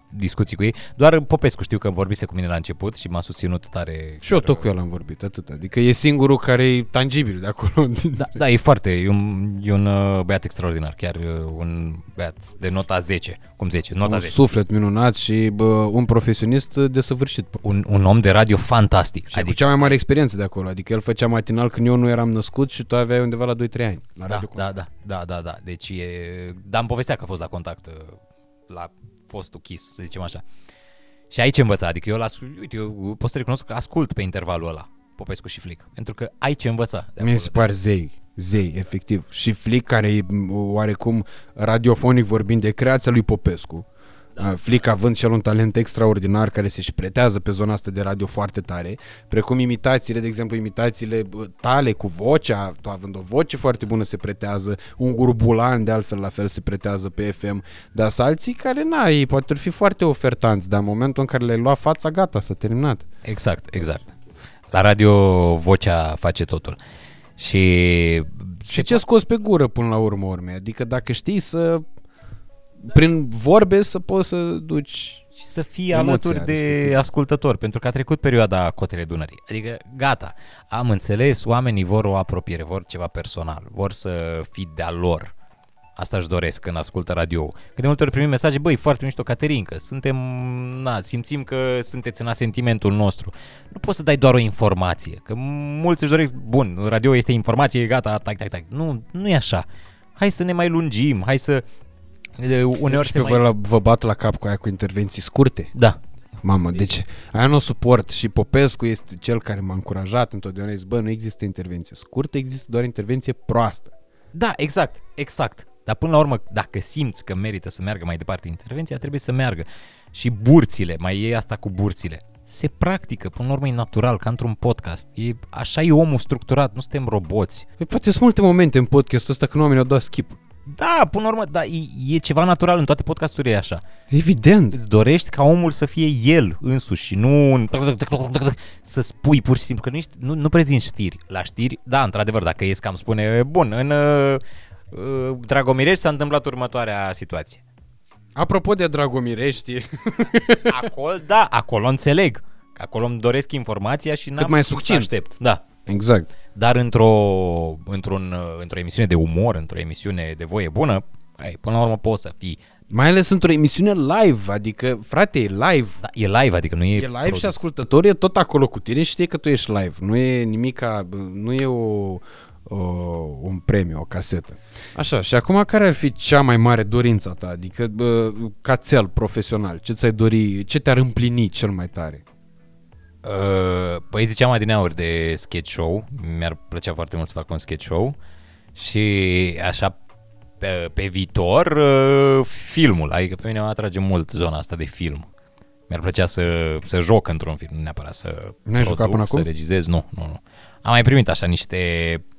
discuții cu ei. Doar Popescu știu că vorbise cu mine la început și m-a susținut tare. Și eu tot cu el am vorbit, atât. Adică e singurul care e tangibil de acolo. Da, da, e foarte, e un, e un uh, băiat extraordinar, chiar uh, un băiat de nota 10, cum 10, nota un 10. suflet minunat și bă, un profesionist desăvârșit. Un, un om de radio fantastic. Și adică... cu cea mai mare experiență de acolo. Adică el făcea matinal când eu nu eram născut și tu aveai undeva la 2-3 ani. La Da, Radio da, da, da, da, da. Deci e... Dar am povestea că a fost la contact uh, la fostul Kiss, să zicem așa. Și aici învăța, adică eu, la, uite, eu pot să recunosc că ascult pe intervalul ăla, Popescu și Flick, pentru că ai ce învăța. De Mi acolo. se par zei. Zei, efectiv. Și Flick, care e m, oarecum radiofonic vorbind de creația lui Popescu. Da. Flick având și el un talent extraordinar care se și pretează pe zona asta de radio foarte tare, precum imitațiile, de exemplu, imitațiile bă, tale cu vocea, tu având o voce foarte bună se pretează, un gurbulan de altfel la fel se pretează pe FM, dar sunt alții care, na, ei poate ar fi foarte ofertanți, dar în momentul în care le-ai luat fața, gata, s-a terminat. Exact, exact. La radio vocea face totul. Și... Și ce scoți pe gură până la urmă urme? Adică dacă știi să prin vorbe să poți să duci și să fii Emoția alături de respectivă. ascultător, pentru că a trecut perioada cotele Dunării. Adică, gata, am înțeles, oamenii vor o apropiere, vor ceva personal, vor să fii de-a lor. Asta își doresc când ascultă radio. Că de multe ori primim mesaje, băi, foarte mișto, Caterinca, suntem, na, simțim că sunteți în asentimentul nostru. Nu poți să dai doar o informație, că mulți își doresc, bun, radio este informație, gata, tac, tac, tac. Nu, nu e așa. Hai să ne mai lungim, hai să... de- Uneori și se pe mai... vă, la, vă bat la cap cu aia cu intervenții scurte. Da, Mamă, deci aia nu o suport și Popescu este cel care m-a încurajat întotdeauna. Zis, bă, nu există intervenție scurtă, există doar intervenție proastă. Da, exact, exact. Dar până la urmă, dacă simți că merită să meargă mai departe intervenția, trebuie să meargă. Și burțile, mai e asta cu burțile. Se practică, până la urmă e natural, ca într-un podcast. E, așa e omul structurat, nu suntem roboți. Păi, poate sunt multe momente în podcastul ăsta când oamenii au dat skip. Da, până la urmă, da, e, e ceva natural, în toate podcasturile e așa. Evident. Îți dorești ca omul să fie el însuși și nu un... să spui pur și simplu, că nu, ești, nu, nu prezinți știri. La știri, da, într-adevăr, dacă ies cam spune, bun, în uh, uh, Dragomirești s-a întâmplat următoarea situație. Apropo de Dragomirești, Acolo, da, acolo înțeleg. Că Acolo îmi doresc informația și n-am mai timp să succint. aștept. Da. Exact. Dar într-o, într-un, uh, într-o emisiune de umor, într-o emisiune de voie bună, ai, până la urmă poți să fii. Mai ales într-o emisiune live, adică, frate, e live. Da, e live, adică nu e E live produs. și ascultătorul e tot acolo cu tine și știe că tu ești live. Nu e nimica, nu e o, o, un premiu, o casetă. Așa, și acum care ar fi cea mai mare dorință ta? Adică, bă, ca țel profesional, ce ți-ai dori, ce te-ar împlini cel mai tare? Uh, păi ziceam adineauri de sketch show, mi-ar plăcea foarte mult să fac un sketch show și așa pe, pe viitor uh, filmul, adică pe mine mă atrage mult zona asta de film. Mi-ar plăcea să, să joc într-un film, nu neapărat să N-ai produc, jucat până acum? să regizez, nu, nu, nu. Am mai primit așa niște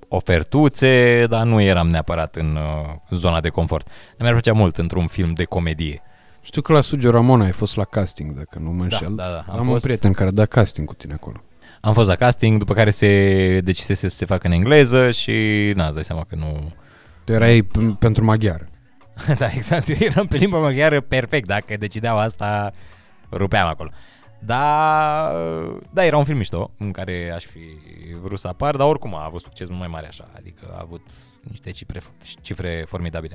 ofertuțe, dar nu eram neapărat în uh, zona de confort. Dar mi-ar plăcea mult într-un film de comedie. Știu că la Sugio Ramona ai fost la casting, dacă nu mă înșel. da, da, am Am un fost. prieten care a dat casting cu tine acolo. Am fost la casting, după care se decisese să se facă în engleză și na, îți dai seama că nu... Tu erai p- pentru maghiar. da, exact, eu eram pe limba maghiară perfect, dacă decideau asta, rupeam acolo. Da, da, era un film mișto în care aș fi vrut să apar, dar oricum a avut succes mult mai mare așa, adică a avut niște cifre, cifre formidabile.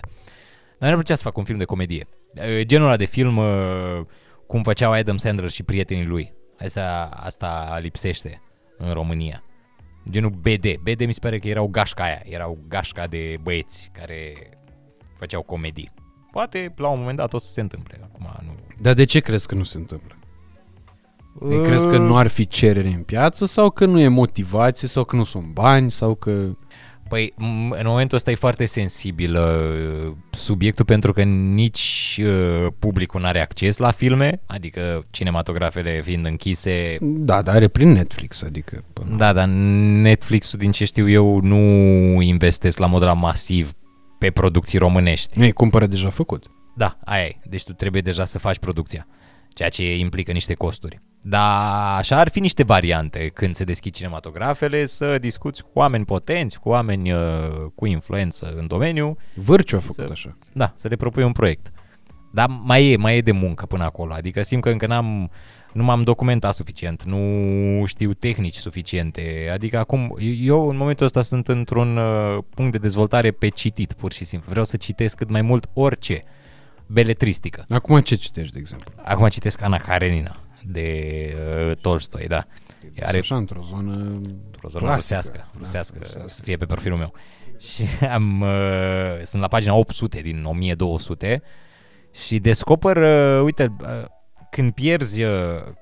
Dar mi-ar plăcea să fac un film de comedie. Uh, Genul ăla de film uh, cum făceau Adam Sandler și prietenii lui. Asta, asta lipsește în România. Genul BD. BD mi se pare că erau gașca aia. Erau gașca de băieți care făceau comedii. Poate la un moment dat o să se întâmple. Acum nu. Dar de ce crezi că nu se întâmplă? Uh... Crezi că nu ar fi cerere în piață sau că nu e motivație sau că nu sunt bani sau că... Păi, în momentul ăsta e foarte sensibil uh, subiectul pentru că nici uh, publicul nu are acces la filme, adică cinematografele fiind închise. Da, dar are prin Netflix, adică... Până... Da, dar Netflix-ul, din ce știu eu, nu investesc la modul masiv pe producții românești. Nu, cumpără deja făcut. Da, aia e. Deci tu trebuie deja să faci producția, ceea ce implică niște costuri. Dar așa ar fi niște variante când se deschid cinematografele să discuți cu oameni potenți, cu oameni uh, cu influență în domeniu. Vârciu a făcut să, așa. Da, să le propui un proiect. Dar mai e, mai e de muncă până acolo. Adică simt că încă n-am, nu m-am documentat suficient, nu știu tehnici suficiente. Adică acum, eu în momentul ăsta sunt într-un uh, punct de dezvoltare pe citit, pur și simplu. Vreau să citesc cât mai mult orice beletristică. Acum ce citești, de exemplu? Acum citesc Ana Karenina de uh, Tolstoi, da. Are așa într-o zonă într-o zonă clasică, rusească, rusească, da, rusească, să fie pe profilul meu. Și am, uh, sunt la pagina 800 din 1200 și descoper, uh, uite, uh, când pierzi, uh,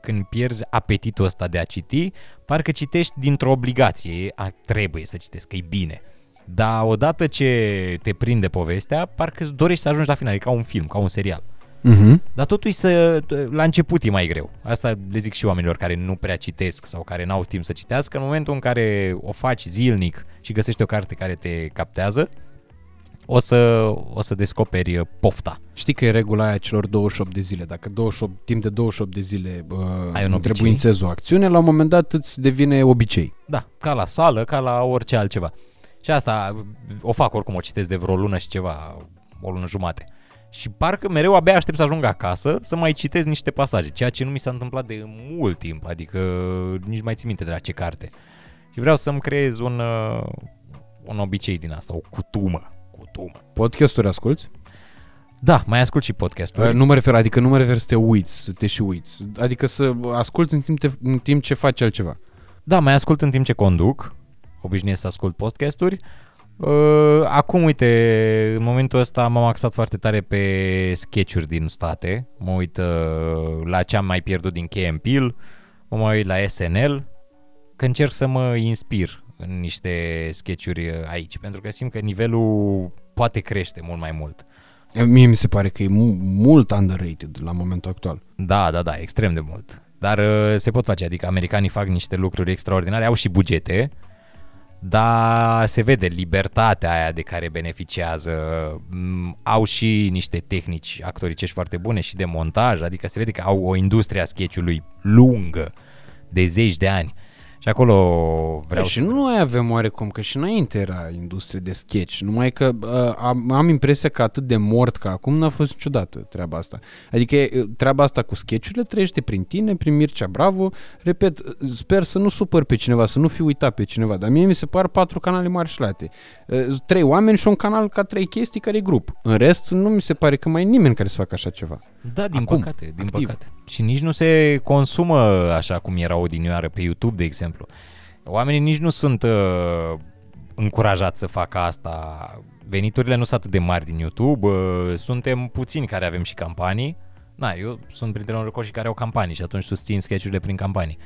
când pierzi apetitul ăsta de a citi, parcă citești dintr-o obligație, a, trebuie să citesc, că e bine. Dar odată ce te prinde povestea, parcă îți dorești să ajungi la final, e ca un film, ca un serial. Uh-huh. Dar totuși să, la început e mai greu. Asta le zic și oamenilor care nu prea citesc sau care n-au timp să citească. În momentul în care o faci zilnic și găsești o carte care te captează, o să, o să descoperi pofta. Știi că e regula aia celor 28 de zile. Dacă 28, timp de 28 de zile uh, Ai un trebuințezi o acțiune, la un moment dat îți devine obicei. Da, ca la sală, ca la orice altceva. Și asta o fac oricum, o citesc de vreo lună și ceva, o lună jumate. Și parcă mereu abia aștept să ajung acasă să mai citesc niște pasaje, ceea ce nu mi s-a întâmplat de mult timp, adică nici mai țin minte de la ce carte. Și vreau să-mi creez un, uh, un obicei din asta, o cutumă. cutumă. Podcasturi asculti? Da, mai ascult și podcasturi. Nu mă refer, adică nu mă refer să te uiți, să te și uiți. Adică să asculti în timp, te, în timp ce faci altceva. Da, mai ascult în timp ce conduc. Obișnuiesc să ascult podcasturi. Uh, acum, uite, în momentul ăsta m-am axat foarte tare pe sketchuri din state. Mă uit uh, la ce am mai pierdut din Key Peel, mă mai uit la SNL, că încerc să mă inspir în niște sketchuri uh, aici, pentru că simt că nivelul poate crește mult mai mult. Mie mi se pare că e mult underrated la momentul actual. Da, da, da, extrem de mult. Dar uh, se pot face, adică americanii fac niște lucruri extraordinare, au și bugete, dar se vede libertatea aia de care beneficiază. Mm, au și niște tehnici actoricești foarte bune și de montaj, adică se vede că au o industrie a sketch-ului lungă, de zeci de ani. Și acolo vreau Și nu noi avem oarecum, că și înainte era industrie de sketch, numai că uh, am, am impresia că atât de mort ca acum n-a fost niciodată treaba asta. Adică treaba asta cu sketchurile trăiește prin tine, prin Mircea Bravo. Repet, sper să nu supăr pe cineva, să nu fiu uitat pe cineva, dar mie mi se par patru canale marșlate. Uh, trei oameni și un canal ca trei chestii care e grup. În rest, nu mi se pare că mai e nimeni care să facă așa ceva. Da, din acum, păcate, din activ. păcate. Și nici nu se consumă așa cum era odinioară pe YouTube, de exemplu. Oamenii nici nu sunt uh, încurajați să facă asta. Veniturile nu sunt atât de mari din YouTube, uh, suntem puțini care avem și campanii. Na, eu sunt printre norocoși care au campanii și atunci susțin sketch prin campanii.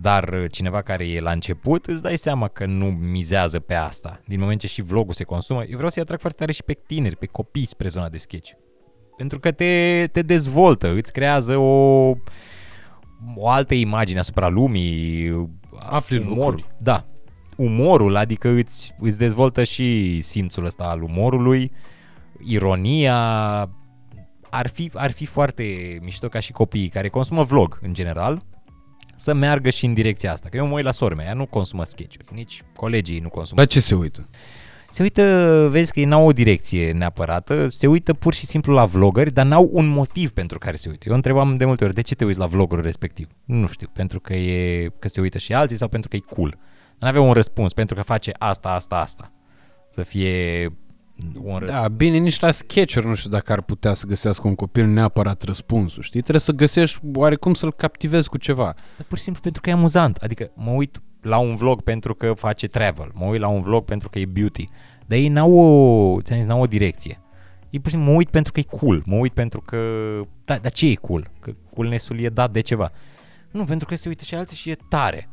Dar uh, cineva care e la început, îți dai seama că nu mizează pe asta. Din moment ce și vlogul se consumă, eu vreau să-i atrag foarte tare și pe tineri, pe copii spre zona de sketch. Pentru că te, te dezvoltă, îți creează o, o altă imagine asupra lumii. Afli umorul. lucruri. Da. Umorul, adică îți, îți dezvoltă și simțul ăsta al umorului, ironia. Ar fi, ar fi foarte mișto ca și copiii care consumă vlog în general să meargă și în direcția asta. Că eu mă uit la sormea, ea nu consumă sketch nici colegii nu consumă. Dar ce se uită? Se uită, vezi că ei n-au o direcție neapărată, se uită pur și simplu la vloggeri, dar n-au un motiv pentru care se uită. Eu întrebam de multe ori, de ce te uiți la vloggerul respectiv? Nu știu, pentru că, e, că se uită și alții sau pentru că e cool. Nu avea un răspuns, pentru că face asta, asta, asta. Să fie un răspuns. Da, bine, nici la sketch nu știu dacă ar putea să găsească un copil neapărat răspunsul, știi? Trebuie să găsești oarecum să-l captivezi cu ceva. Dar pur și simplu pentru că e amuzant. Adică mă uit la un vlog pentru că face travel, mă uit la un vlog pentru că e beauty. Dar ei n-au o, ți-am zis, n-au o direcție. Ei pur și simplu mă uit pentru că e cool, mă uit pentru că... Da, dar ce e cool? Că coolness-ul e dat de ceva. Nu, pentru că se uită și alții și e tare.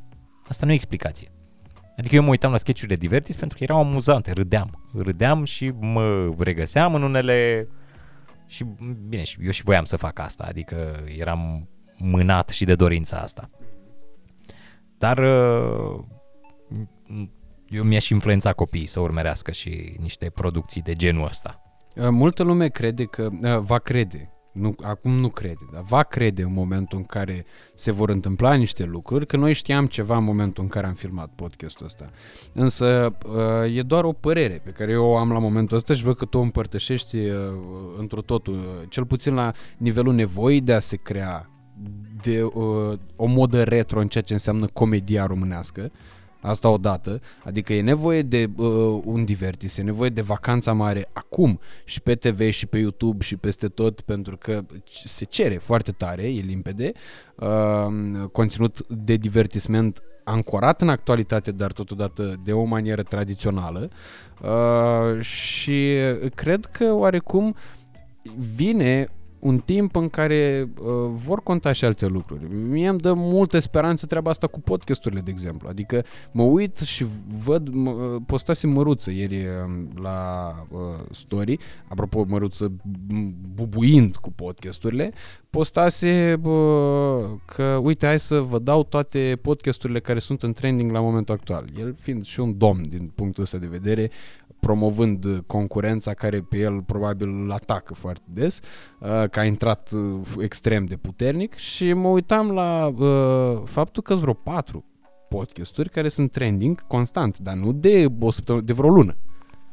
Asta nu e explicație. Adică eu mă uitam la sketchurile Divertis pentru că erau amuzante, râdeam. Râdeam și mă regăseam în unele... Și bine, și eu și voiam să fac asta, adică eram mânat și de dorința asta. Dar uh, eu mi-aș influența copiii să urmărească și niște producții de genul ăsta. Uh, Multă lume crede că, uh, va crede, nu, acum nu crede, dar va crede în momentul în care se vor întâmpla niște lucruri, că noi știam ceva în momentul în care am filmat podcastul ăsta. Însă uh, e doar o părere pe care eu o am la momentul ăsta și văd că tu o împărtășești uh, într totul, uh, cel puțin la nivelul nevoii de a se crea de uh, o modă retro în ceea ce înseamnă comedia românească, Asta odată, adică e nevoie de uh, un divertis, e nevoie de vacanța mare acum și pe TV și pe YouTube și peste tot pentru că se cere foarte tare, e limpede, uh, conținut de divertisment ancorat în actualitate, dar totodată de o manieră tradițională. Uh, și cred că oarecum vine un timp în care uh, vor conta și alte lucruri. Mie îmi dă multă speranță treaba asta cu podcasturile, de exemplu. Adică mă uit și văd, mă, postase Măruță ieri uh, la uh, story, apropo Măruță bubuind cu podcasturile, postase uh, că, uite, hai să vă dau toate podcasturile care sunt în trending la momentul actual. El fiind și un domn din punctul ăsta de vedere, promovând concurența care pe el probabil îl atacă foarte des, uh, că a intrat uh, extrem de puternic și mă uitam la uh, faptul că sunt vreo patru podcasturi care sunt trending constant, dar nu de o săptămână, de vreo lună.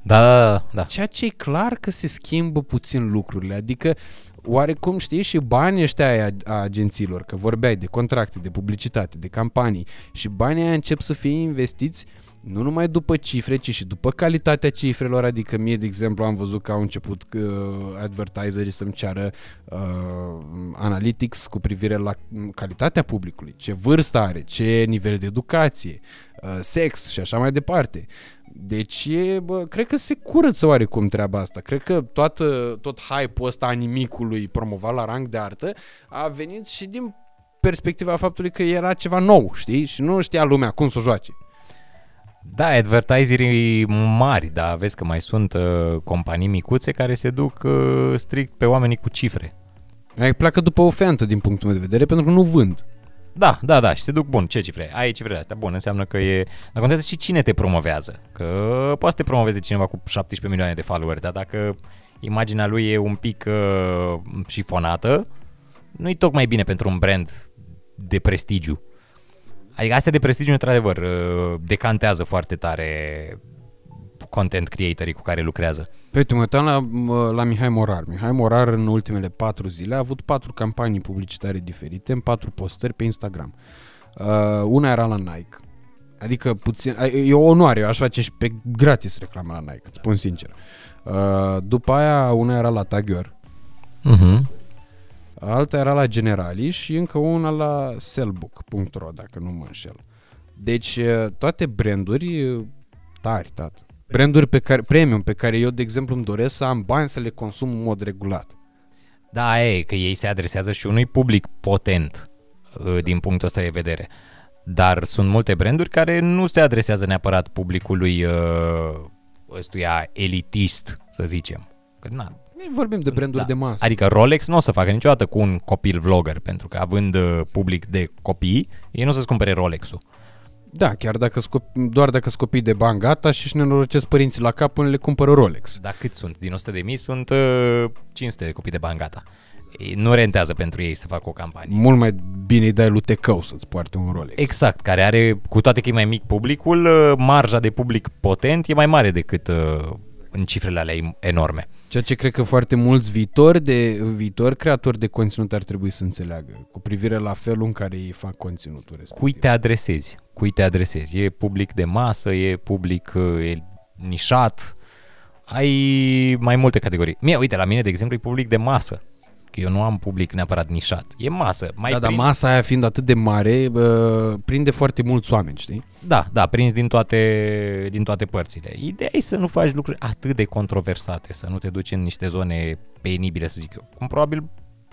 Da, da, da. Ceea ce e clar că se schimbă puțin lucrurile, adică oarecum știi și banii ăștia ai a agențiilor, că vorbeai de contracte, de publicitate, de campanii și banii aia încep să fie investiți nu numai după cifre, ci și după calitatea cifrelor, adică mie, de exemplu, am văzut că au început uh, advertiserii să-mi ceară uh, analytics cu privire la calitatea publicului, ce vârstă are, ce nivel de educație, uh, sex și așa mai departe. Deci, e, bă, cred că se curăță oarecum treaba asta. Cred că toată, tot hype-ul ăsta animicului promovat la rang de artă a venit și din perspectiva faptului că era ceva nou, știi? Și nu știa lumea cum să o joace. Da, advertiserii mari, dar vezi că mai sunt uh, companii micuțe care se duc uh, strict pe oamenii cu cifre. Ai pleacă după o fentă din punctul meu de vedere pentru că nu vând. Da, da, da, și se duc, bun, ce cifre? Ai cifrele astea, bun, înseamnă că e... Dar contează și cine te promovează, că poate să te promoveze cineva cu 17 milioane de followeri, dar dacă imaginea lui e un pic uh, șifonată, nu-i tocmai bine pentru un brand de prestigiu. Adică astea de prestigiu, într-adevăr, uh, decantează foarte tare content creatorii cu care lucrează. Pe uite, mă uitam la, mă, la Mihai Morar. Mihai Morar în ultimele patru zile a avut patru campanii publicitare diferite în patru postări pe Instagram. Uh, una era la Nike. Adică puțin, e o onoare, eu aș face și pe gratis reclamă la Nike, îți spun sincer. Uh, după aia una era la Tagior, Uh-huh. Alta era la Generali și încă una la sellbook.ro, dacă nu mă înșel. Deci uh, toate branduri uh, tari, tată. Branduri pe care, premium pe care eu, de exemplu, îmi doresc să am bani să le consum în mod regulat. Da, aia e că ei se adresează și unui public potent uh, din punctul ăsta de vedere. Dar sunt multe branduri care nu se adresează neapărat publicului uh, ăstuia elitist, să zicem. Că, na, Noi vorbim de branduri Da. de masă. Adică Rolex nu o să facă niciodată cu un copil vlogger, pentru că având uh, public de copii, ei nu o să-ți cumpere Rolex-ul. Da, chiar dacă scop- doar dacă scopii de bani gata și își nenorocesc părinții la cap până le cumpără Rolex. Dar cât sunt? Din 100 de mii sunt uh, 500 de copii de bani gata. Ei, Nu rentează pentru ei să facă o campanie. Mult mai bine îi dai lui Tecău să-ți poarte un Rolex. Exact, care are, cu toate că e mai mic publicul, uh, marja de public potent e mai mare decât uh, în cifrele alea enorme. Ceea ce cred că foarte mulți viitori de viitori creatori de conținut ar trebui să înțeleagă cu privire la felul în care ei fac conținutul respectiv. Cui te adresezi? Cui te adresezi? E public de masă, e public uh, e nișat, ai mai multe categorii. Mie, uite, la mine, de exemplu, e public de masă. Că eu nu am public neapărat nișat. E masă. Mai Da, dar prind- masa aia fiind atât de mare, bă, prinde foarte mulți oameni, știi? Da, da, prins din toate, din toate părțile. Ideea e să nu faci lucruri atât de controversate, să nu te duci în niște zone penibile, să zic eu. Cum probabil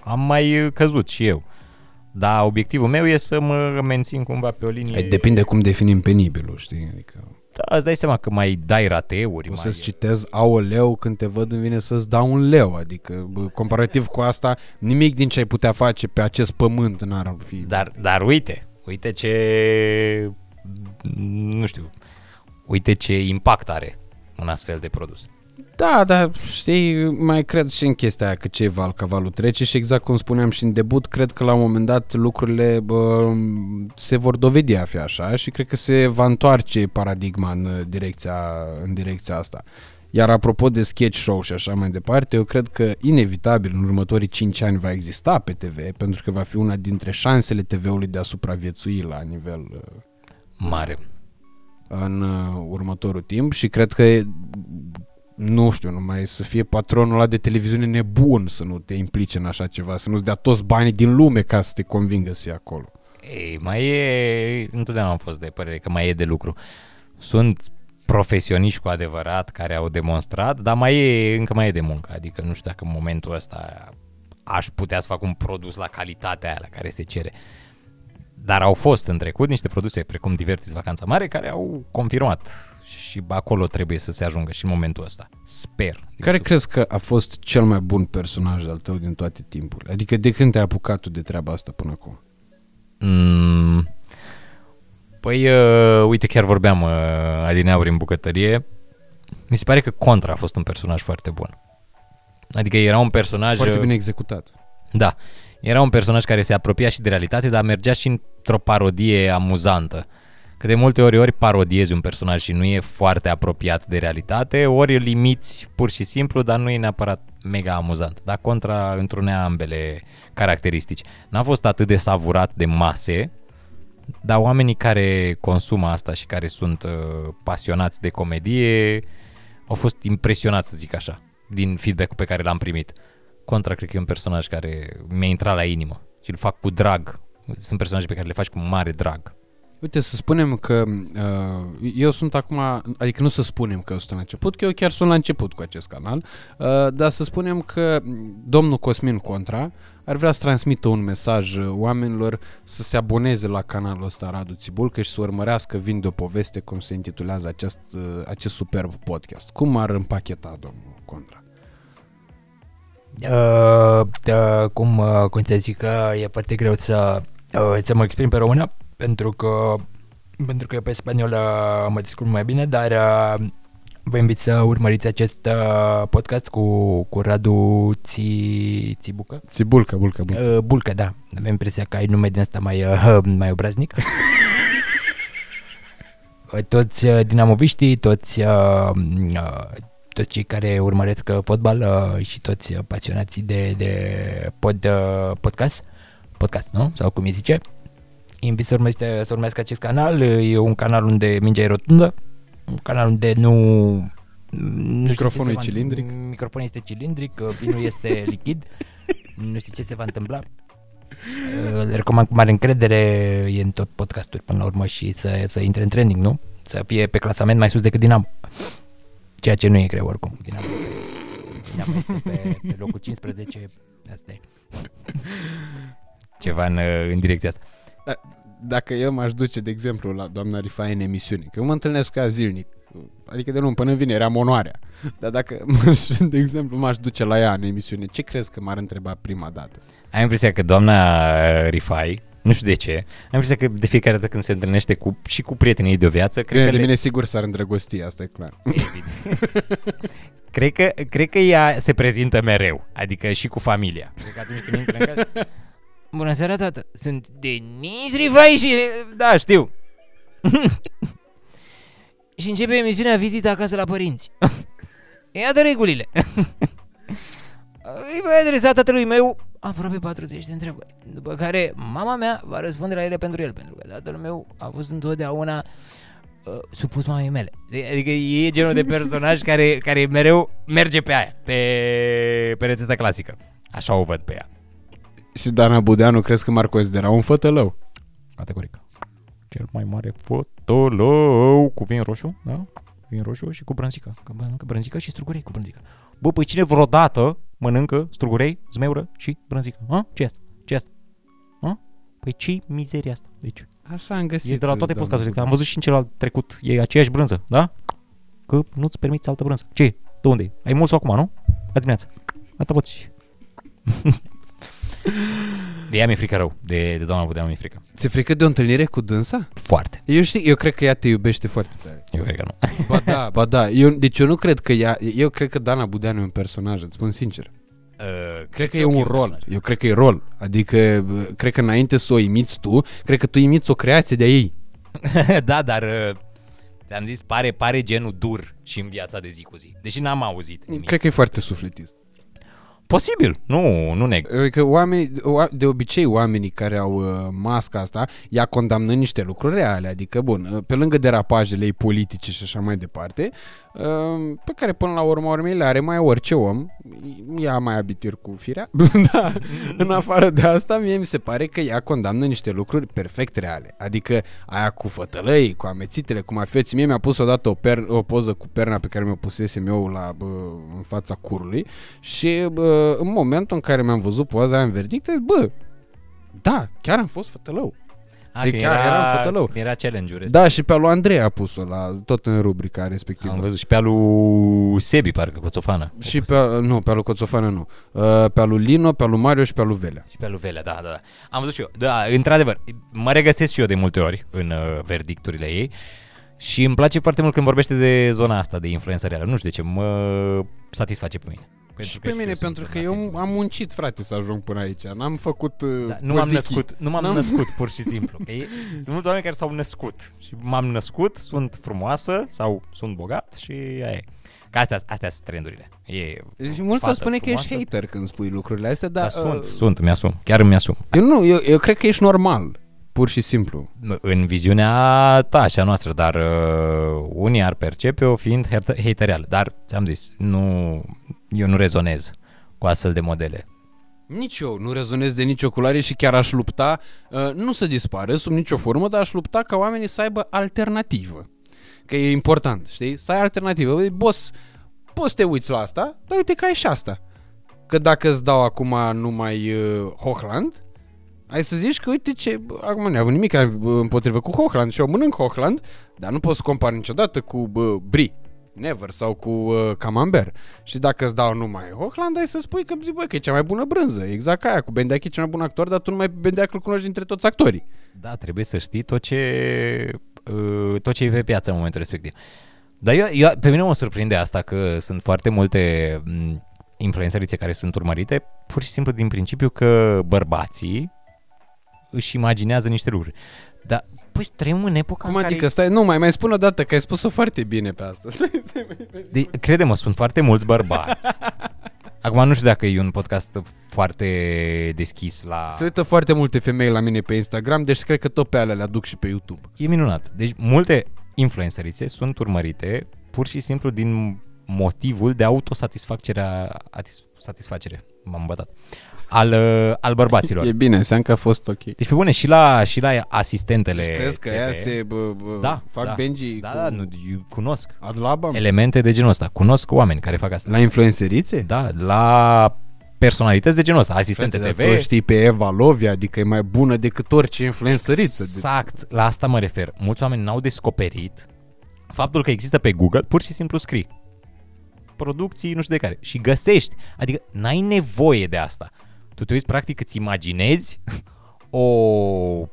am mai căzut și eu. Dar obiectivul meu e să mă mențin cumva pe o linie... E... Depinde cum definim penibilul, știi? Adică Da, îți dai seama că mai dai rateuri. o mai... să-ți citez aoleu când te văd îmi vine să-ți dau un leu, adică bă, comparativ cu asta, nimic din ce ai putea face pe acest pământ n-ar fi. Dar, dar uite, uite ce... Nu știu, uite ce impact are un astfel de produs. Da, dar știi, mai cred și în chestia aia că ce val cavalul trece și exact cum spuneam și în debut, cred că la un moment dat lucrurile bă, se vor dovedi a fi așa și cred că se va întoarce paradigma în direcția, în direcția asta. Iar apropo de sketch show și așa mai departe, eu cred că inevitabil în următorii 5 ani va exista pe TV, pentru că va fi una dintre șansele TV-ului de a supraviețui la nivel uh, Mare. în uh, următorul timp și cred că e- nu știu, numai să fie patronul ăla de televiziune nebun să nu te implice în așa ceva, să nu-ți dea toți banii din lume ca să te convingă să fii acolo. Ei, mai e, întotdeauna am fost de părere că mai e de lucru. Sunt profesioniști cu adevărat care au demonstrat, dar mai e, încă mai e de muncă. Adică nu știu dacă în momentul ăsta aș putea să fac un produs la calitatea aia la care se cere. Dar au fost în trecut niște produse precum Divertis Vacanța Mare care au confirmat și acolo trebuie să se ajungă și în momentul ăsta. Sper. din Care suflet. crezi că a fost cel mai bun personaj al tău din toate timpurile? Adică de când te-ai apucat tu de treaba asta până acum? Mm. Păi, uh, uite, chiar vorbeam uh, adineauri în bucătărie. Mi se pare că Contra a fost un personaj foarte bun. Adică era un personaj... Foarte uh, bine executat. Da. Era un personaj care se apropia și de realitate, dar mergea și într-o parodie amuzantă. Că de multe ori ori parodiezi un personaj și nu e foarte apropiat de realitate, ori îl limiți pur și simplu, dar nu e neapărat mega amuzant. Dar contra întrunea ambele caracteristici. N-a fost atât de savurat de mase, dar oamenii care consumă asta și care sunt uh, pasionați de comedie au fost impresionați, să zic așa, din feedback-ul pe care l-am primit. Contra, cred că e un personaj care mi-a intrat la inimă și îl fac cu drag. Sunt personaje pe care le faci cu mare drag. Uite, să spunem că uh, eu sunt acum, adică nu să spunem că eu sunt la început, că eu chiar sunt la început cu acest canal, uh, dar să spunem că domnul Cosmin Contra ar vrea să transmită un mesaj uh, oamenilor să se aboneze la canalul ăsta Radu Țibulcă și să urmărească Vin de o poveste, cum se intitulează acest, uh, acest superb podcast. Cum ar împacheta domnul Contra? Uh, da, cum, uh, cum să zic că e foarte greu să, uh, să mă exprim pe română pentru că pentru că pe spaniolă mă descurc mai bine, dar uh, vă invit să urmăriți acest uh, podcast cu, cu Radu Ți, Țibucă. Țibulcă, bulcă, bulcă. Uh, Bulcă, da. Avem impresia că ai nume din asta mai, uh, mai obraznic. Uh, toți uh, dinamoviștii, toți, uh, uh, toți cei care urmăresc uh, fotbal uh, și toți uh, pasionații de, de pod, uh, podcast, podcast, nu? Sau cum îi zice, invit să urmărească, să urmărească acest canal. E un canal unde mingea e rotundă, un canal unde nu... nu știu Microfonul ce e se va- cilindric. Microfonul este cilindric, uh, vinul este lichid. nu știu ce se va întâmpla. Uh, Le recomand cu mare încredere, e în tot podcasturi până la urmă și să, să intre în trending, nu? Să fie pe clasament mai sus decât Dinamo. Ceea ce nu e greu oricum. Dinamo, Dinamo este pe, pe locul 15. Asta e. Ceva în, uh, în direcția asta. Dacă eu m-aș duce, de exemplu, la doamna Rifai în emisiune, că eu mă întâlnesc cu ea zilnic, adică de luni până în vineri am onoarea, dar dacă, m-aș, de exemplu, m-aș duce la ea în emisiune, ce crezi că m-ar întreba prima dată? Am impresia că doamna uh, Rifai, nu știu de ce, am impresia că de fiecare dată când se întâlnește cu, și cu prietenii ei de o viață, cred Bine, că de le, mine sigur s-ar îndrăgosti, asta e clar. Evident. Cred că, cred că ea se prezintă mereu, adică și cu familia. Cred că atunci când intră în casă... Bună seara, tată! Sunt Denis Rifai și... Da, știu. și începe emisiunea Vizita acasă la părinți. Iată regulile. Îi voi adresa tatălui meu aproape 40 de întrebări, după care mama mea va răspunde la ele pentru el, pentru că tatăl meu a fost întotdeauna uh, supus mamei mele. Adică e genul de personaj care, care mereu merge pe aia, pe, pe rețeta clasică. Așa o văd pe ea. Și Dana Budeanu crezi că m-ar considera un fătălău? Categoric. Cel mai mare fotolău cu vin roșu, da? Vin roșu și cu brânzică. Că mănâncă brânzică și strugurei cu brânzică. Bă, păi cine vreodată mănâncă strugurei, zmeură și brânzică? Ha? ce asta? ce asta? Ha? Păi ce mizeria asta? Deci, Așa am găsit. e de la toate doamna postcazurile. Am Budeanu. văzut și în celălalt trecut. E aceeași brânză, da? Că nu-ți permiți altă brânză. Ce? e? De unde e? Ai mult acum, nu? La dimineață. Atâta poți. de ea mi-e frică rău. De, de doamna Budeanu mi-e frică. Ți-e frică de o întâlnire cu dânsa? Foarte. Eu știu, eu cred că ea te iubește foarte tare. Eu cred că nu. Ba da, ba da. Eu, deci eu nu cred că ea, eu cred că Dana Budeanu e un personaj, îți spun sincer. Uh, Cred că e un rol. Eu cred că e rol. Adică, bă, cred că înainte să o imiți tu, cred că tu imiți o creație de-a ei. da, dar uh, ți-am zis, pare, pare genul dur și în viața de zi cu zi. Deși n-am auzit nimic. Cred că e foarte sufletist. Posibil, nu, nu neg. Adică oamenii, oa- de obicei oamenii care au uh, masca asta, ea condamnă niște lucruri reale, adică bun, uh, pe lângă derapajele ei politice și așa mai departe, uh, pe care până la urma urmei le are mai orice om, ea mai abitir cu firea, da, în afară de asta, mie mi se pare că ea condamnă niște lucruri perfect reale, adică aia cu fătălăi, cu amețitele, cu mafioții, mie mi-a pus odată o, per, o poză cu perna pe care mi-o pusesem eu la, bă, în fața curului. Și bă, în momentul în care mi-am văzut poza aia în verdict, zic, bă, da, chiar am fost fătălău. A, Deci că chiar eram fătălău. Era challenge-ul respectiv. Da, și pe al lui Andrei a pus-o la, tot în rubrica respectivă. Am văzut și pe alu Sebi, parcă, Coțofană. Și pe, nu, pe al lui Coțofană nu. Uh, Pe al lui Lino, pe al lui Mario și pe al lui Velea. Și pe alu Velea, da, da, da. Am văzut și eu. Da, într-adevăr, mă regăsesc și eu de multe ori în uh, verdicturile ei. Și îmi place foarte mult când vorbește de zona asta de influență reală. Nu știu de ce, mă satisface pe mine. Și că pe mine, eu pentru sunt că un eu asigur. am muncit, frate, să ajung până aici. N-am făcut uh, Da, nu m-am pozichii. născut, nu m-am N-am- născut pur și simplu. Că e, sunt mulți oameni care s-au născut și m-am născut, sunt frumoasă sau sunt bogat și aia e. Că astea, astea sunt trendurile. E Și mulți fată să spune că ești frumoasă. hater când spui lucrurile astea, dar... Dar sunt, uh, sunt, mi-asum, chiar îmi asum. Eu nu, eu, eu cred că ești normal. Pur și simplu. În viziunea ta și a noastră, dar uh, unii ar percepe-o fiind hate- hatereală. Dar, ți-am zis, nu, eu nu rezonez cu astfel de modele. Nici eu nu rezonez de nicio culoare și chiar aș lupta, uh, nu să dispară sub nicio formă, dar aș lupta ca oamenii să aibă alternativă. Că e important, știi? Să ai alternativă. Băi, boss, poți să te uiți la asta, dar uite că ai și asta. Că dacă îți dau acum numai uh, Hochland, ai să zici că uite ce... Acum nu avut nimic uh, împotrivă cu Hochland și eu mănânc Hochland, dar nu pot să compar niciodată cu uh, Brie. Never sau cu uh, Camembert. Și dacă îți dau numai Hochland, ai să spui că, zi, bă, că e cea mai bună brânză. Exact ca aia, cu Bendeac e cel mai bun actor, dar tu numai pe Bendeac îl cunoști dintre toți actorii. Da, trebuie să știi tot ce, uh, tot ce e pe piață în momentul respectiv. Dar eu, eu, pe mine mă surprinde asta că sunt foarte multe m, influențărițe care sunt urmărite, pur și simplu din principiu că bărbații își imaginează niște lucruri. Dar, păi trăim în epoca Cum în adică? care... Stai, nu, mai mai spun o dată, că ai spus-o foarte bine pe asta. Stai, stai, mai, mai zi. De, crede-mă, sunt foarte mulți bărbați. Acum nu știu dacă e un podcast foarte deschis la... Se uită foarte multe femei la mine pe Instagram, deci cred că tot pe alea le aduc și pe YouTube. E minunat. Deci multe influencerițe sunt urmărite pur și simplu din motivul de autosatisfacere, satisfacere, m-am îmbătat, al, uh, al bărbaților. E bine, înseamnă că a fost ok. Deci pe bune, și la, și la asistentele Crezi că TV, ea se bă, bă, da, fac da, Benji da, cu da, nu, eu cunosc ad labam? elemente de genul ăsta. Cunosc oameni care fac asta. La influențerițe? Da, la personalități de genul ăsta, asistente Frate, TV. dar Tu știi pe Eva Lovia, adică e mai bună decât orice influențăriță. Exact, la asta mă refer. Mulți oameni n-au descoperit faptul că există pe Google, pur și simplu scrii producții, nu știu de care, și găsești. Adică n-ai nevoie de asta. Tu te uiți, practic, îți imaginezi o uh,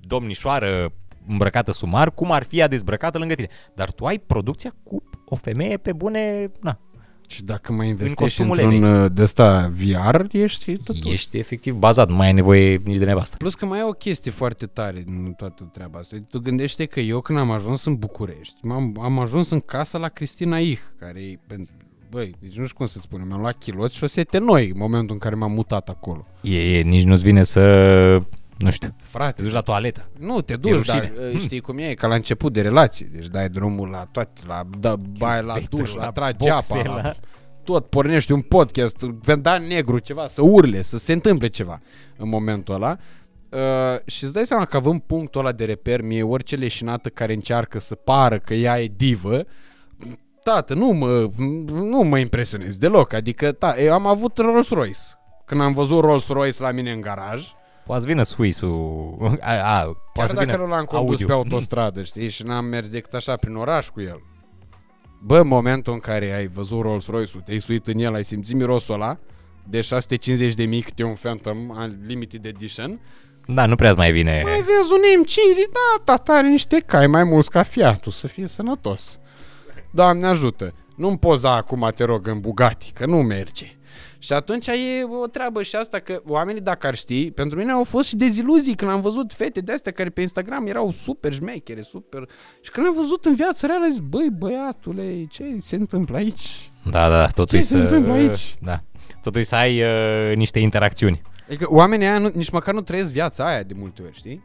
domnișoară îmbrăcată sumar, cum ar fi ea dezbrăcată lângă tine. Dar tu ai producția cu o femeie pe bune, na, Și dacă mai investești costumul într-un uh, de ăsta VR, ești totul. Ești efectiv bazat, nu mai ai nevoie nici de nevastă. Plus că mai e o chestie foarte tare în toată treaba asta. Tu gândește că eu când am ajuns în București, am am ajuns în casa la Cristina Ih, care e pentru Băi, deci nu știu cum să-ți spun, mi-am luat chiloți și o sete noi în momentul în care m-am mutat acolo. E, e, nici nu-ți vine să, nu știu, să Frate, te duci la toaletă. Nu, te Ți-e duci, dar rușine. uh, știi cum e, e ca la început de relație. Deci dai drumul la toate, la da, bai la Vetă, duș, la, la tragi boxe, apa, la... la- tot pornești un podcast, pe Dan Negru ceva, să urle, să se întâmple ceva în momentul ăla. Uh, și îți dai seama că având punctul ăla de reper, mie orice leșinată care încearcă să pară că ea e divă, tată, nu mă, nu mă impresionez deloc. Adică, ta, eu am avut Rolls Royce. Când am văzut Rolls Royce la mine în garaj, Poate să vină Suisul. A, a, Chiar poate să dacă vină nu l-am condus audio. pe autostradă, știi, și n-am mers decât așa prin oraș cu el. Bă, în momentul în care ai văzut Rolls Royce-ul, te-ai suit în el, ai simțit mirosul ăla de 650 de mii, cât e un Phantom uh, Limited Edition, Da, nu prea mai vine. mai vezi un M5, zic, da, tata are niște cai mai mulți ca Fiatul, să fie sănătos. Doamne ajută, nu-mi poza acum, te rog, în Bugatti, că nu merge. Și atunci e o treabă și asta că oamenii dacă ar ști, pentru mine au fost și deziluzii când am văzut fete de astea care pe Instagram erau super șmechere, super... Și când am văzut în viața reală, zic, băi băiatule, ce se întâmplă aici? Da, da, totul Ce e se să... întâmplă aici? Da. Totul e să ai uh, niște interacțiuni. Adică oamenii aia nu, nici măcar nu trăiesc viața aia de multe ori, știi?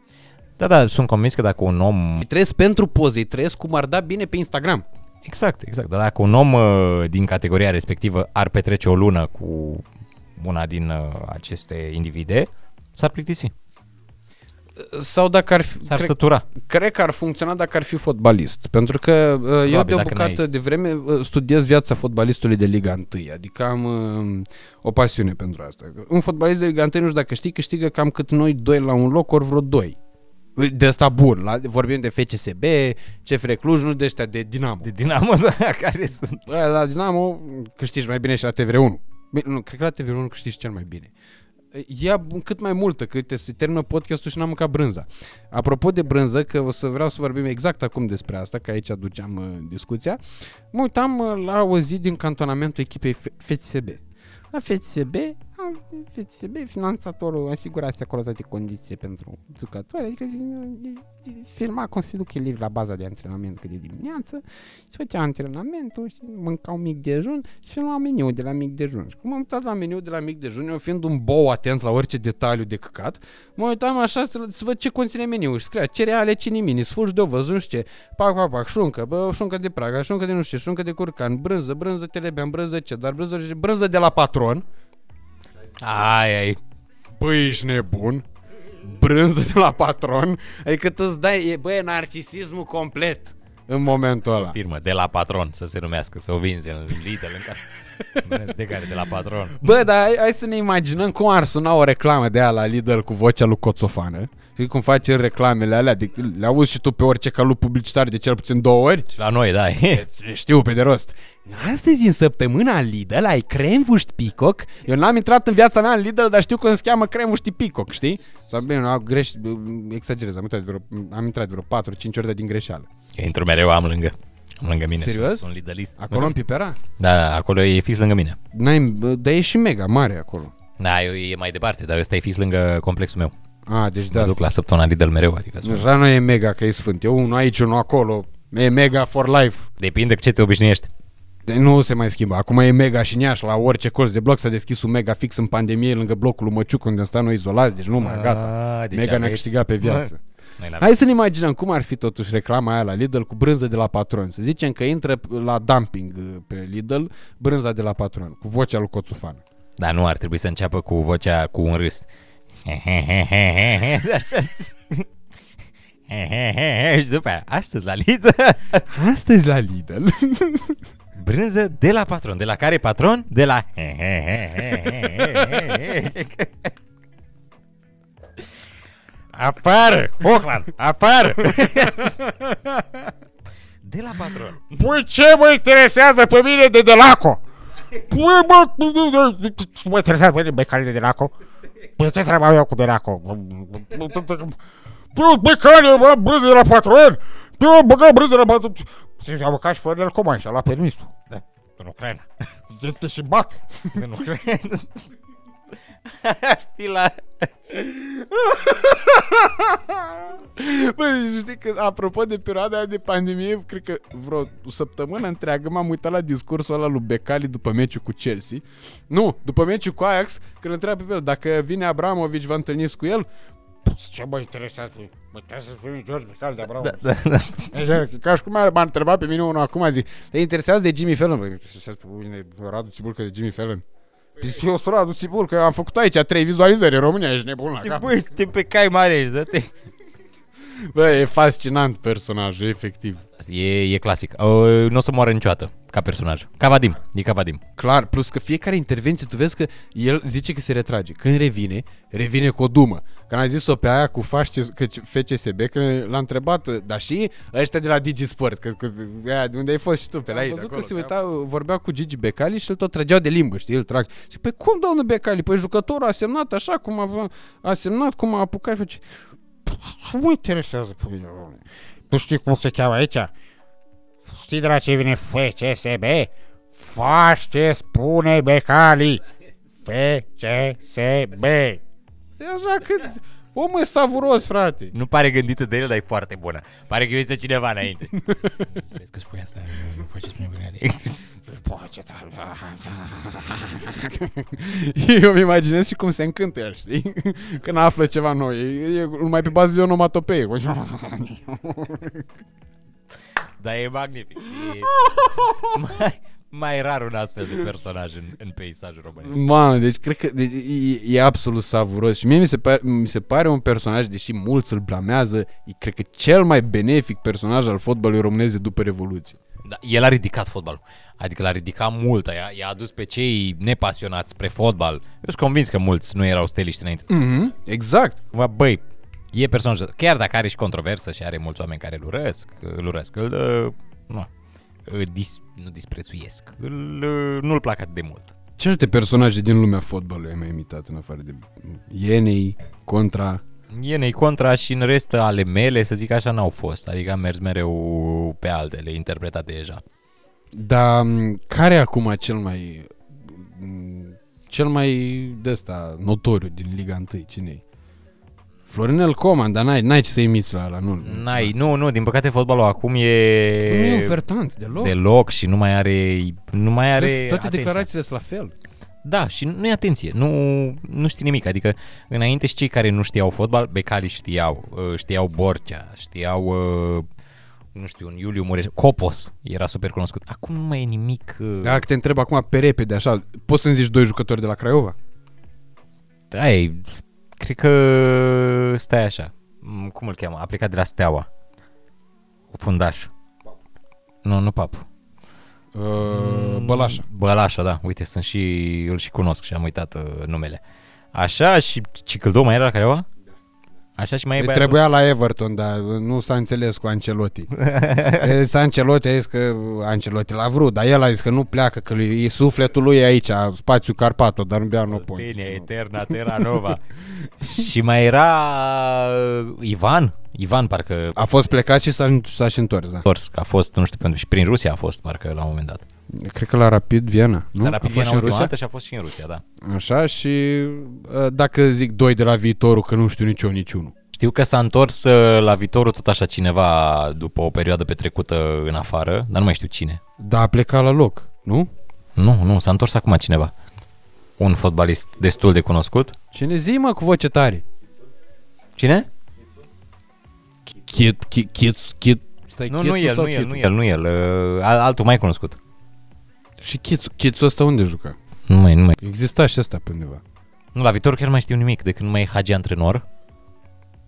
Da, da, sunt convins că dacă un om... Îi trăiesc pentru poze, îi trăiesc cum ar da bine pe Instagram. Exact, exact. Dar dacă un om uh, din categoria respectivă ar petrece o lună cu una din uh, aceste individe, s-ar plictisi. Sau dacă ar fi... S-ar cred, sătura. cred că ar funcționa dacă ar fi fotbalist. Pentru că uh, eu de o dacă bucată n-ai. de vreme uh, studiez viața fotbalistului de Liga 1. Adică am uh, o pasiune pentru asta. Un fotbalist de Liga 1, nu știu dacă știi, câștigă cam cât noi doi la un loc, ori vreo doi. De asta bun, la, vorbim de FCSB, CFR Cluj, nu de ăștia de Dinamo. De dinamo, da, care sunt. Bă, la Dinamo câștigi mai bine și la TVR1. Bine, Nu, cred că la TVR1 câștigi cel mai bine. Ia cât mai multă, că uite, se termină podcastul și n-am mâncat brânza. Apropo de brânză, că o să vreau să vorbim exact acum despre asta, că aici aduceam uh, discuția, mă uitam uh, la o zi din cantonamentul echipei F- FCSB. La FCSB, am- FCSB, finanțatorul asigurase acolo toate condiții pentru jucători, adică zi- zi- firma Consiliul Chiliv la baza de antrenament cât de dimineață și făcea antrenamentul și mâncau mic dejun și filma meniul de la mic dejun. Și cum am uitat la meniul de la mic dejun, eu fiind un bou atent la orice detaliu de căcat, mă uitam așa să, să văd ce conține meniul și scria cereale cinimini, sfulgi de ovăz, nu știu ce, pac, pac, pac, șuncă, bă, șuncă de praga, șuncă de nu știu, ce, șuncă de curcan, brânză, brânză telebean, brânză ce, dar brânză, brânză de la patron. Ai, ai. Băi, ești nebun? Brânză de la patron? Adică tu îți dai, e, bă, e narcisismul complet în momentul ăla. Firmă, de la patron, să se numească, să o vinzi în Lidl, în care... De care, de la patron. Bă, dar hai, hai să ne imaginăm cum ar suna o reclamă de aia la Lidl cu vocea lui Coțofană. Și cum face reclamele alea, de, le auzi și tu pe orice calup publicitar de cel puțin două ori? Și la noi, da, e. Le Știu pe de rost. Astăzi în săptămâna Lidl ai cremvuști Peacock. Eu n-am intrat în viața mea în Lidl, dar știu cum se cheamă cremvuști Peacock, știi? Sau bine, nu, greș, exagerez, am intrat de vreo, am intrat de vreo 4-5 ori de din greșeală. Eu intru mereu, am lângă. Am lângă mine. Serios? Sunt, sunt Lidlist. Acolo în Pipera? Da, acolo e fix lângă mine. N-ai, bă, dar e și mega mare acolo. Da, eu e mai departe, dar ăsta e fix lângă complexul meu. A, deci de Mă duc asta. la săptămâna Lidl mereu, adică sunt- Deja nu e mega că e sfânt. E unul aici, unul acolo. E mega for life. Depinde cu ce te obișnuiești. Deci nu se mai schimbă. Acum e mega și în Iași, la orice colț de bloc s-a deschis un mega fix în pandemie lângă blocul lui Măciuc unde am stat noi izolați, deci nu mai gata. Ah, deci mega ne-a aveți- câștigat pe viață. Noi n-avem. Hai să ne imaginăm cum ar fi totuși reclama aia la Lidl cu brânză de la patron. Să zicem că intră la dumping uh, pe Lidl brânza de la patron, cu vocea lui Coțufan. Dar nu ar trebui să înceapă cu vocea cu un râs. Așa. Și după aia, astăzi la Lidl, Astăzi la Lidl. brânză de la patron. De la care patron? De la... Apar! Oclan! Apar! De la patron. Păi ce mă interesează pe mine de Delaco? Păi mă, mă interesează pe mine becanii de Delaco? Păi ce treaba eu cu Delaco? Păi becanii, mă, brânză de la patron? Păi mă, băga brânză de la patron? Și am mâncat și fără el cum și a luat permisul. Da. În Ucraina. Este și bat. În Ucraina. Fi la... Băi, știi că, apropo de perioada aia de pandemie, cred că vreo o săptămână întreagă m-am uitat la discursul ăla lui Becali după meciul cu Chelsea. Nu, după meciul cu Ajax, când întreabă pe el, dacă vine Abramovici, vă întâlniți cu el? Ce mă interesează? Mă interesează să spui George Mical de Abraham. Da, da, da. Deci, ca și cum m-a întrebat pe mine unul acum, zic, te interesează de Jimmy Fallon? Băi, interesează pe mine Radu Țibulcă de Jimmy Fallon. Păi eu sunt Radu Țibulcă, am făcut aici trei vizualizări în România, ești nebun la cap. Băi, suntem pe cai mare aici, dă-te. Bă, e fascinant personajul, efectiv. E, e clasic. Uh, nu o să moară niciodată ca personaj. Ca Vadim. E ca Vadim. Clar, plus că fiecare intervenție, tu vezi că el zice că se retrage. Când revine, revine cu o dumă. Când a zis-o pe aia cu FASC, că FCSB, că l-a întrebat, dar și ăștia de la Digisport, că, că aia, de unde ai fost și tu, pe la Am ei. văzut Văzut că că se se uita, vorbea cu Gigi Becali și îl tot trăgeau de limbă, știi, îl trag. Și păi cum, domnul Becali? Păi jucătorul a semnat așa cum a, a semnat, cum a apucat și face... Ce mă interesează pe mine, domnule? Tu știi cum se cheamă aici? Știi de la ce vine FCSB? Faci ce spune Becali. FCSB. E așa că omul e savuros, frate. Nu pare gândită de el, dar e foarte bună. Pare că eu cineva înainte. Vezi că spui asta, nu faceți prin băgare. Poate, da, Eu îmi imaginez și cum se încântă el, știi? Când află ceva nou. E, e numai pe bază de onomatopee. Dar e magnific. E mai, mai rar un astfel de personaj în, în peisajul românesc. Mamă, deci cred că deci, e, e absolut savuros și mie mi se, pare, mi se pare un personaj, deși mulți îl blamează, e cred că cel mai benefic personaj al fotbalului românesc de după Revoluție. Da, el a ridicat fotbalul. Adică l-a ridicat mult, i-a, i-a adus pe cei nepasionați spre fotbal. Eu sunt convins că mulți nu erau steliști înainte. Mm-hmm. Exact. Bă, Băi, e personaj, chiar dacă are și controversă și are mulți oameni care îl urăsc, îl urăsc, îl, uh, nu, îl dis, nu disprețuiesc, îl, uh, nu-l plac atât de mult. Ce alte personaje din lumea fotbalului ai mai imitat în afară de Ienei, Contra? Ienei contra și în rest ale mele, să zic așa, n-au fost. Adică am mers mereu pe altele, interpretate deja. Dar m, care e acum cel mai m, cel mai de ăsta notoriu din Liga 1? cine e? Florinel Coman, dar n-ai, n-ai ce să imiți la ăla, nu. N-ai, nu, nu, din păcate fotbalul acum e... Nu e ofertant, deloc. deloc și nu mai are nu mai are Vezi, toate atenție. declarațiile sunt la fel. Da, și nu e atenție, nu, nu știi nimic, adică înainte și cei care nu știau fotbal, Becali știau, uh, știau Borcea, știau, uh, nu știu, un Iuliu Mureș, Copos era super cunoscut. Acum nu mai e nimic, uh, Dacă te întreb acum pe repede, așa, poți să-mi zici doi jucători de la Craiova? da, e, cred că stai așa, M, cum îl cheamă, a plecat de la Steaua, fundaș. Nu, nu pap. Uh, Bălașa. Bălașa, da. Uite, sunt și, îl și cunosc și am uitat uh, numele. Așa și Cicâldou mai era la Craiova? Așa și mai e Îi băiatul- trebuia la Everton, dar nu s-a înțeles cu Ancelotti. E, s-a Ancelotti a zis că Ancelotti l-a vrut, dar el a zis că nu pleacă, că lui, e sufletul lui e aici, spațiu Carpato, dar nu bea no point. Tenia Eterna, Terra Nova. și mai era uh, Ivan? Ivan parcă a A fost plecat și s-a, s-a și întors, da. întors, că a fost, nu știu pentru, și prin Rusia a fost parcă la un moment dat. Cred că la Rapid Viena, nu? Dar a Rapid fost Viena și în ultima Rusia? dată și a fost și în Rusia, da. Așa și uh, dacă zic doi de la viitorul, că nu știu nici eu, nici unul. Știu că s-a întors uh, la Viitorul tot așa cineva după o perioadă petrecută în afară, dar nu mai știu cine. Dar a plecat la loc, nu? Nu, nu, s-a întors acum cineva. Un fotbalist destul de cunoscut. Cine zi, mă, cu voce tare? Cine? Chit, chit, chit, chit. Stai, Nu, Chitsu nu el, sau nu el, Chitu? nu el, nu el, uh, al- altul mai cunoscut. Și Chitsu, Chitsu ăsta unde juca? Nu mai, nu mai. Exista și ăsta pe undeva. Nu, la viitor chiar nu mai știu nimic, de când nu mai e Hagi antrenor.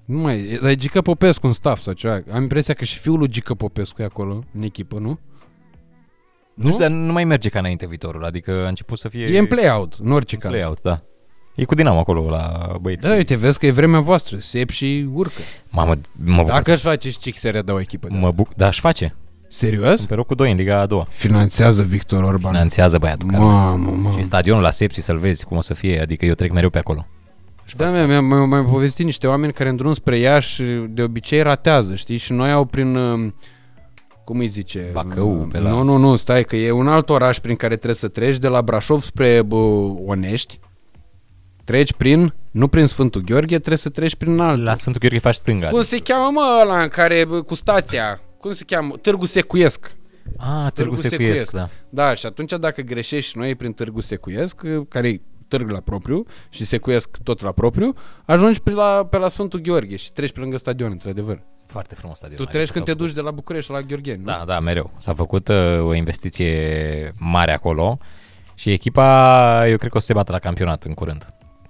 Nu mai, e- dar e Gica Popescu în staff sau ceva. Am impresia că și fiul lui Gica Popescu e acolo, în echipă, nu? Nu știu, dar nu mai merge ca înainte viitorul, adică a început să fie... E în play-out, în orice caz. play-out, da. E cu Dinamo acolo la băieți. Da, uite, vezi că e vremea voastră, sep și urcă. Mamă, mă bucur. Dacă își face și se redă o echipă de Mă asta. buc, da, își face. Serios? Pe locul 2 în Liga a doua. Finanțează Victor Orban. Finanțează băiatul care. Mamă, mamă. Și stadionul la Sepsi să-l vezi cum o să fie, adică eu trec mereu pe acolo. Da, mi-a, mi-a, mi-a mai povestit niște oameni care în drum spre Iași de obicei ratează, știi? Și noi au prin... uh, cum îi zice? Bacău, Uh, pe la- Nu, nu, nu, stai, că e un alt oraș prin care trebuie să treci, de la Brașov spre bă, Onești. Treci prin, nu prin Sfântul Gheorghe, trebuie să treci prin alt. La Sfântul Gheorghe faci stânga. Cum se cheamă, mă, ăla în care, bă, cu stația? Cum se cheamă? Târgu Secuiesc. Ah, Târgu Târgu Secuiesc, Secuiesc. da. Da, și atunci dacă greșești noi prin Târgu Secuiesc, care e târg la propriu și secuiesc tot la propriu, ajungi pe la, pe la Sfântul Gheorghe și treci pe lângă stadion, într-adevăr. Foarte frumos stadion. Tu Adică treci când s-au te duci de la București la Gheorgheni, nu? Da, da, mereu. S-a făcut uh, o investiție mare acolo și echipa, eu cred că o să se bată la campionat în curând.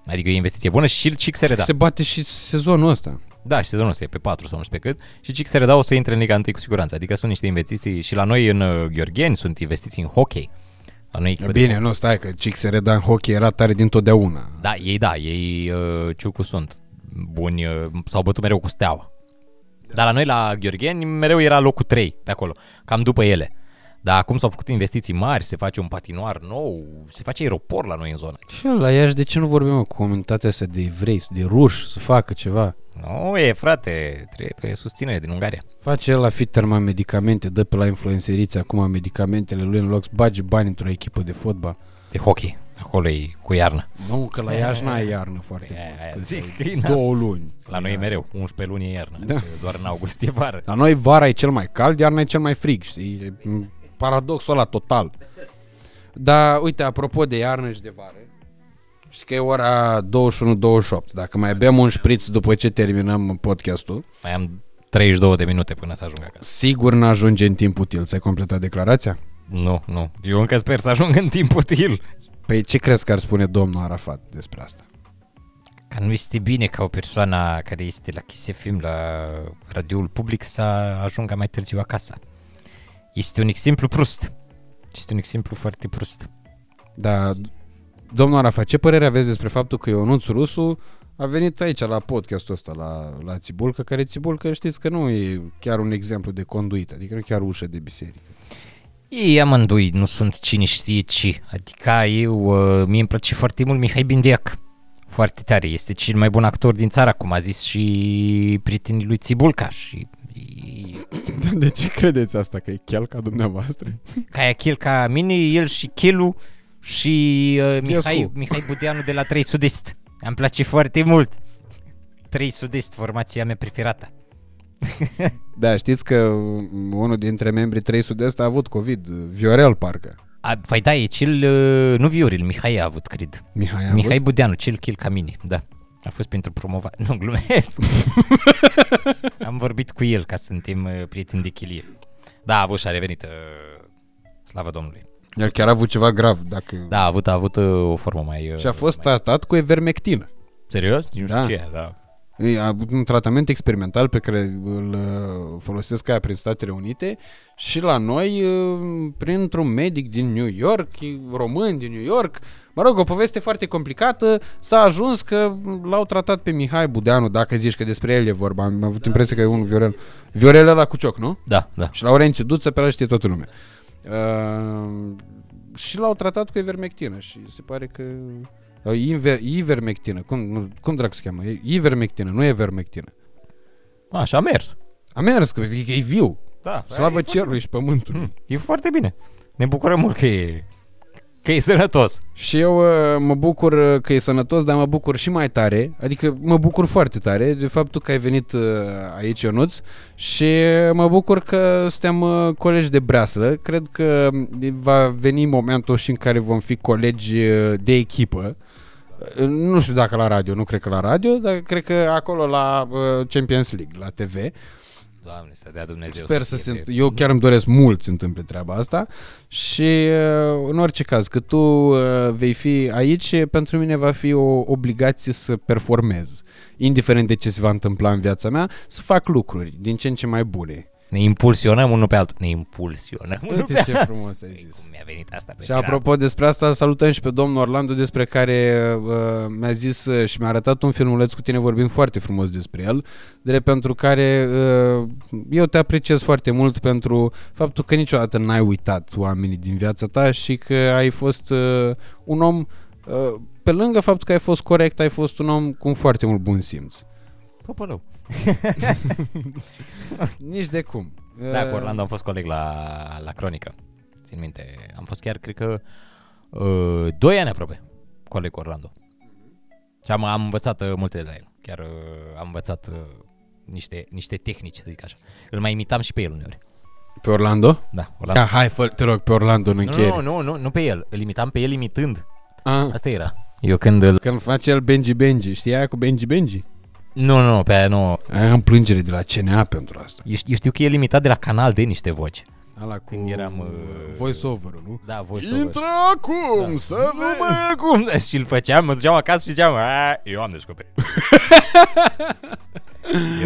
Adică e o investiție bună și Cic se reda. Se bate și sezonul ăsta. Da, și sezonul ăsta e pe 4 sau nu știu pe cât. Și Cic se reda o să intre în Liga 1 cu siguranță. Adică sunt niște investiții și la noi în uh, Gheorgheni sunt investiții în hockey. La noi echipă de Bine, nu, stai, că Cic se reda în hockey era tare dintotdeauna. Da, ei da, ei uh, ciucu sunt buni, uh, s-au bătut mereu cu steaua. Dar la noi, la Gheorgheni, mereu era locul 3 pe acolo, cam după ele. Dar acum s-au făcut investiții mari, se face un patinoar nou, se face aeroport la noi în zonă. Și la Iași, de ce nu vorbim mă, cu comunitatea asta de evrei, de ruși, să facă ceva? Nu e, frate, trebuie susținere din Ungaria. Face el la Fitterman medicamente, dă pe la influenceriți acum medicamentele lui în loc să bage bani într-o echipă de fotbal. De hockey, acolo e cu iarnă. Nu, că la Iași n-ai iarnă foarte Aia, mult. aia că zic, ai că e nas. două luni. La noi e mereu, 11 luni e iarnă, Da. adică doar în august e vară. La noi vara e cel mai cald, iarna e cel mai frig, știi? E m, paradoxul ăla total. Dar, uite, apropo de iarnă și de vară, știi că e ora 21-28. Dacă mai bem un șpriț după ce terminăm podcastul, Mai am 32 de minute până să ajung acasă. sigur n-ajunge în timp util. Ți-ai completat declarația? Nu, nu, eu încă sper să ajung în timp util. Păi ce crezi că ar spune domnul Arafat despre asta? Că nu este bine ca o persoană care este la Kiss FM, la radioul public, să ajungă mai târziu acasă. Este un exemplu prost. Este un exemplu foarte prost. Da, domnul Arafat, ce părere aveți despre faptul că Ionuț Rusu a venit aici la podcastul ăsta, la, la Țibulcă, care Țibulcă știți că nu e chiar un exemplu de conduit, adică nu e chiar ușă de biserică. Ei amândoi nu sunt cine știe ce. Adică eu, uh, mie îmi place foarte mult Mihai Bindeac. Foarte tare. Este cel mai bun actor din țară, cum a zis și prietenii lui Țibulca. Și e- De ce credeți asta, că e chiar ca dumneavoastră? ca e chel ca mine, el și Chelu și uh, Mihai, Chescu. Mihai Budeanu de la 3 Sud-Est. Îmi place foarte mult. 3 Sud-Est, formația mea preferată. Da, știți că unul dintre membrii 3 sud-est a avut COVID, Viorel parcă. A, păi da, e cel, uh, nu Viorel, Mihai a avut, cred. Mihai a Mihai Budeanu, cel chel ca mine, da. A fost pentru promovare. Nu, glumesc. Am vorbit cu el ca suntem uh, prieteni de chilie. Da, a avut și a revenit. Uh, slavă Domnului. El chiar a avut ceva grav, dacă... Da, a avut, a avut uh, o formă mai... Uh, Și a fost mai... tratat cu evermectină. Serios? Nu știu Da. ce e, da. E, A avut un tratament experimental pe care îl uh, folosesc aia prin Statele Unite și la noi, uh, printr-un medic din New York, român din New York, mă rog, o poveste foarte complicată, s-a ajuns că l-au tratat pe Mihai Budeanu, dacă zici că despre el e vorba, am avut impresia că e unul Viorel. Viorel ăla cu cioc, nu? Da, da. Și Laurențiu Duță, pe ăla știe toată lumea. Uh, și l-au tratat cu ivermectină și se pare că... sau Iver, ivermectină, cum, nu, cum dracu se cheamă? E Ivermectină, nu ivermectină. A, și a mers. A mers, că e e viu. Da. Slavă cerului și pământului. Hmm, e foarte bine. Ne bucurăm mult că e, că e sănătos. Și eu uh, mă bucur uh, că e sănătos, dar mă bucur și mai tare, adică mă bucur foarte tare de faptul că ai venit uh, aici, Ionuț, și mă bucur că suntem uh, colegi de breaslă. Cred că va veni momentul și în care vom fi colegi uh, de echipă. Uh, Nu știu dacă la radio, nu cred că la radio, dar cred că acolo la uh, Champions League, la TV. Doamne, să dea Dumnezeu Sper să fie se... pe- Eu chiar îmi doresc mult să se întâmple treaba asta și uh, în orice caz, că tu uh, vei fi aici, pentru mine va fi o obligație să performez. Indiferent de ce se va întâmpla în viața mea, să fac lucruri din ce în ce mai bune. Ne impulsionăm unul pe altul. Ne impulsionăm unul pe Uite ce altul. frumos ai Ei, zis. Cum mi-a venit asta pe Și apropo despre asta, salutăm și pe domnul Orlando despre care uh, mi-a zis uh, și mi-a arătat un filmuleț cu tine vorbind foarte frumos despre el, drept pentru care uh, eu te apreciez foarte mult pentru faptul că niciodată n-ai uitat oamenii din viața ta și că ai fost uh, un om, uh, pe lângă faptul că ai fost corect, ai fost un om cu foarte mult bun simț. Popolău. Nici de cum. Da, Uh, cu Orlando am fost coleg la, la Cronică. Țin minte, am fost chiar, cred că, uh, 2 ani aproape coleg cu Orlando. Și am, am învățat uh, multe de la el. Chiar uh, am învățat uh, niște, niște tehnici, să zic așa. Îl mai imitam și pe el uneori. Pe Orlando? Da, Orlando. Da, hai, fă te rog, pe Orlando în Nu, încheiere. nu, nu, nu, nu pe el. Îl imitam pe el imitând. Ah, Asta era. Eu când îl... când face el Benji Benji, știi aia cu Benji Benji? Nu, nu, nu, pe aia nu. Aia am plângere de la CNA pentru asta. Eu, știu- eu știu că el imitat de la canal de niște voci. Ala cu Când eram, uh, voice-over-ul, nu? Da, voci Intră acum, Da. să Nu vezi! mai cum Și îl făceam, mă duceam acasă și ziceam "A, Eu am descoperit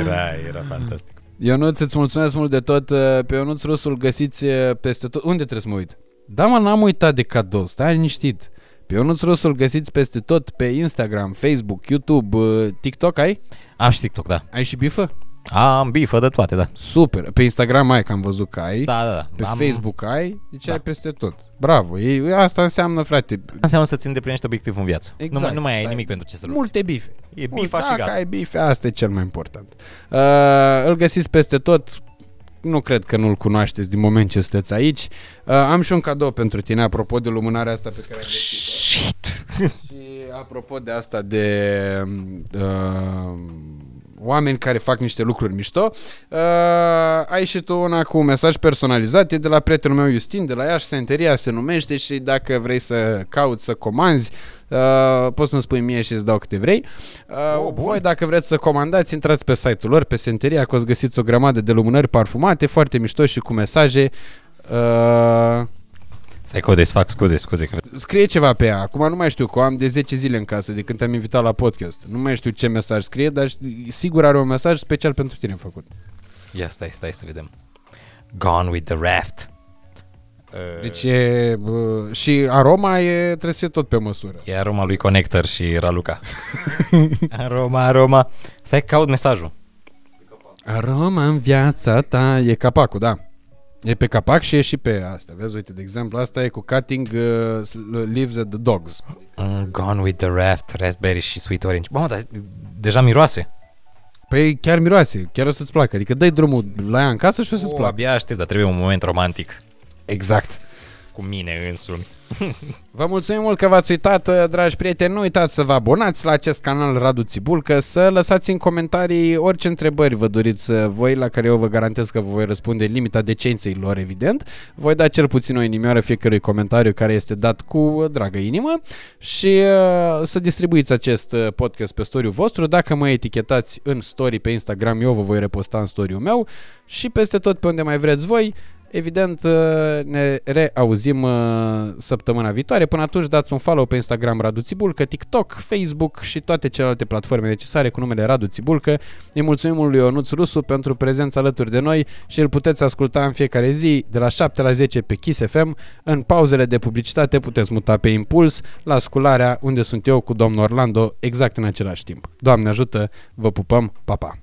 Era, era fantastic Ionuț, îți mulțumesc mult de tot. uh, Pe Ionuț Rusul găsiți uh, peste tot. Unde trebuie să mă uit? Da, mă, n-am uitat de cadou. Stai liniștit. Pe Ionuț Rusul găsiți peste tot pe Instagram, Facebook, YouTube, uh, TikTok ai? Am și TikTok, da Ai și bifă? Am bifă de toate, da Super. Pe Instagram ai, că am văzut că ai. Da, da, da Pe am, Facebook ai, deci Da. ai peste tot. Bravo. E, asta înseamnă, frate, Înseamnă să-ți îndeplinești obiectivul în viață Exact, Nu mai, nu mai să ai ai nimic pentru ce să lupți multe bife. E Bun, bifa și dacă gata ai bife, asta e cel mai important. Uh, îl găsiți peste tot. Nu cred că nu-l cunoașteți din moment ce sunteți aici. Uh, am și un cadou pentru tine, apropo de lumânarea asta pe care ai găsit Shit Și apropo de asta de uh, oameni care fac niște lucruri mișto, uh, ai și tu una cu un mesaj personalizat, e de la prietenul meu Justin, de la Iași, Senteria se numește și dacă vrei să cauți, să comanzi, uh, poți să-mi spui mie și îți dau câte vrei. Uh, Oh, bun. voi dacă vreți să comandați, intrați pe site-ul lor, pe Senteria, că o să găsiți o grămadă de lumânări parfumate, foarte mișto și cu mesaje. Uh, Stai că o desfac, scuze, scuze că... scrie ceva pe ea. Acum nu mai știu, că o am de 10 zile în casă de când te-am invitat la podcast. Nu mai știu ce mesaj scrie, dar ș- sigur are un mesaj special pentru tine făcut. Ia stai, stai să vedem Gone with the raft Uh, Deci e... bă, și aroma e, trebuie să fie tot pe măsură. E aroma lui Connector și Raluca Aroma, aroma Stai că caut mesajul Aroma în viața ta e capacul, da. E pe capac și e și pe asta. Vezi, uite, de exemplu, asta e cu cutting uh, leaves at the dogs. Mm, Gone with the raft, raspberry și sweet orange. Bă, mă, dar deja miroase. Păi chiar miroase, chiar o să-ți placă. Adică dai drumul la ea în casă și o să-ți Oh, placă. abia aștept, dar trebuie un moment romantic Exact. cu mine însumi. Vă mulțumim mult că v-ați uitat, uh, dragi prieteni. Nu uitați să vă abonați la acest canal Radu Țibulcă, să lăsați în comentarii orice întrebări vă doriți uh, voi, la care eu vă garantez că vă voi răspunde în limita decenței lor, evident. Voi da cel puțin o inimioară fiecărui comentariu care este dat cu uh, dragă inimă și uh, să distribuiți acest uh, podcast pe storiul vostru. Dacă mă etichetați în story pe Instagram, eu vă voi reposta în story-ul meu și peste tot pe unde mai vreți voi. Evident, uh, ne reauzim uh, săptămâna viitoare. Până atunci dați un follow pe Instagram Radu Țibulcă, TikTok, Facebook și toate celelalte platforme necesare cu numele Radu Țibulcă. Îi mulțumim lui Ionuț Rusu pentru prezența alături de noi și îl puteți asculta în fiecare zi de la 7 la 10 pe Kiss FM. În pauzele de publicitate puteți muta pe Impuls la scularea unde sunt eu cu domnul Orlando exact în același timp. Doamne ajută, vă pupăm, pa, pa!